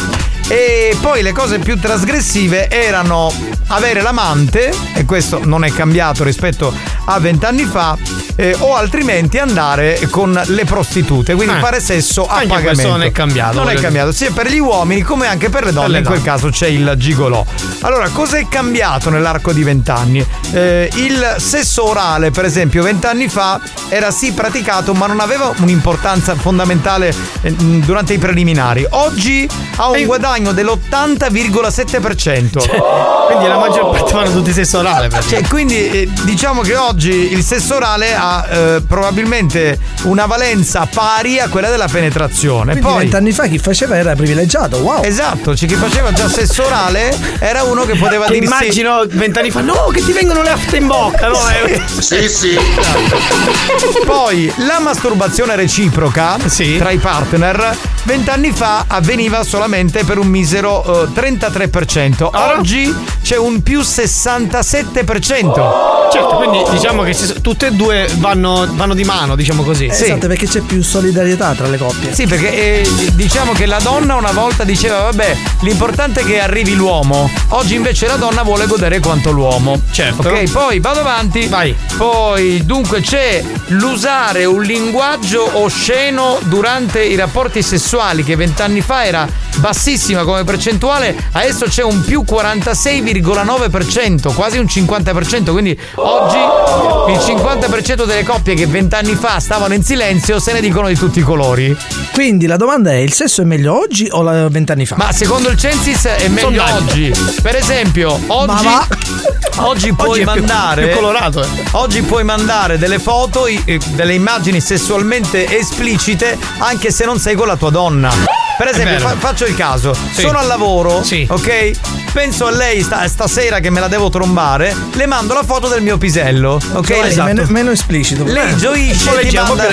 E poi le cose più trasgressive erano avere l'amante, e questo non è cambiato rispetto a vent'anni fa, eh, o altrimenti andare con le prostitute, quindi Eh. fare sesso a Anche pagamento. questo non è cambiato, Non è cambiato, sia per gli uomini come anche per le donne, le in quel caso c'è il gigolò. Allora, cosa è cambiato nell'arco di vent'anni? Eh, il sesso orale, per esempio, vent'anni fa era sì praticato, ma non aveva un'importanza fondamentale eh, durante i preliminari. Oggi ha un guadagno dell'80,7%. Quindi la maggior parte vanno tutti sesso orale. Cioè, quindi eh, diciamo che oggi il sesso orale ha eh, probabilmente una valenza pari a quella della penetrazione. Quindi Poi, vent'anni fa chi faceva era privilegiato, wow. Esatto, c'è chi faceva già sesso orale era uno che poteva dirsi immagino vent'anni fa, no, che ti vengono le afte in bocca, no? Eh. Sì, sì. Poi la masturbazione reciproca tra i partner vent'anni fa avveniva solamente per un misero eh, 33%. Oggi c'è un più 67%. Certo, quindi diciamo che si- tutte e due vanno, vanno di mano, diciamo così. Esatto, perché c'è più solidarietà tra le coppie. Sì, perché eh, diciamo che la donna una volta diceva vabbè, l'importante è che arrivi l'uomo. Oggi invece la donna vuole godere quanto l'uomo. Certo. Ok, poi vado avanti. Vai. Poi dunque c'è l'usare un linguaggio osceno durante i rapporti sessuali che vent'anni fa era bassissima come percentuale, adesso c'è un più 46,9%, quasi un 50%, quindi oggi il 50% delle coppie che vent'anni fa stavano in silenzio se ne dicono di tutti i colori. Quindi la domanda è: il sesso è meglio oggi o vent'anni fa? Ma secondo il Censis è meglio oggi. Per esempio, oggi. va. Oggi puoi Oggi è più- mandare. più colorato, eh. Oggi puoi mandare delle foto, eh, delle immagini sessualmente esplicite anche se non sei con la tua donna. Per esempio, fa- faccio il caso: Sì. sono al lavoro, Sì. ok? Penso a lei sta- stasera che me la devo trombare, le mando la foto del mio pisello, ok? Cioè, Esatto. meno, meno esplicito. Lei Eh. gioisce e manda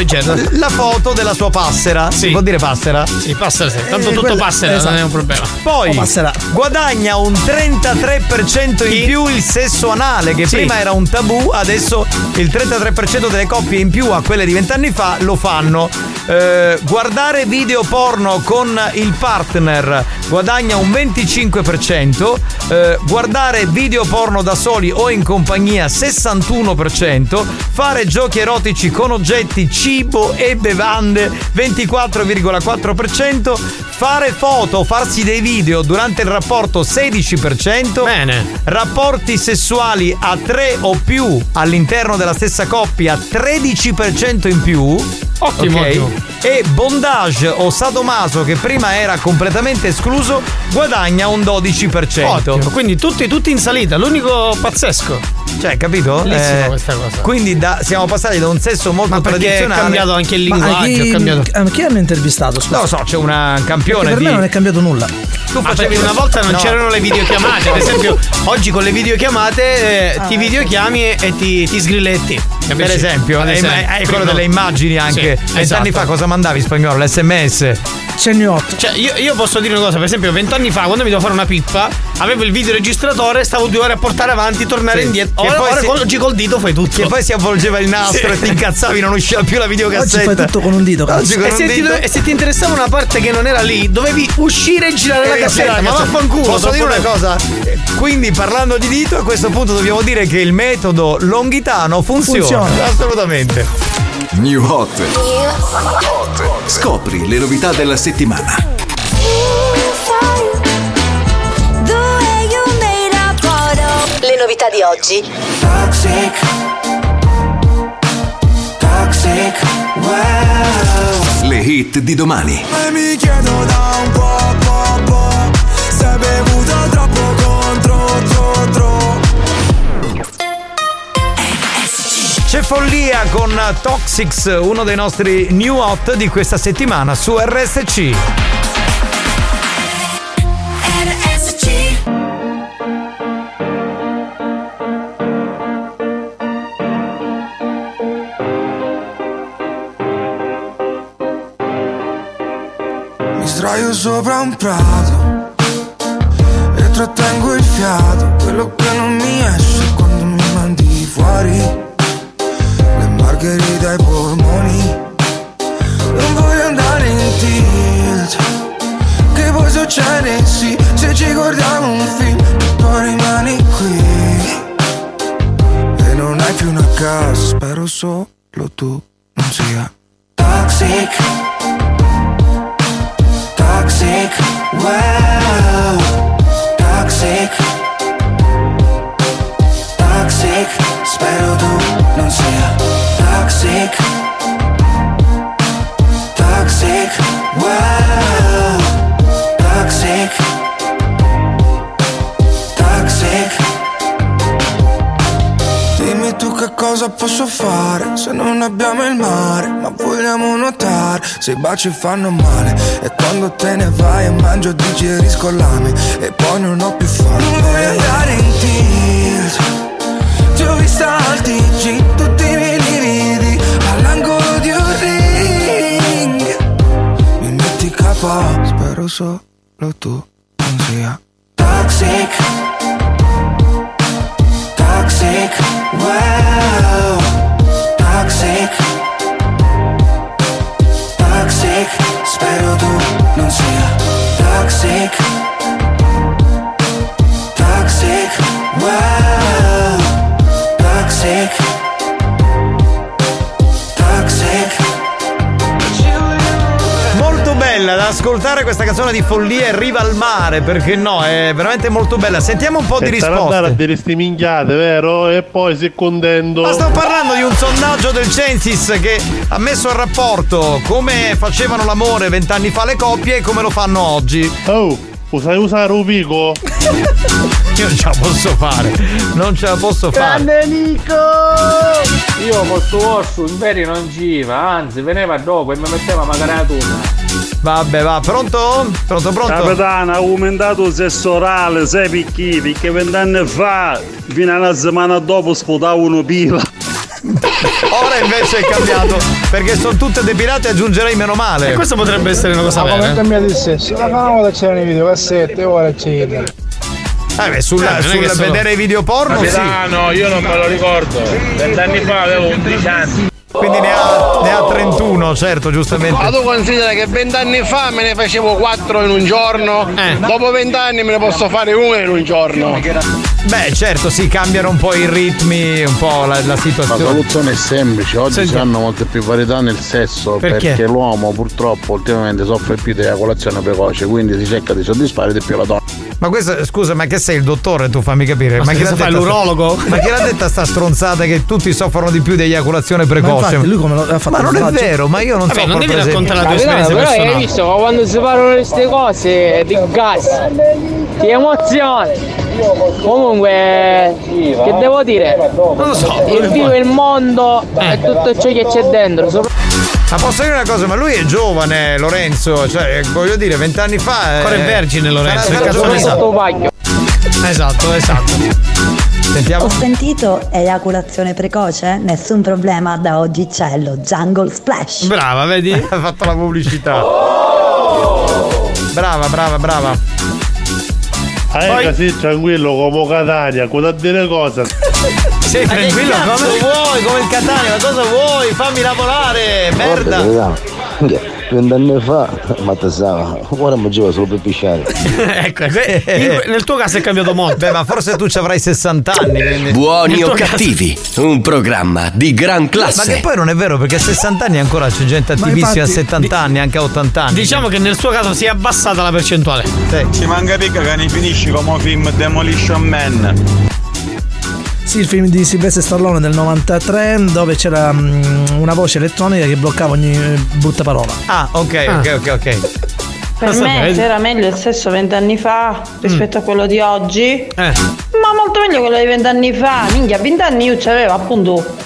la foto della sua passera. Si può dire passera? Sì, passa, sì. Tanto Eh, tutto quella- passa, non esatto. è un problema. Poi Oh, guadagna un 33% in più il sesso anale, che Sì. prima era un tabù, adesso il 33% delle coppie in più a quelle di vent'anni fa lo fanno. Eh, guardare video porno con il partner guadagna un 25%, eh, guardare video porno da soli o in compagnia 61%, fare giochi erotici con oggetti, cibo e bevande 24,4%, fare foto, farsi dei video durante il rapporto 16%, Bene. rapporti sessuali a tre o più all'interno della stessa coppia 13% in più. Ottimo, ok? ottimo. E bondage o sadomaso che prima era completamente escluso guadagna un 12%. Ottimo. Quindi tutti, tutti in salita, l'unico pazzesco. Cioè, capito? Bellissima questa cosa. Quindi da- siamo passati da un sesso molto Ma perché è tradizionale. cambiato anche il Ma linguaggio, chi, cambiato. a chi hanno intervistato? Scusa? Non lo so, c'è una Perché campione per di. me non è cambiato nulla. Tu Ma facevi perché una volta non No. c'erano le videochiamate, ad esempio oggi con le videochiamate eh, ti videochiami e, e ti, ti sgrilletti. Per esempio, Ad è, esempio. è quello delle immagini anche. Sì, Vent'anni esatto. fa cosa mandavi in spagnolo? L'SMS. Hot. Cioè, io, io posso dire una cosa, per esempio, vent'anni fa, quando mi devo fare una pippa, avevo il videoregistratore, stavo due ore a portare avanti, tornare Sì. indietro. Ora, poi ora si- con- oggi col dito fai tutto. Che poi si avvolgeva il nastro e ti incazzavi, non usciva più la videocassetta. Oggi fai tutto con un dito, cazzo. Oggi con E un se, ti, dito- e se ti interessava una parte che non era lì, dovevi uscire e girare la Eh, cassetta. sì, Ma vaffanculo. Posso dire una cosa? Quindi parlando di dito, a questo punto dobbiamo dire che il metodo longhitano funziona. Funziona. Assolutamente. New Hot. Scopri le novità della settimana. Le novità di oggi. Toxic Toxic Wow Le hit di domani. E mi chiedo da un po', po', C'è follia con Toxics, uno dei nostri new hot di questa settimana su RSC. Mi sdraio sopra un prato E trattengo il fiato Quello che solo tu non sia Toxic Toxic, wow Toxic Toxic, spero tu non sia Toxic Toxic, cosa posso fare se non abbiamo il mare, ma vogliamo nuotare. Se i baci fanno male e quando te ne vai e mangio digerisco lame e poi non ho più fame. Non voglio andare in tilt. Ti ho vista al TG, tutti i miei lividi all'angolo di un ring. Mi metti capo, spero solo tu non sia toxic. Toxic, wow non sia Toxic ascoltare questa canzone di follia e riva al mare, perché no, è veramente molto bella. Sentiamo un po' di E stare andare a risposte. dire sti minchiate, vero? E poi si contento. Ma sto parlando di un sondaggio del Censis che ha messo a rapporto come facevano l'amore vent'anni fa le coppie e come lo fanno oggi. Oh, sai usare un pico? Io non ce la posso fare, non ce la posso fare. Grande Nico! Io posto osso in veri non ci va, anzi veniva dopo e mi metteva magari la tuna. Vabbè, va, pronto? Pronto, pronto? Capitano, ha aumentato il sesso orale, sai perché? Perché vent'anni fa, fino a una settimana dopo sputavo uno pila. Ora invece è cambiato perché sono tutte depilate e aggiungerei meno male. E questo potrebbe essere una cosa Ma come vera. cambiato il sesso? La prima volta c'erano i videocassette, ora c'è. Eh beh, sul, Eh, non è sul che solo- vedere i video porno sì. Capitano, io non me lo ricordo. Vent'anni fa avevo 11 anni. Quindi ne ha, ne ha 31, certo, giustamente. Ma tu considera che vent'anni fa me ne facevo quattro in un giorno, dopo vent'anni me ne posso fare uno in un giorno. Beh, certo, sì, cambiano un po' i ritmi, un po' la, la La situazione. soluzione è semplice, oggi si hanno molte più varietà nel sesso Perché? perché, l'uomo purtroppo ultimamente soffre più di eiaculazione precoce, quindi si cerca di soddisfare di più la donna. Ma questo, scusa, ma che sei il dottore? Tu fammi capire. Ma Ma, chi l'ha sta- l'urologo? Ma chi l'ha detta sta stronzata che tutti soffrono di più di eiaculazione precoce? infatti, lui come lo- ha fatto Ma non è vero, ma io non Vabbè, so non devi raccontare la tua esperienza però hai personale. visto che quando si parlano queste cose di gas ti emozioni comunque che devo dire Non lo so, il vivo il mondo e tutto ciò che c'è dentro sopra- Ma posso dire una cosa, ma lui è giovane, Lorenzo, cioè voglio dire, vent'anni fa. Ancora è vergine, Lorenzo, che cazzo ne sa? Esatto, esatto. Sentiamo. Ho sentito eiaculazione precoce? Nessun problema, da oggi c'è lo Jungle Splash. Brava, vedi? Ha fatto la pubblicità. Brava, brava, brava. Ah, Poi- ecco, sì, tranquillo come Catania, cosa dire cosa? Sei tranquillo come vuoi, come il Catania, ma cosa vuoi? Fammi lavorare, merda! Vent'anni fa, ma te sa, ora mangiava solo per pisciare. ecco, in- nel tuo caso è cambiato molto. Beh, ma forse tu ci avrai 60 anni. quindi- Buoni o tuo caso- cattivi, un programma di gran Ma classe. che poi non è vero perché a 60 anni ancora c'è gente Ma attivissima infatti- a 70 anni, anche a 80 anni. Diciamo che nel suo caso si è abbassata la percentuale. Ci manca picca che ne finisci come film Demolition Man. Sì, il film di Silvestre Stallone del 93 dove c'era mm, una voce elettronica che bloccava ogni eh, brutta parola. Ah, ok, ok, ok, ok. Per Cosa me vedi? era meglio il sesso vent'anni fa rispetto a quello di oggi. Eh. Ma molto meglio quello di vent'anni fa. Minchia, vent'anni io c'avevo appunto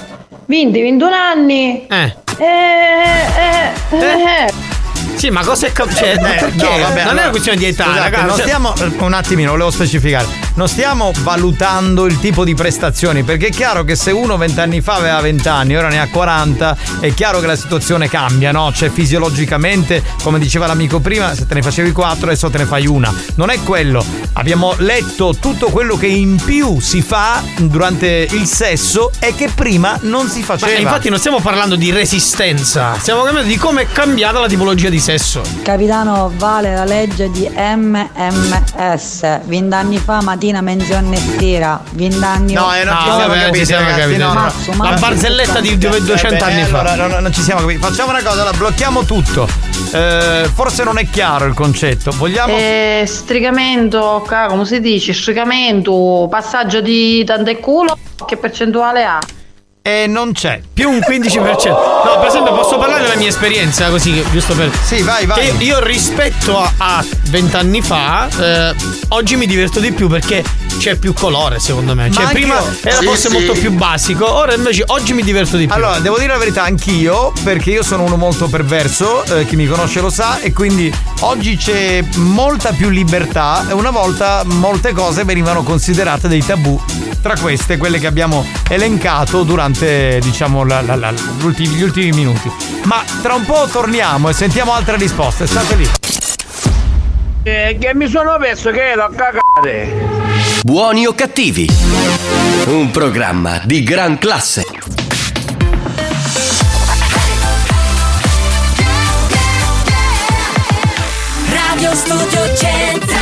20, 21 anni. Eh. Eh, eh, eh. Sì, ma cosa è cioè, Eh, perché? no, vabbè, non è allora, una questione di età, scusate, ragazzi. non Cioè- stiamo un attimino, volevo specificare. Non stiamo valutando il tipo di prestazioni, perché è chiaro che se uno vent'anni fa aveva 20 anni, ora ne ha 40, è chiaro che la situazione cambia, no? Cioè fisiologicamente, come diceva l'amico prima, se te ne facevi 4, adesso te ne fai una. Non è quello. Abbiamo letto tutto quello che in più si fa durante il sesso e che prima non si Ma faceva. infatti non stiamo parlando di resistenza, stiamo parlando di come è cambiata la tipologia di sesso. Capitano vale la legge di MMS. 20 anni fa mattina menzione stira. 20 anni No, eh, non ci siamo capiti, ci siamo ragazzi, capiti. no, no. Mazzo, La mazzo. barzelletta di dove 200 Eh, anni beh, fa. allora, no, no, non ci siamo capiti. Facciamo una cosa, allora blocchiamo tutto. Eh, forse non è chiaro il concetto. Vogliamo. Eh, strigamento, ca- come si dice? Strigamento, passaggio di tante culo, che percentuale ha? E non c'è. Più un 15%. No, per esempio, posso parlare della mia esperienza così, giusto per. Sì, vai, vai. Che io rispetto a- a 20 anni fa, eh, oggi mi diverto di più perché c'è più colore, secondo me. Cioè, prima io. era Sì, forse sì. molto più basico, ora invece oggi mi diverto di più. Allora, devo dire la verità, anch'io, perché io sono uno molto perverso, eh, chi mi conosce lo sa, e quindi oggi c'è molta più libertà e una volta molte cose venivano considerate dei tabù, tra queste quelle che abbiamo elencato durante, diciamo, la- la- la- gli, ultimi, gli ultimi minuti. Ma tra un po' torniamo e sentiamo altre risposte, state lì. Eh, che mi sono perso che ero a cagare. Buoni o cattivi, un programma di gran classe. Radio Studio Centrale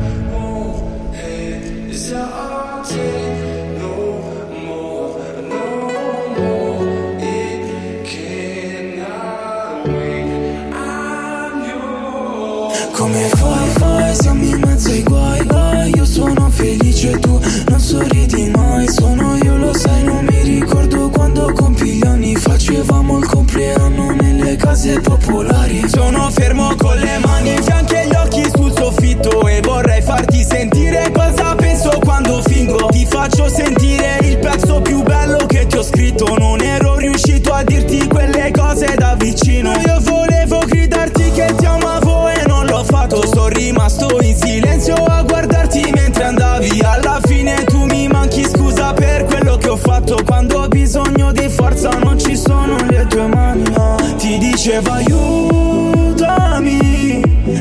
Diceva aiutami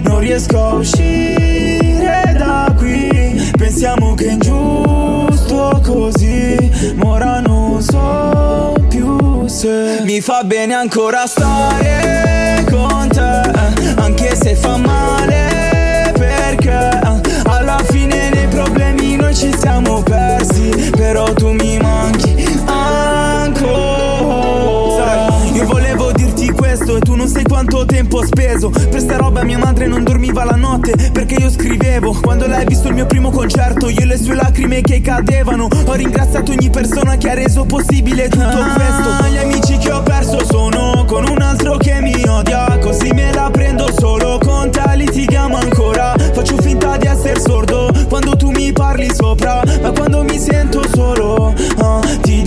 Non riesco a uscire da qui. Pensiamo che è ingiusto così Ma ora non so più se Mi fa bene ancora stare con te. Anche se fa male perché Alla fine nei problemi noi ci siamo persi Però tu mi manchi non sai quanto tempo ho speso. Per sta roba mia madre non dormiva la notte Perché io scrivevo. Quando ha visto il mio primo concerto Io e le sue lacrime che cadevano. Ho ringraziato ogni persona che ha reso possibile tutto questo Gli amici che ho perso sono con un altro che mi odia. Così me la prendo solo con te litighiamo ancora. Faccio finta di essere sordo quando tu mi parli sopra. Ma quando mi sento solo ah, ti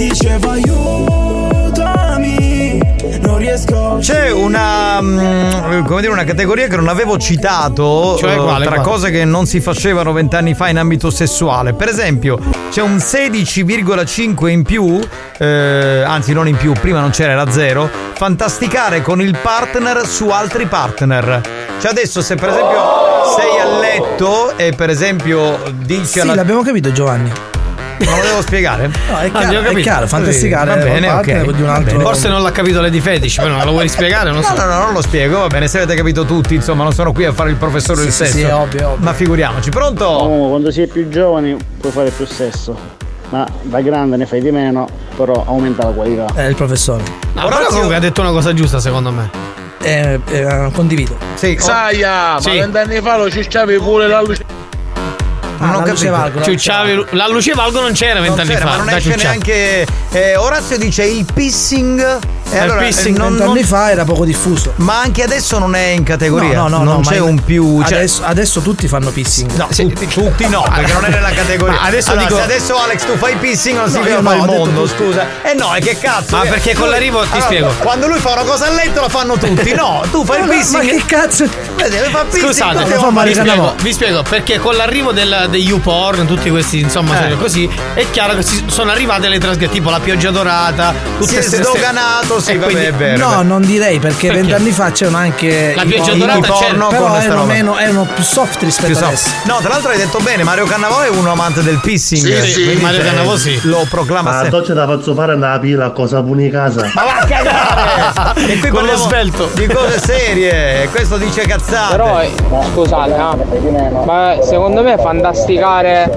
non riesco. C'è una. Mm, come dire, una categoria che non avevo citato. Cioè, eh, quale, tra quale? cose che non si facevano vent'anni fa in ambito sessuale. Per esempio, c'è un 16,5 in più. Eh, anzi, non in più, prima non c'era, era zero. Fantasticare con il partner su altri partner. Cioè, adesso, se per esempio oh! sei a letto e per esempio dici sì, alla... l'abbiamo capito, Giovanni. Non lo devo spiegare? No, è Ah, chiaro, abbiamo è chiaro, fantasticare Va bene, col partner ok. di un altro-. Forse non l'ha capito Lady Fetish, però non lo vuoi spiegare? Non No, so. no, no, non lo spiego, va bene, se avete capito tutti, insomma, non sono qui a fare il professore del sì, sesso. sì, è ovvio, è ovvio. Ma figuriamoci, pronto? Oh, quando sei più giovane puoi fare più sesso, ma da grande ne fai di meno, però aumenta la qualità. È il professore. No, però comunque ha detto una cosa giusta secondo me. Eh, eh, condivido. Sì. Saia, Sì. ma vent'anni fa lo cicciavi pure la luce. Ah, non ho capito. valgola. Ciucciavi, la luce valgo non c'era Non vent'anni fa. ma non esce neanche. eh, Orazio dice il pissing. E Eh, allora, il pissing eh, non- vent'anni non- fa era poco diffuso. Ma anche adesso non è in categoria. No, no, no, non no, c'è un più. Cioè, Adesso, adesso tutti fanno pissing. No, tutti, tutti no, perché non è nella categoria. Adesso Allora, dico- se adesso Alex tu fai pissing non si No, no, il mondo, scusa. Eh no, e che cazzo? Ma Eh, perché con l'arrivo ti allora, spiego. Quando lui fa una cosa a letto la fanno tutti. No, tu fai il pissing. Ma che cazzo? Deve fare pissing. Scusate, vi spiego, vi spiego perché con l'arrivo del, degli YouPorn, tutti questi insomma Eh. così, è chiaro che si- sono arrivate le trasgressioni tipo la pioggia dorata, tutte Si è sdoganato, sì, vabbè, quindi- è vero. No, non direi perché vent'anni fa c'erano anche La pioggia dorata porno, con però questa erano, roba. meno, erano più soft rispetto Più soft. adesso. No, tra l'altro hai detto bene, Mario Cannavò è uno amante del pissing. Sì, sì, Quindi, Mario cioè, Cannavò sì. Lo proclama Ma sempre. doccia la faccio fare una pila, cosa puni casa. Ma va a cagare! e qui Con lo parliamo svelto. di cose serie. Questo dice cazzate. Però, eh, scusate, no? ma secondo me fantasticare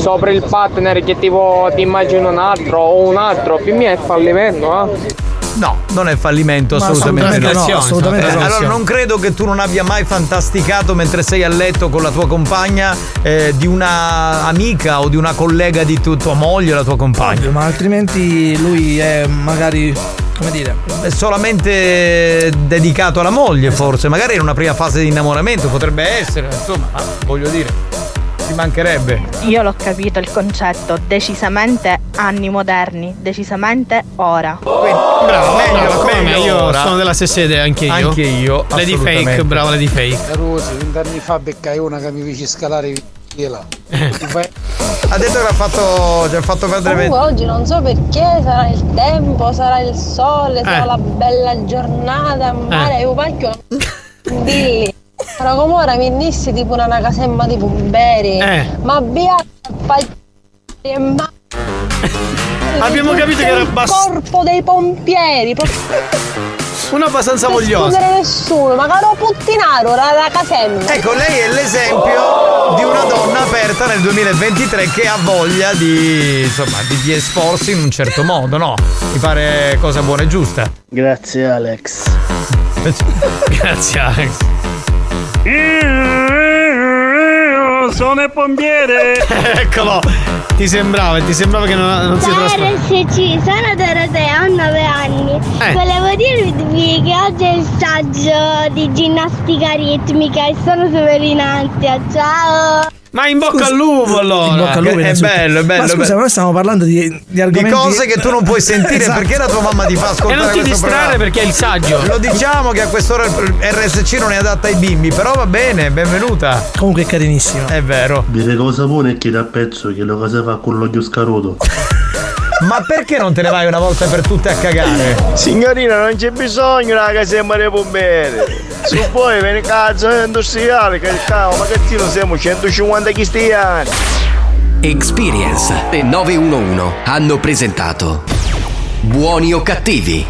sopra il partner che tipo ti immagini un altro o un altro, più mio è fallimento, eh? No, non è fallimento, Ma assolutamente, assolutamente no, no. assolutamente Eh, no. allora non credo che tu non abbia mai fantasticato mentre sei a letto con la tua compagna eh, di una amica o di una collega di tu- tua moglie o la tua compagna. Ovvio, ma altrimenti lui è magari come dire È solamente dedicato alla moglie, forse. Magari in una prima fase di innamoramento potrebbe essere, insomma, ma voglio dire. Ci mancherebbe. Io l'ho capito il concetto, decisamente anni moderni, decisamente ora. Bravo, Meglio, bravo, come me, meglio io ora. sono della stessa idea anche io. Anche io, Lady. Fake, brava Lady Fake. Carusi, vent'anni fa beccai una che mi fece scalare la. Ha detto che l'ha fatto. Ci ha fatto perdere Comunque oggi non so perché sarà il tempo, sarà il sole, sarà Eh. la bella giornata mare, Eh. io pacchio. Però come ora mi dissi tipo una casemma di bomberi. Eh. Ma via e ma Abbiamo capito che era il bass- corpo dei pompieri. proprio Uno abbastanza Non voglioso. escludere nessuno, ma caro puttinaro, la, la casemma. Ecco, lei è l'esempio di una donna aperta nel 2023 che ha voglia di, insomma, di, di esporsi in un certo modo, no? Mi pare cosa buona e giusta. Grazie Alex. Grazie Alex. Sono il pompiere! Eccolo! Ti sembrava, ti sembrava che non, non si Ciao trasforma. RSC, sono Dorotea, ho 9 anni. Eh. Volevo dirvi che oggi è il saggio di ginnastica ritmica e sono super in ansia. Ciao! Ma in bocca al lupo allora! In bocca al lupo, È innanzitutto. bello, è bello, Ma è scusa, bello. noi stiamo parlando di, di Di argomenti cose che tu non puoi sentire Esatto. perché la tua mamma ti fa ascoltare E non ti distrarre programma? perché è il saggio. Lo diciamo che a quest'ora il RSC non è adatta ai bimbi, però va bene, benvenuta. Comunque è carinissimo. È vero. Dire cosa buona e chiede a pezzo che lo cosa fa con l'occhio scaruto. Ma perché non te ne vai una volta per tutte a cagare? Signorina, non c'è bisogno della casemma dei pompieri. Se vuoi vieni a casa industriale, che cavolo, ma che tiro siamo 150 cristiani. Experience e 911 hanno presentato Buoni o cattivi?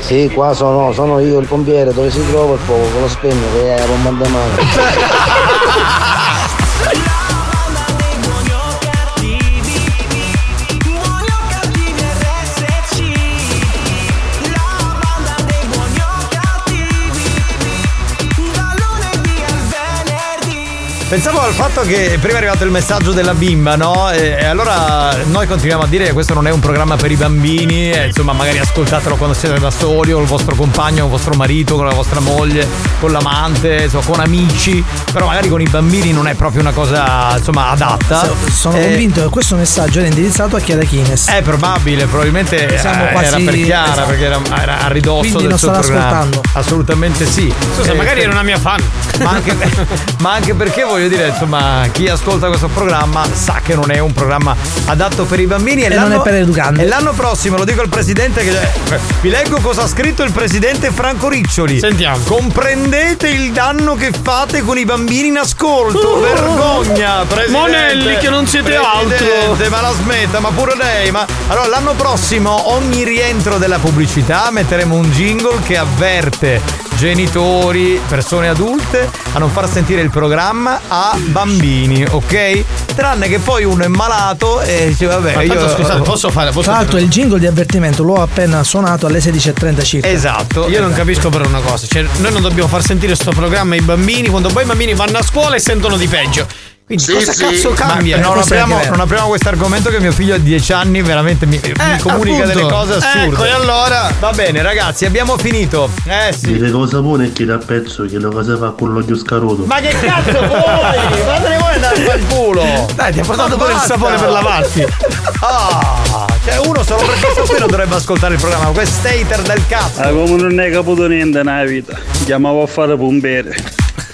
Sì, qua sono, sono io il pompiere, dove si trova il fuoco, con lo spegno, che è la bomba da mano. Pensavo al fatto che prima è arrivato il messaggio della bimba, no? E, allora noi continuiamo a dire che questo non è un programma per i bambini, e insomma magari ascoltatelo quando siete da soli, o il vostro compagno, con il vostro marito, con la vostra moglie, con l'amante, insomma, con amici, però magari con i bambini non è proprio una cosa insomma adatta. Sono Eh, convinto che questo messaggio era indirizzato a Chiara Kines. È probabile, probabilmente Siamo quasi- era per Chiara esatto. perché era, era a ridosso Quindi del non suo programma. ascoltando. Assolutamente sì. Scusa, Eh, magari per- era una mia fan. ma anche, ma anche perché voglio dire, insomma, chi ascolta questo programma sa che non è un programma adatto per i bambini. E non l'anno- è per educandi. E l'anno prossimo, lo dico al presidente, che eh, vi leggo cosa ha scritto il presidente Franco Riccioli. Sentiamo. Comprendete il danno che fate con i bambini in ascolto. Uh. Vergogna, presidente. Monelli, che non siete Presidente, altro. Ma la smetta, ma pure lei. Ma allora l'anno prossimo, ogni rientro della pubblicità, metteremo un jingle che avverte genitori, persone adulte a non far sentire il programma a bambini, ok? Tranne che poi uno è malato e dice vabbè, Ma tanto, io scusate, posso fare? Posso Tra l'altro il jingle di avvertimento l'ho appena suonato alle 16.30 circa. Esatto. Io non capisco però una cosa, cioè noi non dobbiamo far sentire sto programma ai bambini quando poi i bambini vanno a scuola e sentono di peggio. Quindi cosa cazzo cambia? Ma non, apriamo, non apriamo questo argomento che mio figlio a 10 anni veramente mi, mi comunica appunto. delle cose assurde. Ecco, e allora? Va bene, ragazzi, abbiamo finito. Eh sì. Dire cosa buona e chi da pezzo che lo cosa fa con l'occhio scaroto. Ma che cazzo vuoi? Ma te ne vuoi andare a il culo? Dai, ti ha portato Ma pure il sapone per lavarti. Ah, cioè uno solo per questo qui non dovrebbe ascoltare il programma, questo hater del cazzo. Ah, come non hai caputo niente nella vita. Chiamavo a fare pompiere.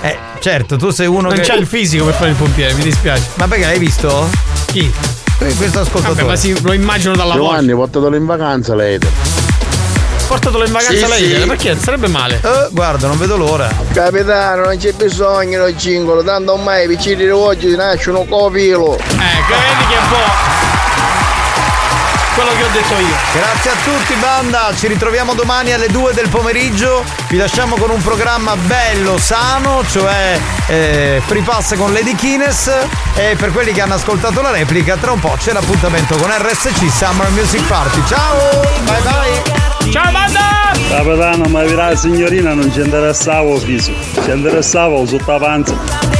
Eh, certo, tu sei uno Non che. c'è il fisico per fare il pompiere, mi dispiace. Ma perché l'hai visto? Chi? Questo ascoltatore. Vabbè, ma sì, lo immagino dalla voce. Giovanni, portatelo in vacanza lei. Portatelo in vacanza Sì, lei, sì. perché sarebbe male. Eh, guarda, non vedo l'ora. Capitano, non c'è bisogno del cingolo, tanto ormai i piccini di oggi nascono copilo. Ecco, vedi che è un po'. Quello che ho detto io. Grazie a tutti banda, ci ritroviamo domani alle 2 del pomeriggio, vi lasciamo con un programma bello, sano, cioè eh, Free Pass con Lady Kines e per quelli che hanno ascoltato la replica tra un po' c'è l'appuntamento con RSC Summer Music Party. Ciao, bye bye! Ciao banda! Capitano, ma la signorina non ci interessava il viso, ci interessava sotto la panza.